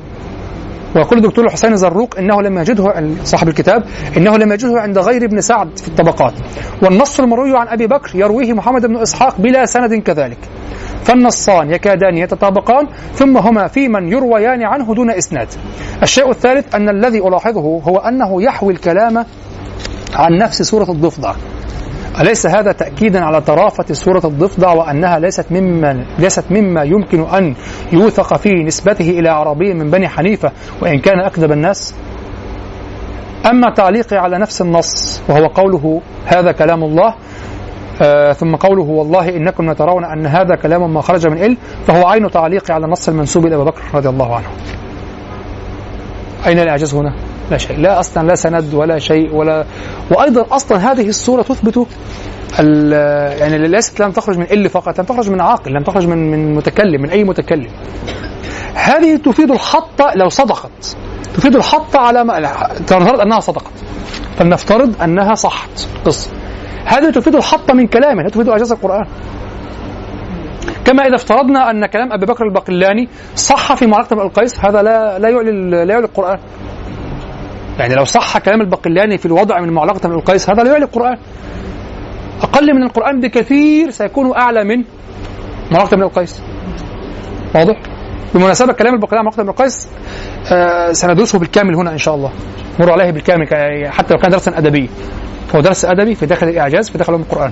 ويقول الدكتور حسين زروق إنه لم يجده صاحب الكتاب إنه لم يجده عند غير ابن سعد في الطبقات. والنص المروي عن أبي بكر يرويه محمد بن إسحاق بلا سند كذلك. فالنصان يكادان يتطابقان ثم هما في من يرويان عنه دون إسناد. الشيء الثالث أن الذي ألاحظه هو أنه يحوي الكلام عن نفس سورة الضفدع. أليس هذا تأكيدا على طرافة سورة الضفدع وأنها ليست مما ليست مما يمكن أن يوثق في نسبته إلى عربي من بني حنيفة وإن كان أكذب الناس؟ أما تعليقي على نفس النص وهو قوله هذا كلام الله آه ثم قوله والله إنكم لترون أن هذا كلام ما خرج من إل فهو عين تعليقي على النص المنسوب إلى أبي بكر رضي الله عنه أين الإعجاز هنا؟ لا شيء لا أصلا لا سند ولا شيء ولا وأيضا أصلا هذه الصورة تثبت يعني ليست لم تخرج من إل فقط لم تخرج من عاقل لم تخرج من من متكلم من أي متكلم. هذه تفيد الحط لو صدقت تفيد الحط على ما تنفترض أنها صدقت. فلنفترض أنها صحت. قصة. هذه تفيد الحط من كلامه لا تفيد إعجاز القرآن. كما إذا افترضنا أن كلام أبي بكر الباقلاني صح في معركه القيس هذا لا لا يعلي لا يعلي القرآن. يعني لو صح كلام الباقلاني في الوضع من معلقة بن القيس هذا لا يعلي القران أقل من القرآن بكثير سيكون أعلى من معركه بن القيس. واضح؟ بالمناسبه كلام الباقلاني عن معركه بن القيس آه سندرسه بالكامل هنا إن شاء الله. مر عليه بالكامل حتى لو كان درسا ادبيا هو درس أدبي في داخل الإعجاز في داخل علوم القرآن.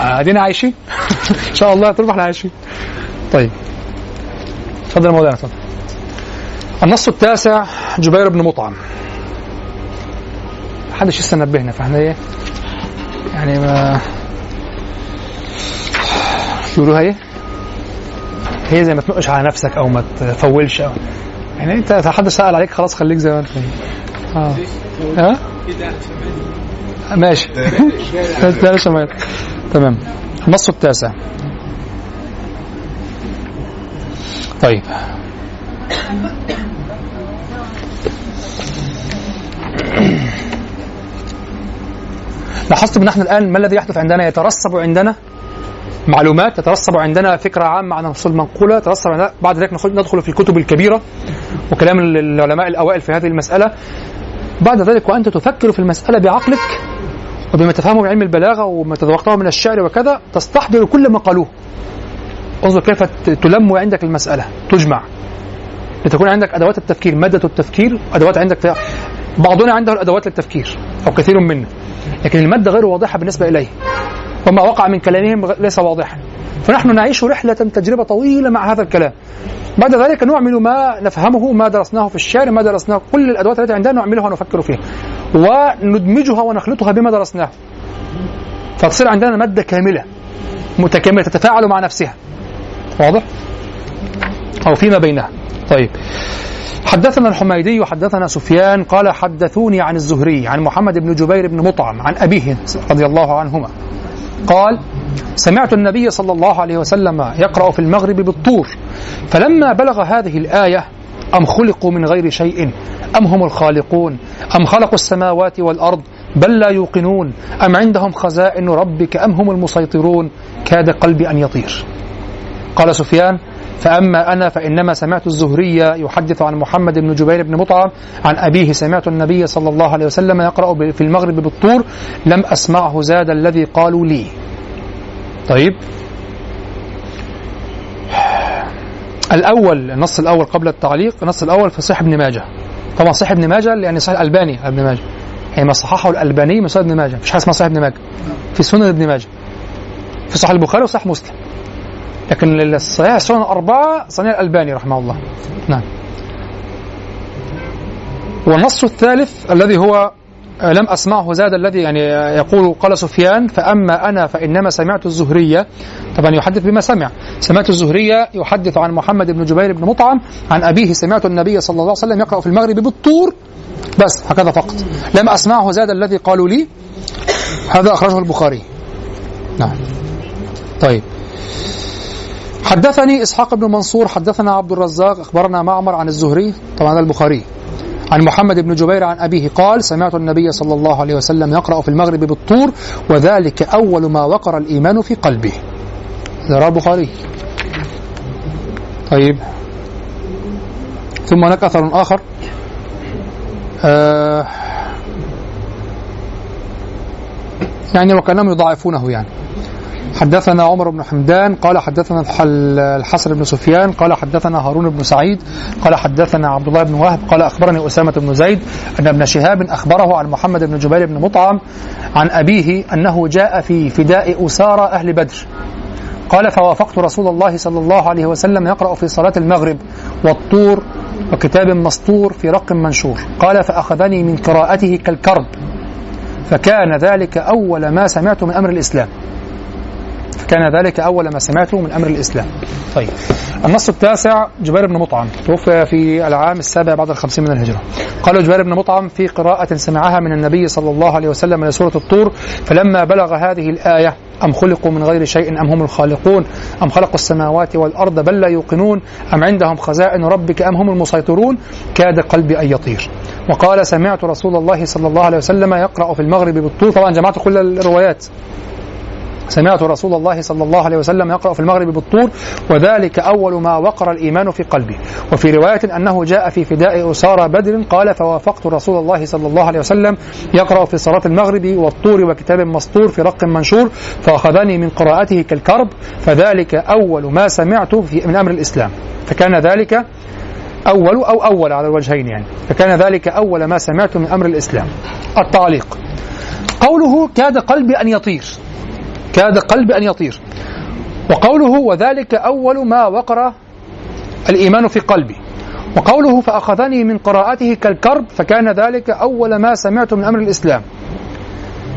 أدينا عايشين؟ إن شاء الله طول ما إحنا عايشين طيب. اتفضل يا مولانا اتفضل النص التاسع جبير بن مطعم. محدش لسه نبهنا فاحنا إيه؟ يعني ما يقولوها إيه؟ هي زي ما تنقش على نفسك أو ما تفولش أو يعني أنت إذا حد سأل عليك خلاص خليك زي ما أنت. آه. ها؟ ماشي. ده شمال تمام. النص التاسع. طيب. لاحظتم ان إحنا الآن ما الذي يحدث عندنا؟ يترسب عندنا معلومات تترسب عندنا فكرة عامة عن الرسول المنقولة تترسب عندنا بعد ذلك ندخل في الكتب الكبيرة وكلام العلماء الأوائل في هذه المسألة. بعد ذلك وأنت تفكر في المسألة بعقلك وبما تفهمه من علم البلاغة وما تذوقته من الشعر وكذا تستحضر كل ما قالوه. انظر كيف تلم عندك المسألة تجمع. لتكون عندك أدوات التفكير مادة التفكير أدوات عندك فيها بعضنا عنده الأدوات للتفكير أو كثير منا لكن المادة غير واضحة بالنسبة إليه. وما وقع من كلامهم ليس واضحا. فنحن نعيش رحلة تجربة طويلة مع هذا الكلام. بعد ذلك نعمل ما نفهمه ما درسناه في الشعر ما درسناه كل الأدوات التي عندنا نعملها ونفكر فيها. وندمجها ونخلطها بما درسناه. فتصير عندنا مادة كاملة متكاملة تتفاعل مع نفسها. واضح؟ أو فيما بينها. طيب. حدثنا الحميدي وحدثنا سفيان قال حدثوني عن الزهري عن محمد بن جبير بن مطعم عن أبيه رضي الله عنهما. قال سمعت النبي صلى الله عليه وسلم يقرأ في المغرب بالطور فلما بلغ هذه الآية أم خلقوا من غير شيء؟ أم هم الخالقون؟ أم خلقوا السماوات والأرض؟ بل لا يوقنون. أم عندهم خزائن ربك؟ أم هم المسيطرون؟ كاد قلبي أن يطير. قال سفيان فأما أنا فإنما سمعت الزهري يحدث عن محمد بن جبير بن مطعم عن أبيه سمعت النبي صلى الله عليه وسلم يقرأ في المغرب بالطور لم أسمعه زاد الذي قالوا لي. طيب. الأول النص الأول قبل التعليق النص الأول في صحيح ابن ماجه. طبعا صحيح ابن ماجه يعني صحيح الألباني ابن ماجه. يعني ما صححه الألباني من سنن ابن ماجه. مفيش حاجة اسمها صحيح ابن ماجه. في سنن ابن ماجه. في صحيح البخاري وصحيح مسلم. لكن الصحيح السنن الأربعة صنيع الألباني رحمه الله. نعم. والنص الثالث الذي هو لم أسمعه زاد الذي يعني يقول قال سفيان فأما أنا فإنما سمعت الزهرية. طبعا يحدث بما سمع. سمعت الزهرية يحدث عن محمد بن جبير بن مطعم عن أبيه سمعت النبي صلى الله عليه وسلم يقرأ في المغرب بالطور. بس هكذا فقط. لم أسمعه زاد الذي قالوا لي. هذا أخرجه البخاري. نعم. طيب. حدثني إسحاق بن منصور حدثنا عبد الرزاق أخبرنا معمر عن الزهري طبعا البخاري عن محمد بن جبير عن أبيه قال سمعت النبي صلى الله عليه وسلم يقرأ في المغرب بالطور وذلك أول ما وقر الإيمان في قلبه. هذا البخاري. طيب. ثم هناك أثر آخر. آه يعني وكأنهم يضاعفونه يعني. حدثنا عمر بن حمدان قال حدثنا الحسن بن سفيان قال حدثنا هارون بن سعيد قال حدثنا عبد الله بن وهب قال أخبرني أسامة بن زيد أن ابن شهاب أخبره عن محمد بن جبير بن مطعم عن أبيه أنه جاء في فداء أسارى أهل بدر. قال فوافقت رسول الله صلى الله عليه وسلم يقرأ في صلاة المغرب والطور وكتاب مسطور في رق منشور. قال فأخذني من قراءته كالكرب فكان ذلك أول ما سمعت من أمر الإسلام. كان ذلك أول ما سمعته من أمر الإسلام. طيب النص التاسع جبير بن مطعم. توفي في العام السابع بعد الخمسين من الهجرة. قال جبير بن مطعم في قراءة سمعها من النبي صلى الله عليه وسلم لسورة الطور فلما بلغ هذه الآية أم خلقوا من غير شيء أم هم الخالقون؟ أم خلقوا السماوات والأرض بل لا يوقنون؟ أم عندهم خزائن ربك أم هم المسيطرون؟ كاد قلبي أن يطير. وقال سمعت رسول الله صلى الله عليه وسلم يقرأ في المغرب بالطور. طبعا جمعت كل الروايات. سمعت رسول الله صلى الله عليه وسلم يقرأ في المغرب بالطور وذلك أول ما وقر الإيمان في قلبي وفي رواية أنه جاء في فداء أسارى بدر قال فوافقت رسول الله صلى الله عليه وسلم يقرأ في صلاة المغرب والطور وكتاب مسطور في رق منشور فأخذني من قراءته كالكرب فذلك أول ما سمعت في من أمر الإسلام. فكان ذلك أول أو أول على الوجهين يعني. فكان ذلك أول ما سمعت من أمر الإسلام. التعليق. قوله كاد قلبي أن يطير. كاد قلبي أن يطير. وقوله وذلك أول ما وقر الإيمان في قلبي. وقوله فأخذني من قراءته كالكرب فكان ذلك أول ما سمعت من أمر الإسلام.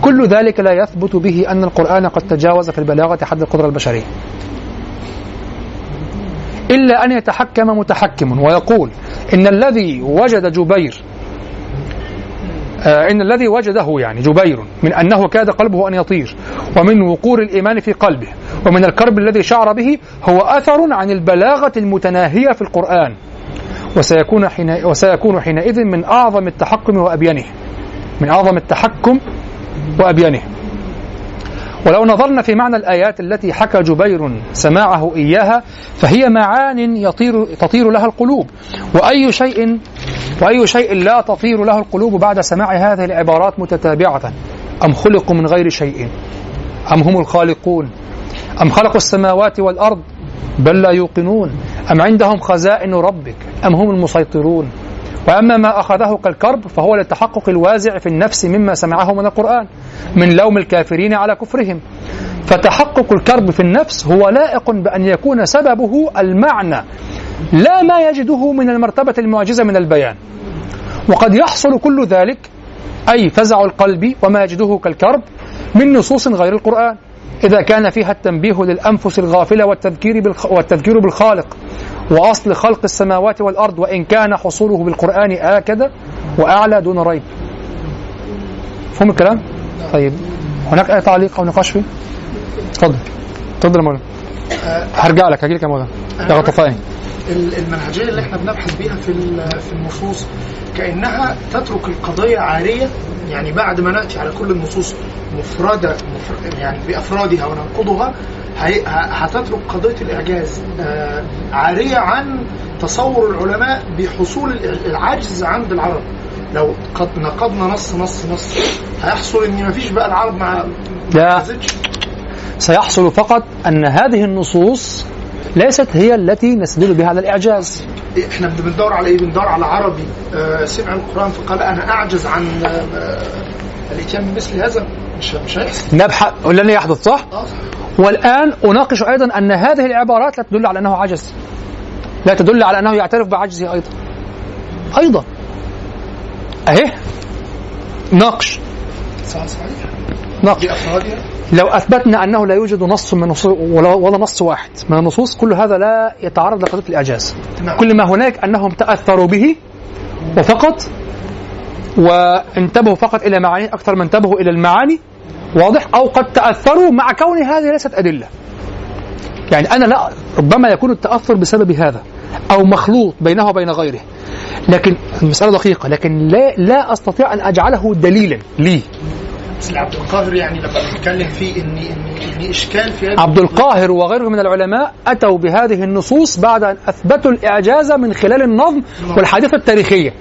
كل ذلك لا يثبت به أن القرآن قد تجاوز في البلاغة حد القدرة البشرية. إلا أن يتحكم متحكم ويقول إن الذي وجد جبير إن الذي وجده يعني جبير من أنه كاد قلبه أن يطير ومن وقور الإيمان في قلبه ومن الكرب الذي شعر به هو أثر عن البلاغة المتناهية في القرآن. وسيكون حين وسيكون حينئذ من أعظم التحكم وأبينه من أعظم التحكم وأبينه. ولو نظرنا في معنى الآيات التي حكى جبير سماعه إياها فهي معان يطير تطير لها القلوب. وأي شيء وأي شيء لا تطير له القلوب بعد سماع هذه العبارات متتابعة. أم خلقوا من غير شيء؟ أم هم الخالقون؟ أم خلقوا السماوات والأرض بل لا يوقنون؟ أم عندهم خزائن ربك؟ أم هم المسيطرون؟ وأما ما أخذه كالكرب فهو للتحقق الوازع في النفس مما سمعه من القرآن من لوم الكافرين على كفرهم. فتحقق الكرب في النفس هو لائق بأن يكون سببه المعنى لا ما يجده من المرتبة المعجزة من البيان. وقد يحصل كل ذلك أي فزع القلب وما يجده كالكرب من نصوص غير القرآن. إذا كان فيها التنبيه للأنفس الغافلة والتذكير. والتذكير بالخالق. وأصل خلق السماوات والأرض وإن كان حصوله بالقرآن آكد وأعلى دون ريب. فهم الكلام؟ طيب. هناك أي تعليق أو نقاش فيه؟ تفضل تفضل يا مولانا. هرجع لك هجي لك يا مولانا. يا غطفاني ال- المنهجية اللي إحنا بنبحث بيها في في النصوص كأنها تترك القضية عارية. يعني بعد ما نأتي على كل النصوص مفردة مفر يعني بأفرادها وننقضها هتترك قضية الإعجاز آه، عارية عن تصور العلماء بحصول العجز عند العرب. لو قد نقضنا نص نص نص هيحصل إن مفيش بقى العرب مع لا. سيحصل فقط أن هذه النصوص ليست هي التي نستدل بها على الإعجاز. إحنا بندور على إيه؟ بندور على عربي. آه سمع القرآن فقال أنا أعجز عن آه الاتيان بمثل هذا. مش مش هيحصل. نبحث. لن يحدث صح؟ آه والآن أناقش أيضا أن هذه العبارات لا تدل على أنه عجز. لا تدل على أنه يعترف بعجزه أيضا. أيضا. أهي. ناقش. ناقش. لو أثبتنا أنه لا يوجد نص من نصوص ولا, ولا نص واحد من النصوص كل هذا لا يتعرض لقضية الإعجاز. نعم. كل ما هناك أنهم تأثروا به وفقط وانتبهوا فقط إلى معاني أكثر ما انتبهوا إلى المعاني واضح؟ أو قد تأثروا مع كون هذه ليست أدلة. يعني أنا لا ربما يكون التأثر بسبب هذا أو مخلوط بينه وبين غيره. لكن المسألة دقيقة لكن لا لا أستطيع أن أجعله دليلا لي. بس عبد القاهر يعني لما بنتكلم فيه إن إن إن إشكال في عبد القاهر وغيره من العلماء أتوا بهذه النصوص بعد أن أثبتوا الإعجاز من خلال النظم والحادثة التاريخية.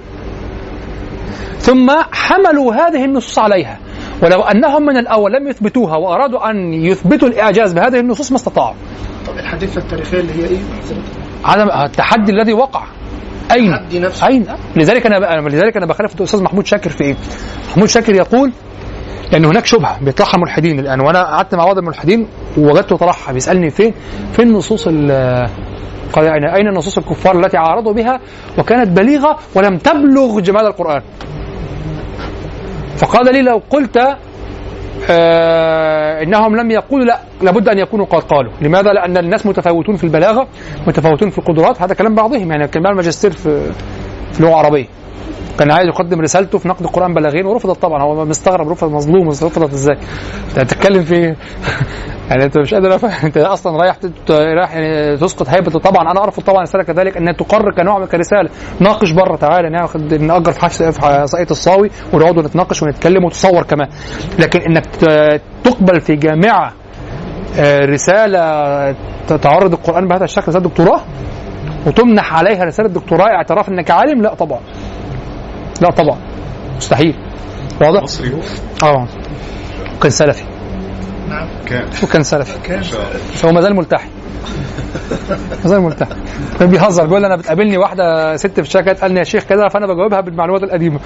ثم حملوا هذه النصوص عليها. ولو أنهم من الأول لم يثبتوها وأرادوا أن يثبتوا الإعجاز بهذه النصوص ما استطاعوا طب الحادثه التاريخية اللي هي إيه؟ عدم التحدي الذي وقع؟ التحدي نفسه. أين؟ لذلك أنا لذلك أنا بخالف الأستاذ محمود شاكر في إيه؟ محمود شاكر يقول لأن هناك شبهة بيطرحها الملحدين الآن وأنا قعدت مع بعض الملحدين ووجدته طرحها بيسألني فين؟ فين نصوص ال قال يعني أين نصوص الكفار التي عارضوا بها وكانت بليغة ولم تبلغ جمال القرآن فقال لي لو قلت آه إنهم لم يقولوا لا لابد أن يكونوا قد قالوا، لماذا؟ لأن الناس متفاوتون في البلاغة، متفاوتون في القدرات، هذا كلام بعضهم يعني كان بيعمل ماجستير في في اللغة العربيه. كان عايز يقدم رسالته في نقد القران بلاغين ورفضت طبعا. هو مستغرب رفض مظلوم. رفضت إزاي؟ أنت هتتكلم في إيه؟ يعني أنت مش قادر أفهم. أنت أصلا رايح رايح تسقط هيبة. طبعا أنا ارفض طبعا الرساله كذلك انها تقر كنوع من كرسالة. ناقش بره. تعالى ناخد نأجر في حفص في ساقية الصاوي ونقعد ونتناقش ونتكلم وتصور كمان. لكن إنك تقبل في جامعة آه، رسالة تعرض القرآن بهذا الشكل رسالة دكتوراه وتمنح عليها رسالة دكتوراه اعتراف إنك عالم؟ لا طبعا. لا طبعا. مستحيل. واضح؟ مصري هو؟ آه. كان سلفي. نعم. كان. وكان سلفي. كان. هو ما زال ملتحي. ما زال ملتحي. كان بيهزر بيقول أنا بتقابلني واحدة ست في الشركة تسالني يا شيخ كذا فأنا بجاوبها بالمعلومات القديمة.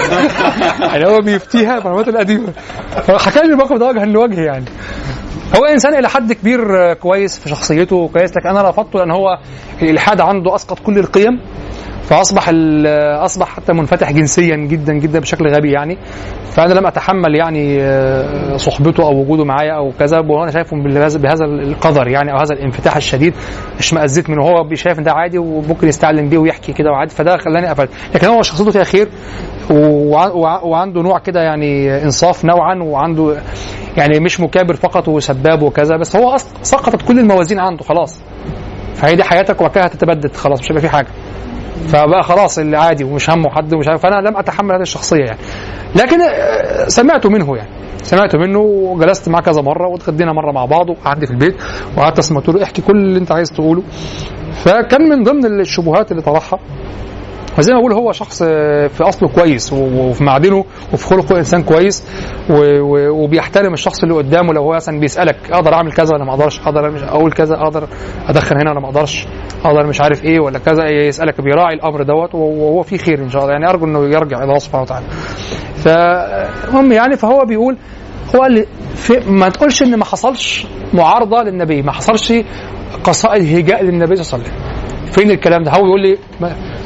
يعني هو بيفتيها بالمعلومات القديمة. فحكى لي الموقف ده وجها لوجه يعني. هو إنسان إلى حد كبير كويس في شخصيته كويس لكن أنا رفضته لأن هو الإلحاد عنده أسقط كل القيم فأصبح ال- أصبح حتى منفتح جنسيا جدا جدا بشكل غبي يعني. فأنا لم أتحمل يعني آه، صحبته أو وجوده معايا أو كذا وأنا شايفه بهذا القدر يعني أو هذا الانفتاح الشديد اشمئزيت منه. هو شايف إن ده عادي وممكن يستعلم بيه ويحكي كده وعادي فده خلاني قفلت. لكن هو شخصيته فيها خير وع- وع- وعنده نوع كده يعني انصاف نوعا وعنده يعني مش مكابر فقط وسباب وكذا بس هو سقطت كل الموازين عنده خلاص. فهي دي حياتك كده هتتبدد خلاص مش هيبقى في حاجة. فبقى خلاص اللي عادي ومش همه حد ومش عارف فأنا لم أتحمل هذه الشخصية يعني. لكن آه، سمعت منه يعني. سمعت منه وجلست معاه كذا مرة واتغدينا مرة مع بعض وقعدت في البيت وقعدت أسمع له احكي كل اللي أنت عايز تقوله. فكان من ضمن الشبهات اللي طرحها وزي ما بقول هو شخص آه، في أصله كويس وفي معدنه وفي خلقه إنسان كويس وبيحترم الشخص اللي قدامه. لو هو مثلا بيسألك أقدر أعمل كذا ولا ما أقدرش؟ أقدر مش أقول كذا أقدر أدخن هنا ولا ما أقدرش؟ أقدر مش عارف إيه ولا كذا يسألك بيراعي الأمر دوت وهو فيه خير إن شاء الله. يعني أرجو إنه يرجع إلى الله سبحانه وتعالى. فالمهم يعني فهو بيقول هو قال في ما تقولش إن ما حصلش معارضة للنبي ما حصلش قصائد هجاء للنبي صلى الله عليه وسلم. فين الكلام ده؟ هو بيقول لي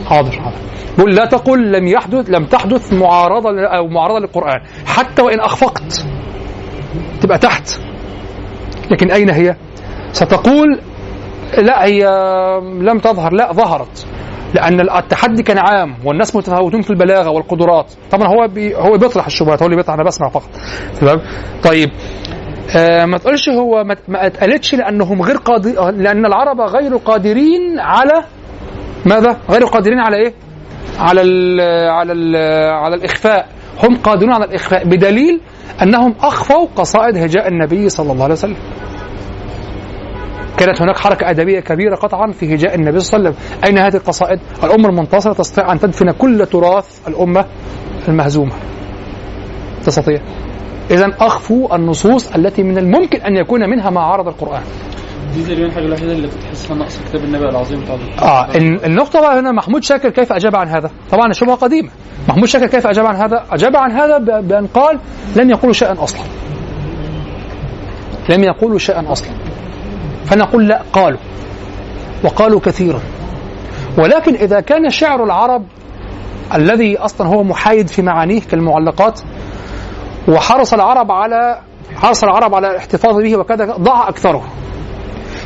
حاضر حاضر. بيقول لا تقل لم يحدث لم تحدث معارضة أو معارضة للقرآن. حتى وإن أخفقت تبقى تحت. لكن أين هي؟ ستقول لا هي لم تظهر لا ظهرت. لأن التحدي كان عام والناس متفاوتون في البلاغة والقدرات. طبعا هو بي هو بيطرح الشبهات هو اللي بيطرح أنا بسمع فقط. تمام؟ طيب آه ما تقولش هو ما- اتقالتش لأنهم غير قادر لأن العرب غير قادرين على ماذا؟ غير قادرين على إيه؟ على ال على ال على الإخفاء هم قادرون على الإخفاء بدليل أنهم أخفوا قصائد هجاء النبي صلى الله عليه وسلم. كانت هناك حركة أدبية كبيرة قطعا في هجاء النبي صلى الله عليه وسلم أين هذه القصائد؟ الأمة المنتصرة تستطيع أن تدفن كل تراث الأمة المهزومة تستطيع إذا أخفوا النصوص التي من الممكن أن يكون منها ما عارض القرآن دي تقريبا الحاجة الوحيدة اللي كنت تحسها ناقصة كتاب النبي العظيم بتاع آه ال- النقطة بقى هنا محمود شاكر كيف أجاب عن هذا؟ طبعا الشبهة قديمة. محمود شاكر كيف أجاب عن هذا؟ أجاب عن هذا ب- بأن قال لم يقولوا شيئا أصلا. لم يقولوا شيئا أصلا. فنقول لا قالوا. وقالوا كثيرا. ولكن إذا كان شعر العرب الذي أصلا هو محايد في معانيه كالمعلقات وحرص العرب على حرص العرب على الاحتفاظ به وكذا ضاع أكثره.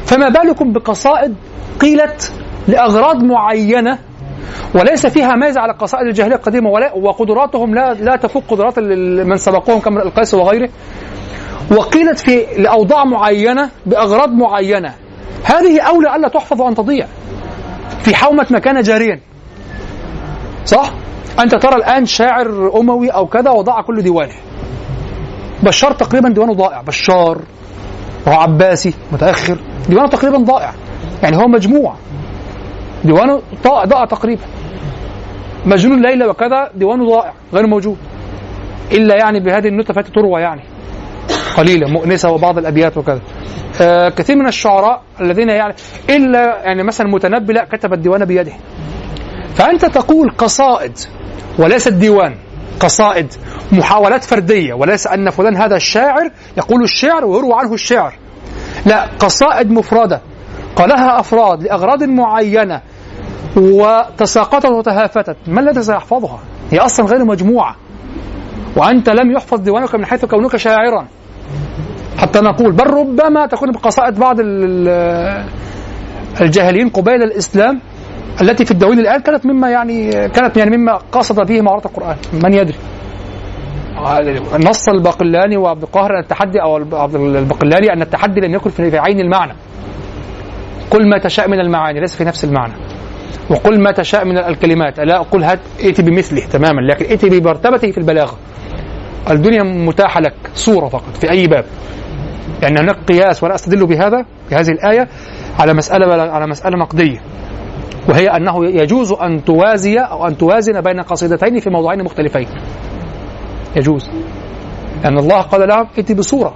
فما بالكم بقصائد قيلت لأغراض معينة وليس فيها ميزة على قصائد الجاهلية القديمة ولا وقدراتهم لا لا تفوق قدرات من سبقوهم كامرؤ القيس وغيره. وقيلت في لأوضاع معينة بأغراض معينة. هذه أولى ألا تحفظ وأن تضيع. في حومة ما كان جاريا صح؟ أنت ترى الآن شاعر أموي أو كذا وضاع كل ديوانه. بشار تقريبا ديوانه ضائع. بشار وهو عباسي متأخر ديوانه تقريبا ضائع. يعني هو مجموع ديوانه ضائع تقريبا. مجنون ليلى وكذا ديوانه ضائع غير موجود. إلا يعني بهذه النكته التي تروى يعني. قليلة مؤنسة وبعض الأبيات وكذا. آه كثير من الشعراء الذين يعني إلا يعني مثلا متنبي لا كتب الديوان بيده. فأنت تقول قصائد وليست ديوان قصائد. محاولات فردية وليس أن فلان هذا الشاعر يقول الشعر ويروى عنه الشعر لا قصائد مفردة قالها أفراد لأغراض معينة وتساقطت وتهافتت. ما الذي سيحفظها؟ هي أصلا غير مجموعة. وأنت لم يحفظ ديوانك من حيث كونك شاعرا. حتى نقول بل ربما تكون بقصائد بعض ال- ال- الجاهليين قبيل الإسلام التي في الدواوين الآن كانت مما يعني كانت يعني مما قصد به مهارات القرآن. من يدري؟ نص الباقلاني وعبد القاهر أن التحدي أو عبد الباقلاني أن التحدي لم يكن في عين المعنى. قل ما تشاء من المعاني ليس في نفس المعنى. وقل ما تشاء من الكلمات لا أقول هات ائتي بمثله تماما لكن ائتي بمرتبته في البلاغة. الدنيا متاحة لك صورة فقط في أي باب. يعني هناك قياس وأنا أستدل بهذا بهذه الآية على مسألة على مسألة نقدية. وهي أنه يجوز أن توازي أو أن توازن بين قصيدتين في موضوعين مختلفين. يجوز. لأن الله قال لهم ائت بصورة.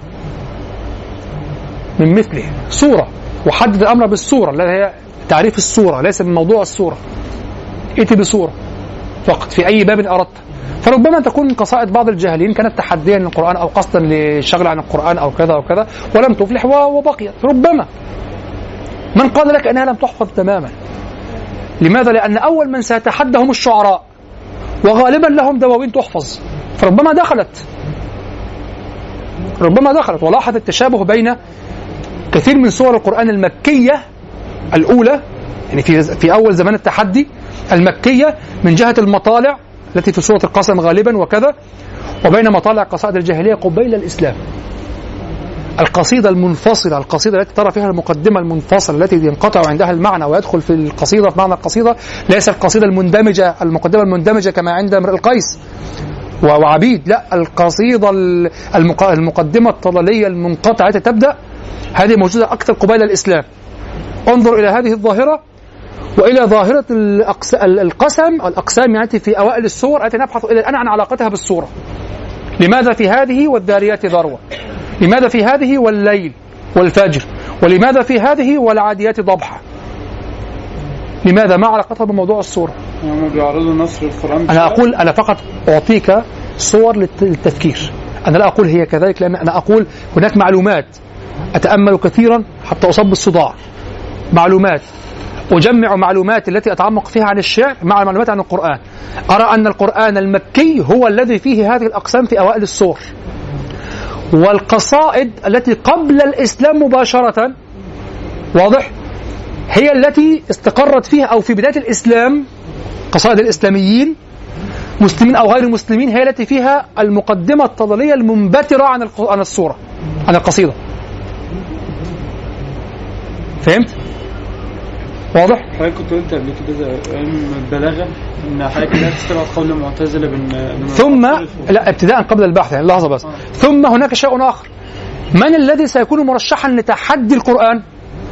من مثله. صورة. وحدد الأمر بالصورة. التي هي تعريف الصورة. ليس من موضوع الصورة. ائت بصورة. فقط. في أي باب أردت. فربما تكون قصائد بعض الجاهلين كانت تحديا للقرآن أو قصدا للشغل عن القرآن أو كذا أو كذا ولم تفلح وبقيت. ربما. من قال لك أنها لم تحفظ تماما. لماذا؟ لأن أول من سيتحدى هم الشعراء. وغالبا لهم دواوين تحفظ. فربما دخلت. ربما دخلت. ولاحظ التشابه بين كثير من سور القرآن المكية الأولى يعني في في أول زمان التحدي المكية من جهة المطالع التي في سورة القسم غالبا وكذا وبين مطالع قصائد الجاهلية قبيل الإسلام. القصيدة المنفصلة القصيدة التي ترى فيها المقدمة المنفصلة التي ينقطع عندها المعنى ويدخل في القصيدة في معنى القصيدة ليس القصيدة المندمجة المقدمة المندمجة كما عند امرئ القيس. وعبيد لا القصيدة ال- المق- المقدمة الطلالية المنقطعة التي تبدأ هذه موجودة أكثر قبيل الإسلام انظر إلى هذه الظاهرة وإلى ظاهرة القسم الأقسام يعني في أوائل السور التي نبحث إلى الآن عن علاقتها بالسوره. لماذا في هذه والذاريات ذروه؟ لماذا في هذه والليل والفجر؟ ولماذا في هذه والعاديات ضبحة؟ لماذا ما علاقتها بموضوع السوره؟ هم بيعرضوا نصر القرآن أنا أقول أنا فقط أعطيك صور للت- للتفكير. أنا لا أقول هي كذلك لأن أنا أقول هناك معلومات. أتأمل كثيرا حتى اصاب بالصداع. معلومات. أجمع معلومات التي أتعمق فيها عن الشعر مع معلومات عن القرآن. أرى أن القرآن المكي هو الذي فيه هذه الأقسام في أوائل السور. والقصائد التي قبل الإسلام مباشرة واضح؟ هي التي استقرت فيها أو في بداية الإسلام قصائد الإسلاميين مسلمين أو غير مسلمين هي التي فيها المقدمة التضلية المنبترة عن عن السورة عن القصيدة. فهمت؟ واضح؟ حضرتك كنت قلت قبل كده البلاغة إن حضرتك لا تستبعد قول المعتزلة بأن ثم لا ابتداء قبل البحث يعني لحظة بس. ثم هناك شيء آخر. من الذي سيكون مرشحا لتحدي القرآن؟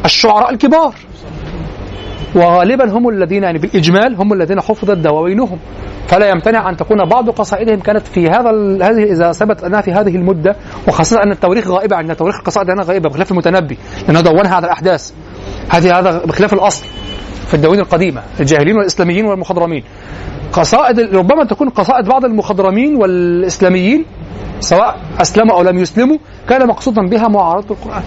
الشعراء الكبار. وغالبا هم الذين يعني بالإجمال هم الذين حفظت دواوينهم. فلا يمتنع أن تكون بعض قصائدهم كانت في هذا هذه إذا ثبت أنها في هذه المدة وخاصة أن التواريخ غائبة عندنا تواريخ القصائد هنا غائبة بخلاف المتنبي لأنه دونها على الأحداث. هذه هذا بخلاف الأصل في الدواوين القديمة الجاهلين والإسلاميين والمخضرمين. قصائد ربما تكون قصائد بعض المخضرمين والإسلاميين سواء أسلموا أو لم يسلموا كان مقصودا بها معارضة القرآن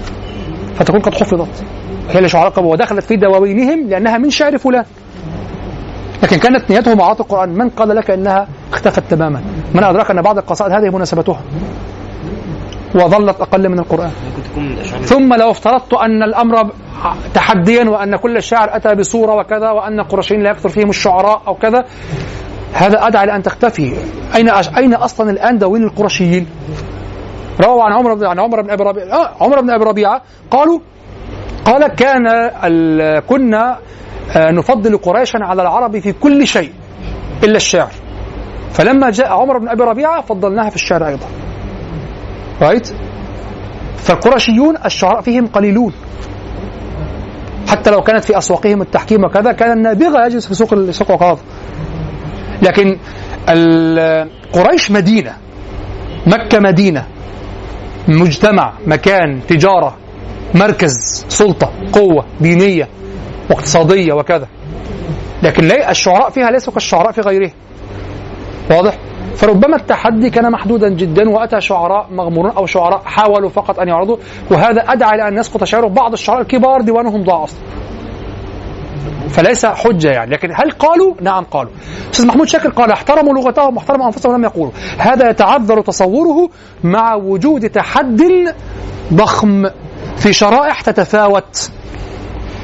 فتكون قد حفظت. هي لشعراء قبل ودخلت في دواوينهم لأنها من شعر فلان. لكن كانت نيته معارضه القرآن. من قال لك إنها اختفت تماما؟ من أدرك أن بعض القصائد هذه مناسبتها؟ وظلت أقل من الاشعار ثم لو افترضت أن الأمر تحديا وأن كل الشاعر أتى بصورة وكذا وأن القرشيين لا يكثر فيهم الشعراء أو كذا هذا أدعى لأن تختفي. أين أش... أين أصلا الآن دواوين القرشيين؟ رووا عن عمر بن عن عمر بن أبي ربيعة آه عمر بن أبي ربيعة قالوا قال كان. كنا آه، نفضل قريشا على العرب في كل شيء إلا الشعر. فلما جاء عمر بن أبي ربيعة فضلناها في الشعر أيضا. رايت فالقرشيون الشعراء فيهم قليلون. حتى لو كانت في أسواقهم التحكيم وكذا كان النابغة يجلس في سوق سوق عكاظ لكن قريش مدينة. مكة مدينة. مجتمع مكان تجارة. مركز سلطة قوة دينية واقتصاديه وكذا لكن الشعراء فيها ليسوا كالشعراء في غيرها واضح فربما التحدي كان محدودا جدا وأتى شعراء مغمورون أو شعراء حاولوا فقط أن يعرضوا وهذا أدعى إلى أن يسقط شعره بعض الشعراء الكبار ديوانهم ضاع أصلا فليس حجة يعني لكن هل قالوا؟ نعم قالوا. أستاذ محمود شاكر قال احترموا لغتهم واحترموا أنفسهم ولم يقولوا. هذا يتعذر تصوره مع وجود تحد ضخم في شرائح تتفاوت.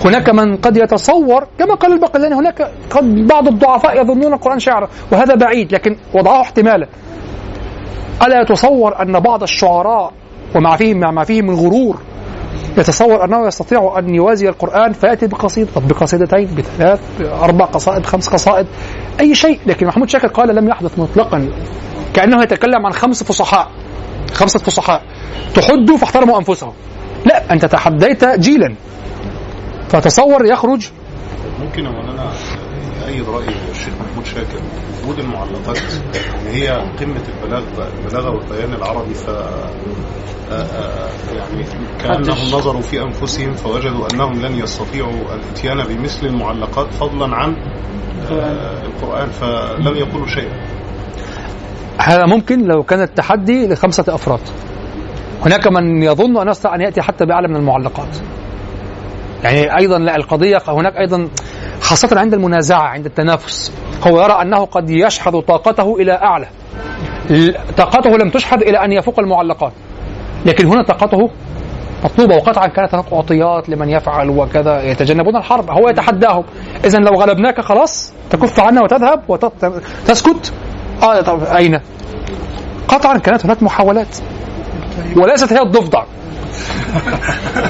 هناك من قد يتصور كما قال البقلاني هناك قد بعض الضعفاء يظنون القرآن شعرا وهذا بعيد لكن وضعه احتمالا. ألا يتصور أن بعض الشعراء ومع فيهم مع ما فيهم من غرور يتصور أنه يستطيع أن يوازي القرآن فيأتي بقصيده طب بقصيدتين بثلاث باربع قصائد خمس قصائد أي شيء لكن محمود شاكر قال لم يحدث مطلقا كأنه يتكلم عن خمس فصحاء خمسة فصحاء تحدوا فاحترموا أنفسهم لا أنت تحديت جيلا. فتصور يخرج. ممكن يا مولانا يأيد رأي الشيخ محمود شاكر وجود المعلقات ان هي قمة البلاغ البلاغة والبيان العربي ف آه، آه، يعني كأنهم نظروا في أنفسهم فوجدوا أنهم لن يستطيعوا الإتيان بمثل المعلقات فضلا عن آه، القرآن فلم يقولوا شيئا. هذا ممكن لو كان التحدي لخمسة أفراد. هناك من يظن انه يستطيع أن يأتي حتى بأعلى من المعلقات. يعني أيضا لا القضية هناك أيضا خاصة عند المنازعة عند التنافس. هو يرى أنه قد يشحذ طاقته إلى أعلى. ل- طاقته لم تشحذ إلى أن يفوق المعلقات. لكن هنا طاقته مطلوبة وقطعا كانت هناك أعطيات لمن يفعل وكذا يتجنبون الحرب. هو يتحداهم. اذا لو غلبناك خلاص تكف عنا وتذهب وتسكت آه طب أين؟ قطعا كانت هناك محاولات. وليست هي الضفدع.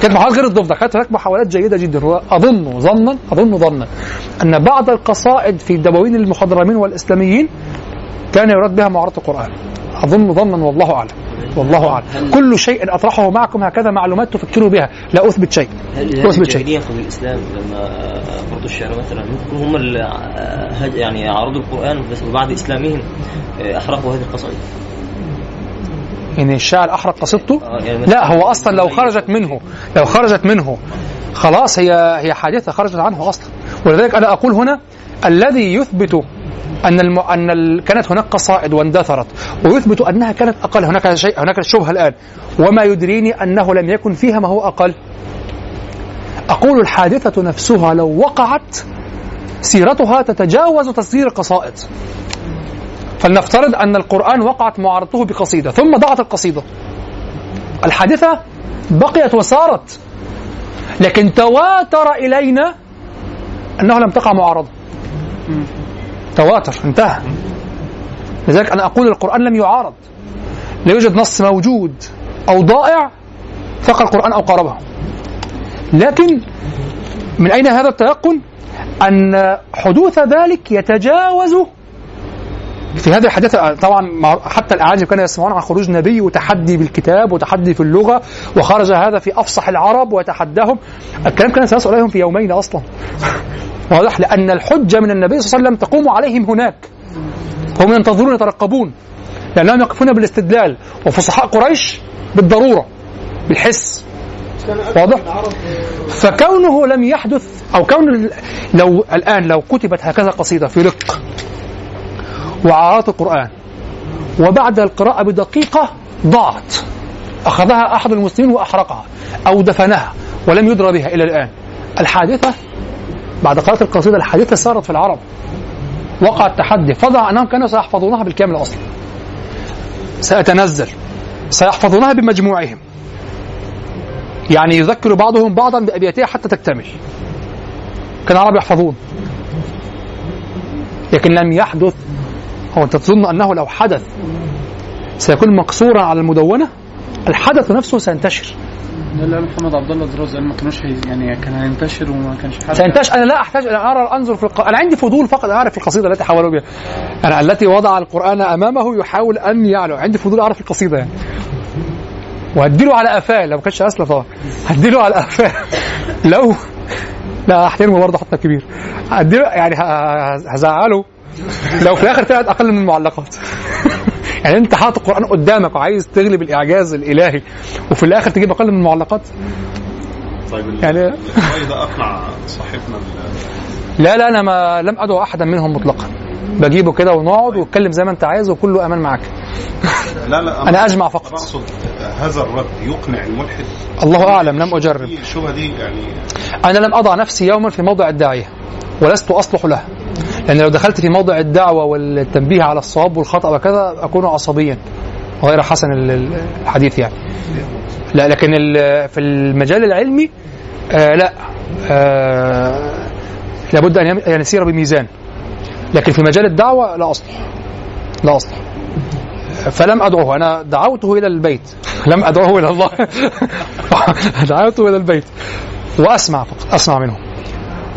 كانت محاولات غير الضفدع كانت هناك محاولات جيدة جدا. واظن ظنا أظن ظنا أن بعض القصائد في دواوين المخضرمين والإسلاميين كان يراد بها معارضه القرآن. أظن ظنا والله أعلم. والله أعلم. كل شيء أطرحه معكم هكذا معلومات تفكروا بها. لا أثبت شيء. هل لا أثبت شيء. قبل الإسلام لما فرضوا الشعر مثلا هم اللي يعني عارضوا القرآن بس وبعد إسلامهم آه، أحرقوا هذه القصائد. يعني الشاعر احرق قصيدته آه، لا هو أصلا لو خرجت منه لو خرجت منه خلاص هي هي حادثة خرجت عنه أصلا. ولذلك أنا أقول هنا الذي يثبت أن الم... أن ال... كانت هناك قصائد واندثرت ويثبت أنها كانت أقل هناك شيء هناك شبهة الآن. وما يدريني أنه لم يكن فيها ما هو أقل. أقول الحادثة نفسها لو وقعت سيرتها تتجاوز تصدير القصائد فلنفترض أن القرآن وقعت معارضته بقصيدة ثم ضاعت القصيدة. الحادثة بقيت وسارت لكن تواتر إلينا أنه لم تقع معارضة. تواتر انتهى. لذلك أنا أقول القرآن لم يعارض. لا يوجد نص موجود أو ضائع فقى القرآن أو قاربه لكن من أين هذا التيقن؟ أن حدوث ذلك يتجاوز في هذه الحادثة طبعا حتى الأعاجم كانوا يسمعون عن خروج نبي وتحدي بالكتاب وتحدي في اللغة وخرج هذا في أفصح العرب وتحداهم الكلام كان سيصل إليهم في يومين أصلا. واضح لأن الحجة من النبي صلى الله عليه وسلم تقوم عليهم هناك. هم ينتظرون يترقبون لأنهم يقفون بالاستدلال. وفصحاء قريش بالضرورة بالحس. واضح؟ فكونه لم يحدث أو كون لو الآن لو كتبت هكذا قصيدة في رق وعارات القرآن. وبعد القراءة بدقيقة ضاعت. أخذها أحد المسلمين وأحرقها أو دفنها ولم يدرى بها إلى الآن. الحادثة بعد قراءة القصيدة الحادثة صارت في العرب. وقع التحدي. فضع أنهم كانوا سيحفظونها بالكامل أصلا سيتنزل. سيحفظونها بمجموعهم. يعني يذكر بعضهم بعضا بأبياتها حتى تكتمل. كان العرب يحفظون. لكن لم يحدث هو أنت تظن أنه لو حدث سيكون مقصورا على المدونة؟ الحدث نفسه سينتشر. قاله محمد عبد الله دراز ما كانوش يعني كان هينتشر وما كانش حد سينتشر. أنا لا أحتاج ان أرى أنظر في الق... أنا عندي فضول فقط أعرف القصيدة التي حاولوا بها. أنا التي وضع القرآن أمامه يحاول أن يعلو. عندي فضول أعرف القصيدة يعني. وهديله على قفاه لو ما كانش اسلم طبعا هديله على قفاه. لو لا أحترمه برضه حتى كبير هديله يعني هزعله. لو في الآخر طلعت أقل من المعلقات. يعني أنت حاطط القرآن قدامك وعايز تغلب الإعجاز الإلهي وفي الآخر تجيب أقل من المعلقات؟ طيب يعني- الرأي ده أقنع صاحبنا لا لا أنا ما لم أدعو أحدا منهم مطلقا. بجيبه كده ونقعد واتكلم زي ما أنت عايز وكله أمان معاك. لا لا أنا أجمع فقط. أقصد هذا الرد يقنع الملحد. الله أعلم لم أجرب. الشبهه دي يعني؟ أنا لم أضع نفسي يوما في موضع الداعية ولست أصلح له. لأن لو دخلت في موضع الدعوة والتنبيه على الصواب والخطأ وكذا أكون عصبيا غير حسن ال- ال- الحديث يعني. لا لكن في المجال العلمي آه لا آه لابد أن يسير بميزان. لكن في مجال الدعوة لا أصلح. لا أصلح. فلم ادعوه أنا دعوته إلى البيت. لم ادعوه إلى الله. دعوته إلى البيت. وأسمع فقط. أسمع منه.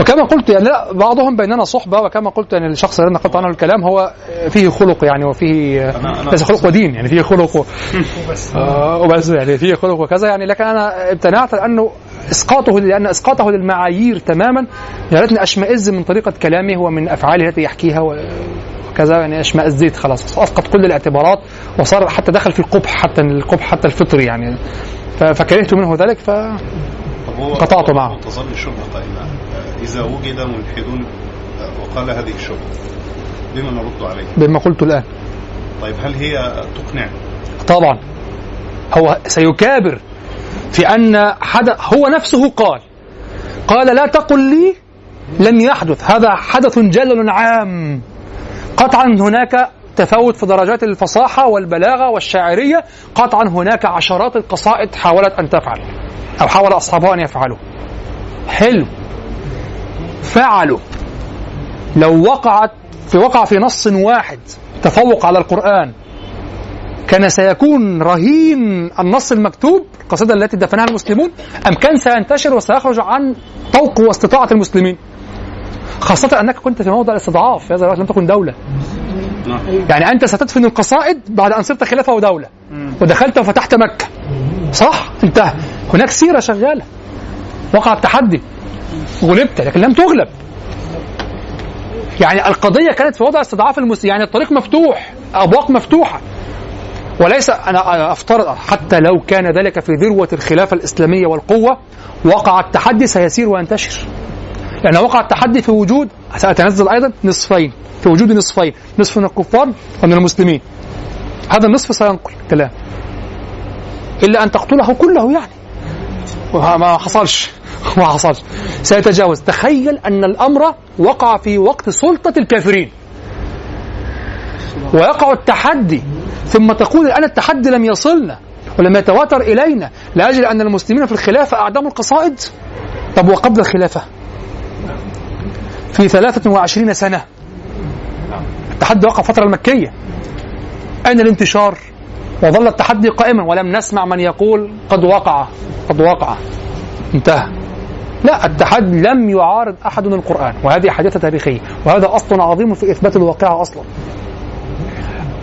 وكما قلت يعني لا بعضهم بيننا صحبة وكما قلت يعني الشخص الذي نقلت عنه الكلام هو فيه خلق يعني وفيه ليس خلق ودين يعني فيه خلق و... آه وبس يعني فيه خلق وكذا يعني. لكن أنا امتنعت لأنه إسقاطه لأن إسقاطه للمعايير تماما جعلتني أشمئز من طريقة كلامه ومن أفعاله التي يحكيها و... وكذا يعني اشمئزيت خلاص. اسقط كل الاعتبارات وصار حتى دخل في القبح حتى القبح حتى الفطري يعني. فكرهت منه ذلك ف طب هو معه. تظل إذا وجد ملحدون آه، وقال هذه الشبهة بما نرد عليه. بما قلت الآن. طيب هل هي تقنع؟ طبعا. هو سيكابر في أن حدث هو نفسه قال قال لا تقل لي لم يحدث. هذا حدث جلل عام. قطعا هناك تفاوت في درجات الفصاحة والبلاغة والشاعرية. قطعا هناك عشرات القصائد حاولت أن تفعل أو حاول أصحابها أن يفعلوا. حلو. فعلوا. لو وقعت في وقع في نص واحد تفوق على القرآن كان سيكون رهين النص المكتوب القصيدة التي دفنها المسلمون أم كان سينتشر وسيخرج عن طوق واستطاعة المسلمين؟ خاصة أنك كنت في موضع الاستضعاف في هذا الوقت لم تكن دولة. يعني أنت ستدفن القصائد بعد أن صرت خلافة ودولة ودخلت وفتحت مكة. صح؟ انتهى هناك سيرة شغالة. وقع التحدي. غلبت لكن لم تغلب. يعني القضية كانت في وضع استضعاف المسلمين يعني الطريق مفتوح أبواق مفتوحة. وليس أنا أفترض حتى لو كان ذلك في ذروة الخلافة الإسلامية والقوة وقع التحدي سيسير وينتشر. لأن وقع التحدي في وجود سأتنزل أيضا نصفين. في وجود نصفين نصف من الكفار ومن المسلمين. هذا النصف سينقل الكلام. إلا أن تقتله كله يعني. وها- ما حصلش. ما حصلش. سيتجاوز. تخيل أن الأمر وقع في وقت سلطة الكافرين. ويقع التحدي. ثم تقول الآن التحدي لم يصلنا ولم يتواتر إلينا. لأجل أن المسلمين في الخلافة أعدموا القصائد. طب وقبل الخلافة؟ في 23 سنة. التحدي وقع فترة المكية. أين الانتشار؟ وظل التحدي قائما ولم نسمع من يقول قد وقع قد وقع. انتهى. لا التحدي لم يعارض أحد القرآن وهذه حادثة تاريخية وهذا أصل عظيم في إثبات الواقعة أصلا.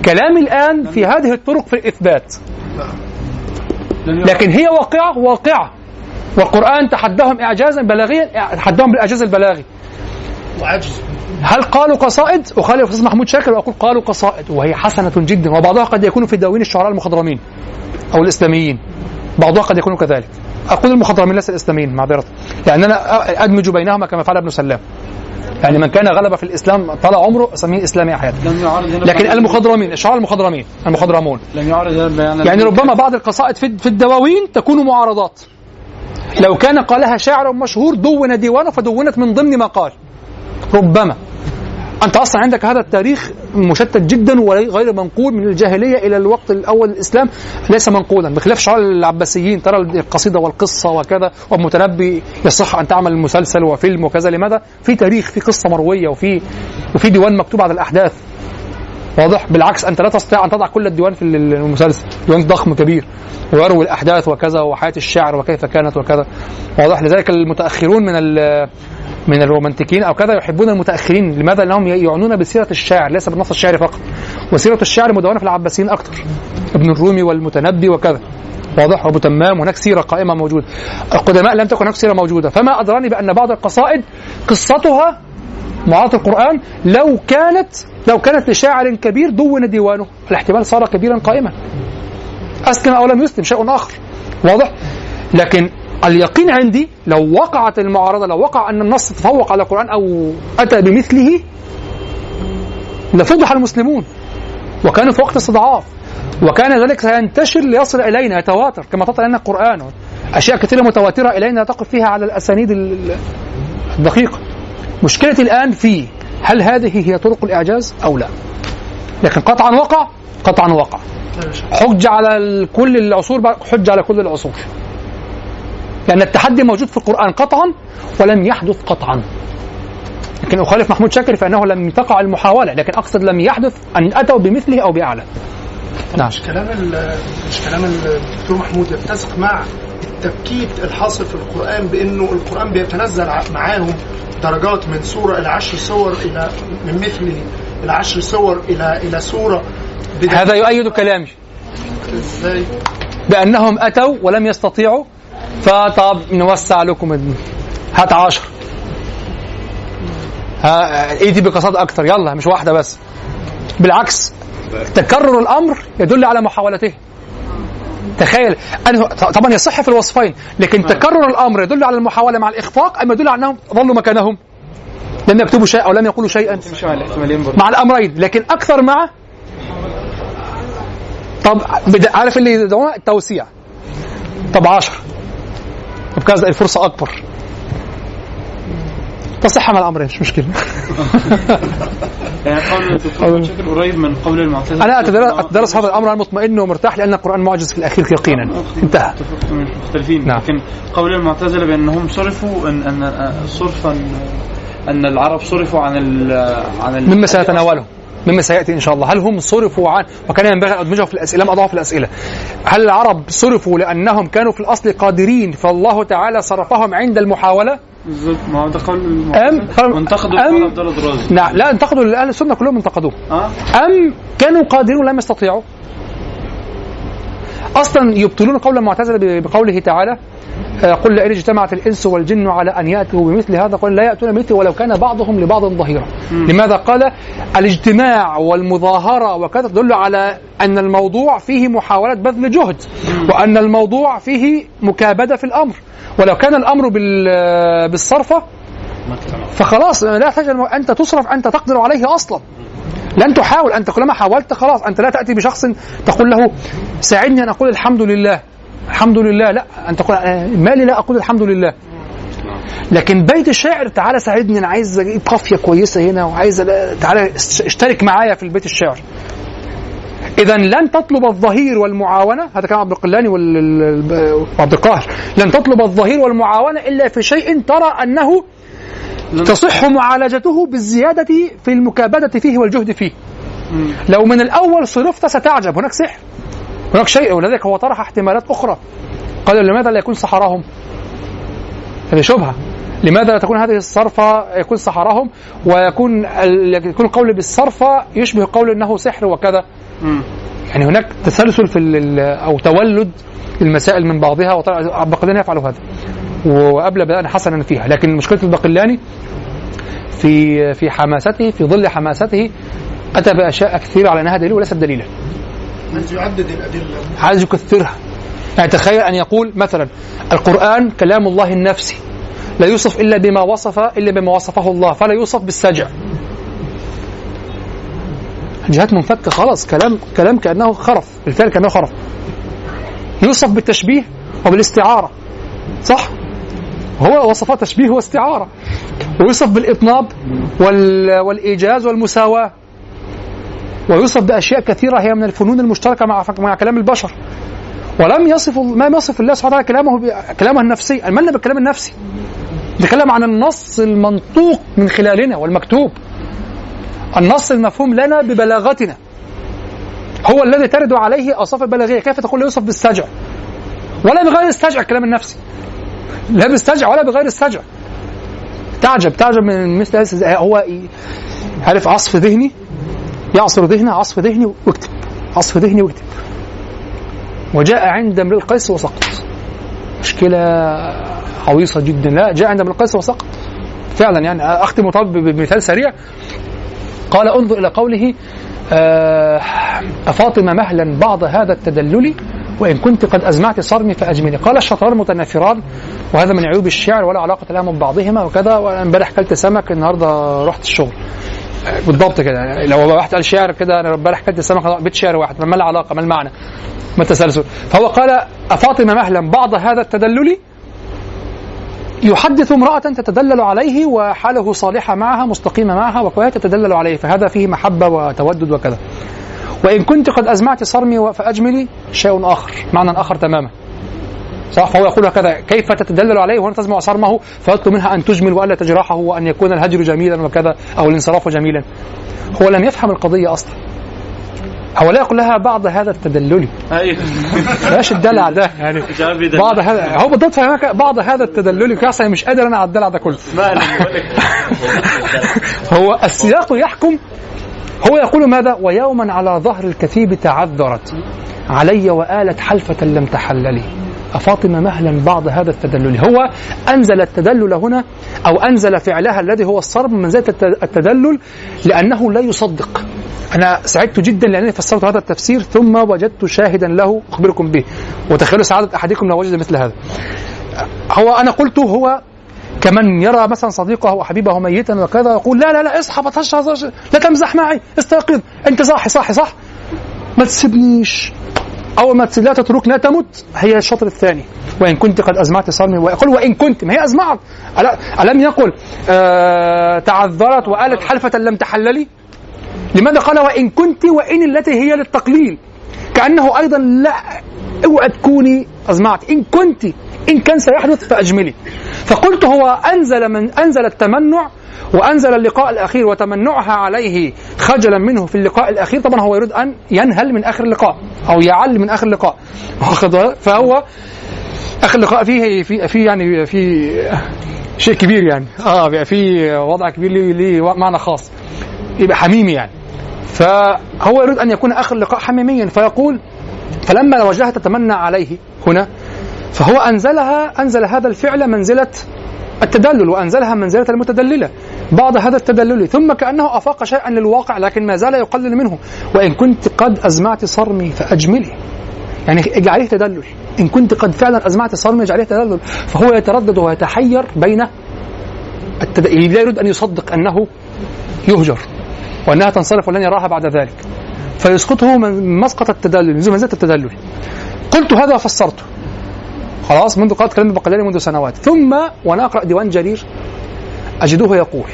كلامي الآن في هذه الطرق في الإثبات. لكن هي واقعة واقعة. والقرآن تحداهم إعجازا بلاغيا تحداهم بالإعجاز البلاغي وعجز هل قالوا قصائد؟ أخالف الأستاذ محمود شاكر وأقول قالوا قصائد وهي حسنة جدا وبعضها قد يكون في دواوين الشعراء المخضرمين أو الإسلاميين. بعضها قد يكون كذلك. أقول المخضرمين ليس الإسلاميين معذرة لأن أنا أدمج بينهما كما فعل ابن سلام. يعني من كان غلب في الإسلام طال عمره أسميه إسلامي أحيانا. لم يعارض هنا لكن المخضرمين الشعراء المخضرمين المخضرمون. لم بيان يعني ربما بعض القصائد في في الدواوين تكون معارضات. لو كان قالها شاعر مشهور دون ديوانه فدونت من ضمن ما قال. ربما. أنت أصلا عندك هذا التاريخ مشتت جدا وغير منقول من الجاهلية إلى الوقت الأول الإسلام. ليس منقولا بخلاف شعراء العباسيين ترى القصيدة والقصة وكذا والمتنبي يصح أن تعمل مسلسل وفيلم وكذا. لماذا؟ في تاريخ في قصة مروية وفي وفي ديوان مكتوب على الأحداث. واضح؟ بالعكس أنت لا تستطيع أن تضع كل الديوان في المسلسل. ديوان ضخم كبير ويروي الأحداث وكذا وحياة الشاعر وكيف كانت وكذا. واضح؟ لذلك المتأخرون من من الرومانتيكيين أو كذا يحبون المتأخرين. لماذا؟ لأنهم يعنون بسيرة الشاعر ليس بالنص الشعري فقط. وسيرة الشعر مدونة في العباسيين أكثر ابن الرومي والمتنبي وكذا. واضح وأبو تمام هناك سيرة قائمة موجودة. القدماء لم تكن هناك سيرة موجودة. فما أدراني بأن بعض القصائد قصتها معارضة القرآن لو كانت لو كانت لشاعر كبير دون ديوانه. الاحتمال صار كبيرا قائما. أسلم أو لم يسلم شيء آخر. واضح؟ لكن اليقين عندي لو وقعت المعارضة لو وقع أن النص تفوق على القرآن أو أتى بمثله لفضح المسلمون. وكانوا في وقت استضعاف. وكان ذلك سينتشر ليصل إلينا يتواتر. كما تطلع لنا القرآن. أشياء كثيرة متواترة إلينا تقف فيها على الأسانيد ال- الدقيقة. مشكلتي الآن في هل هذه هي طرق الإعجاز أو لا. لكن قطعا وقع قطعا وقع. حج على كل العصور حج على كل العصور. لأن التحدي موجود في القرآن قطعا ولم يحدث قطعا. لكن أخالف محمود شاكر فإنه لم تقع المحاولة لكن أقصد لم يحدث أن أتوا بمثله أو بأعلى. نعم. مش كلام مش كلام الدكتور محمود يتسق مع التبكيت الحاصل في القرآن بأنه القرآن بيتنزل معاهم درجات من سورة إلى عشر سور إلى من مثله إلى عشر سور إلى إلى سورة. هذا يؤيد كلامي. إزاي؟ بأنهم أتوا ولم يستطيعوا فطب نوسع لكم هات عشر. ها ايدي بقصاد أكثر يلا مش واحدة بس. بالعكس تكرر الأمر يدل على محاولته. تخيل أنه طبعا يصح في الوصفين لكن تكرر الأمر يدل على المحاولة مع الإخفاق أم يدل على أنهم ظلوا مكانهم؟ لم يكتبوا شيئا أو لم يقولوا شيئا. مع الأمرين لكن أكثر مع طب عارف اللي يدعوها التوسيع. طب 10 طب كذا الفرصه أكبر. تصح مع الامرين مش مشكلة؟ يعني قول بشكل قريب من قول المعتزلة. أنا اتدرس, أتدرس هذا الأمر أنا مطمئن ومرتاح لأن القرآن معجز في الأخير يقينا. انتهى. مختلفين. نعم. لكن قول المعتزلة بأنهم صرفوا ان إن صرفا إن العرب صرفوا عن ال عن ال مما سيتناوله. مما سيأتي إن شاء الله. هل هم صرفوا عن وكان ينبغي أن ادمجه في الأسئلة لم اضعه في الأسئلة. هل العرب صرفوا لأنهم كانوا في الأصل قادرين فالله تعالى صرفهم عند المحاولة؟ بالظبط. ما هو ده قول أم- قول عبد الله دراز نعم. لا انتقدوا أهل السنة كلهم انتقدوه. آه؟ أم كانوا قادرين ولم يستطيعوا أصلا يبطلون قول المعتزلة ب- بقوله تعالى آه، قل لئن اجتمعت الإنس والجن على أن يأتوا بمثل هذا قل لا يأتون بمثله ولو كان بعضهم لبعض ظهيرا. لماذا قال؟ الاجتماع والمظاهرة وكذا تدل على أن الموضوع فيه محاولة بذل جهد وأن الموضوع فيه مكابدة في الأمر. ولو كان الأمر بال- بالصرفة فخلاص لا الم- أنت تصرف أنت تقدر عليه أصلا. لن تحاول انت كلما حاولت خلاص أنت لا تأتي بشخص تقول له ساعدني أن أقول الحمد لله. الحمد لله لا انت تقول آه، مالي لا أقول الحمد لله. لكن بيت الشاعر تعالى ساعدني أنا عايز أجيب قافية كويسة هنا وعايز تعالى اشترك معايا في البيت الشعر اذا لن تطلب الظهير والمعاونة هذا كلام عبد القلاني وعبد القاهر. لن تطلب الظهير والمعاونة إلا في شيء ترى أنه تصح معالجته بالزيادة في المكابدة فيه والجهد فيه. لو من الأول صرفت ستعجب. هناك سحر. هناك شيء. ولذلك هو طرح احتمالات أخرى. قال لماذا لا يكون سحرهم؟ هذه شبهة. لماذا لا تكون هذه الصرفة يكون سحرهم؟ ويكون يكون القول بالصرفة يشبه قول إنه سحر وكذا. يعني هناك تسلسل في أو تولد المسائل من بعضها وطبعا الباقلاني يفعل هذا. وابلى بيان حسنا فيها. لكن مشكلة الباقلاني في في حماسته في ظل حماسته أتى بأشياء كثيرة على انها دليل وليست دليلا عايز يعدد الأدلة. عايز يكثرها. يعني تخيل أن يقول مثلا القرآن كلام الله النفسي لا يوصف إلا بما وصف إلا بما وصفه الله فلا يوصف بالسجع. جهات منفكة خلاص كلام كلام كأنه خرف بالفعل كأنه خرف. يوصف بالتشبيه وبالاستعارة صح؟ هو وصفه تشبيه واستعارة. ويوصف بالإطناب وال... والإيجاز والمساواة. ويوصف بأشياء كثيرة هي من الفنون المشتركة مع مع كلام البشر. ولم يصف ما يصف الله سبحانه وتعالى كلامه كلامه النفسي. الملنا بالكلام النفسي. نتكلم عن النص المنطوق من خلالنا والمكتوب. النص المفهوم لنا ببلاغتنا. هو الذي ترد عليه اوصاف البلاغية. كيف تقول يوصف بالسجع؟ ولا بغير السجع الكلام النفسي. لا بالسجع ولا بغير السجع تعجب تعجب من مثل هذا هو ي- عارف عصف ذهني؟ يعصر ذهنه عصف ذهني واكتب. عصف ذهني واكتب. وجاء عند امرئ القيس وسقط. مشكلة عويصة جدا. لا جاء عند امرئ القيس وسقط. فعلا يعني اختم طب بمثال سريع. قال انظر إلى قوله آه، أفاطمة مهلا بعض هذا التدلل وإن كنت قد أزمعت صرمي فأجملي قال الشطران متنافران وهذا من عيوب الشعر ولا علاقة لهما ببعضهما وكذا وأنا امبارح كلت سمك النهارده رحت الشغل. بالضبط كده. لو واحد قال شعر كده أنا امبارح كلت سمك بيت شعر واحد ما العلاقة ما المعنى ما التسلسل. فهو قال أفاطمة مهلا بعض هذا التدلل يحدث امرأة تتدلل عليه وحاله صالحة معها مستقيمة معها وهي تتدلل عليه فهذا فيه محبة وتودد وكذا. وإن كنت قد أزمعت صرمي فأجملي شيء آخر. معنى آخر تماما. صح؟ فهو يقول هكذا كيف تتدلل عليه وأنت تزمع صرمه؟ فيطلب منها أن تجمل وألا تجرحه وأن يكون الهجر جميلا وكذا أو الانصراف جميلا. هو لم يفهم القضية أصلا. هو لا يقول لها بعض هذا التدلل. أيوه. إيش الدلع ده؟ يعني. بعض هذا هو بالضبط فهمك بعض هذا التدلل كاسة مش قادر أنا على الدلع ده كله. هو السياق يحكم هو يقول ماذا؟ ويوما على ظهر الكثيب تعذرت. علي وآلت حلفة لم تحللي. أفاطمة مهلا بعض هذا التدلل. هو أنزل التدلل هنا أو أنزل فعلها الذي هو الصرم من منزلة الت- التدلل لأنه لا يصدق. أنا سعدت جدا لأنني فسرت هذا التفسير ثم وجدت شاهدا له أخبركم به. وتخيلوا سعادة أحدكم لو وجد مثل هذا. هو أنا قلت هو كمن يرى مثلا صديقه وحبيبه ميتا وكذا يقول لا لا لا اصحى ما لا تمزح معي استيقظ. أنت صاحي صاحي صح ما تسيبنيش. أول ما لا تترك لا تمت. هي الشطر الثاني. وإن كنت قد أزمعت صرمي ويقول وإن كنت ما هي أزمعت. ألم يقل آه تعذرت والت حلفة لم تحللي؟ لماذا قال وإن كنت وإن التي هي للتقليل؟ كأنه أيضا لا اوعى تكوني أزمعت. إن كنت إن كان سيحدث فأجملي. فقلت هو أنزل من أنزل التمنع وأنزل اللقاء الأخير وتمنعها عليه خجلا منه في اللقاء الأخير. طبعا هو يريد أن ينهل من آخر اللقاء أو يعل من آخر اللقاء؟ فهو آخر اللقاء فيه في في يعني في شيء كبير يعني. آه بيبقى في وضع كبير ليه ليه معنى خاص. يبقى حميمي يعني. فهو يريد أن يكون آخر اللقاء حميميا. فيقول فلما وجهها تتمنى عليه هنا فهو انزلها أنزل هذا الفعل منزلة التدلل وأنزلها منزلة المتدللة. بعض هذا التدلل ثم كأنه أفاق شيئا للواقع لكن ما زال يقلل منه. وإن كنت قد أزمعت صرمي فأجملي. يعني اجعليه تدلل. إن كنت قد فعلا أزمعت صرمي اجعليه تدلل. فهو يتردد ويتحير بين التد... لا يريد أن يصدق أنه يهجر وأنها تنصرف ولن يراها بعد ذلك. فيسقطه من مسقط التدلل من منزله التدلل. قلت هذا وفسرته خلاص منذ قرأت كلام البقلاني منذ سنوات. ثم وأنا اقرا ديوان جرير أجده يقول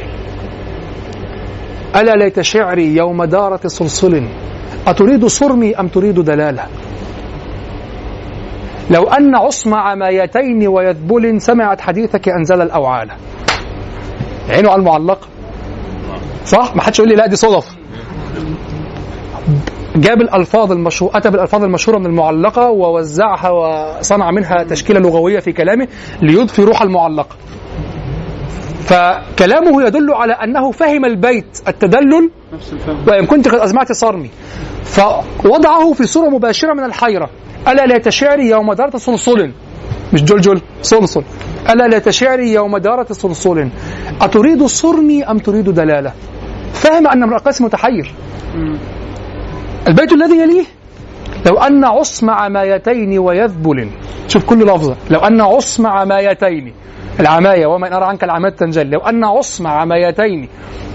ألا ليت شعري يوم دارت صلصل أتريد صرمي أم تريد دلالة؟ لو أن عصم عمايتين ويذبل سمعت حديثك أنزل الأوعال. عينه على المعلقه صح؟ ما حدش يقول لي لا دي صدف. جاب الألفاظ المشهوره أتى بالألفاظ المشهورة من المعلقة ووزعها وصنع منها تشكيلة لغوية في كلامه ليضفي روح المعلقه فكلامه يدل على أنه فهم البيت التدلل نفس الفهم. وإن كنت قد أزمعت صرمي. فوضعه في صورة مباشرة من الحيرة. ألا لا تشعري يوم دارت صلصل مش جلجل صلصل ألا لا تشعري يوم دارت صلصل أتريد صرمي أم تريد دلالة؟ فهم أن امرأ القيس متحير. البيت الذي يليه؟ لو أن عصم عمايتين ويذبل. شوف كل لفظة. لو أن عصم عمايتين العماية وما أرى عنك العماية تنجل لو أن عصم عمايتين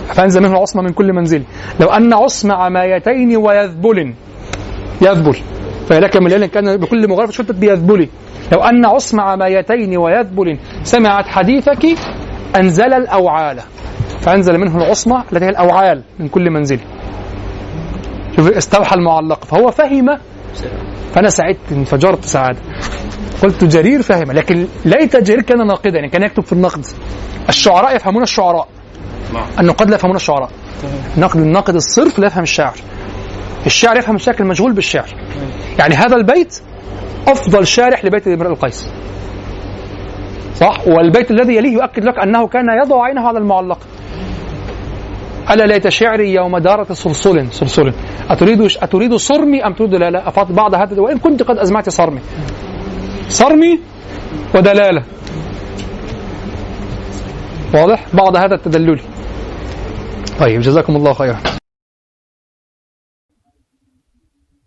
فأنزل منه العصم من كل منزل. لو أن عصم عمايتين ويذبل. يذبل. فلك الليل كان بكل مغرفة شتت بيذبلي لو أن عصم عمايتين ويذبل. سمعت حديثك أنزل الأوعال. فأنزل منه العصمة التي هي الأوعال من كل منزل. شوف استوحى المعلق. فهو فهم. فأنا سعدت انفجرت سعادة. قلت جرير فهم لكن ليت جرير كان ناقدا يعني كان يكتب في النقد. الشعراء يفهمون الشعراء. النقاد لا يفهمون الشعراء. النقد الناقد الصرف لا يفهم الشاعر. الشاعر يفهم الشكل المشغول بالشعر. يعني هذا البيت أفضل شارح لبيت امرئ القيس. صح؟ والبيت الذي يليه يؤكد لك أنه كان يضع عينه على المعلق. ألا ليت شعري يوم دارت صلصل صلصل أتريد أتريد صرمي أم تريد دلالة أفاض بعض هذا؟ وإن كنت قد أزمعت صرمي. صرمي ودلالة. واضح؟ بعض هذا التدلل. طيب جزاكم الله خيرا.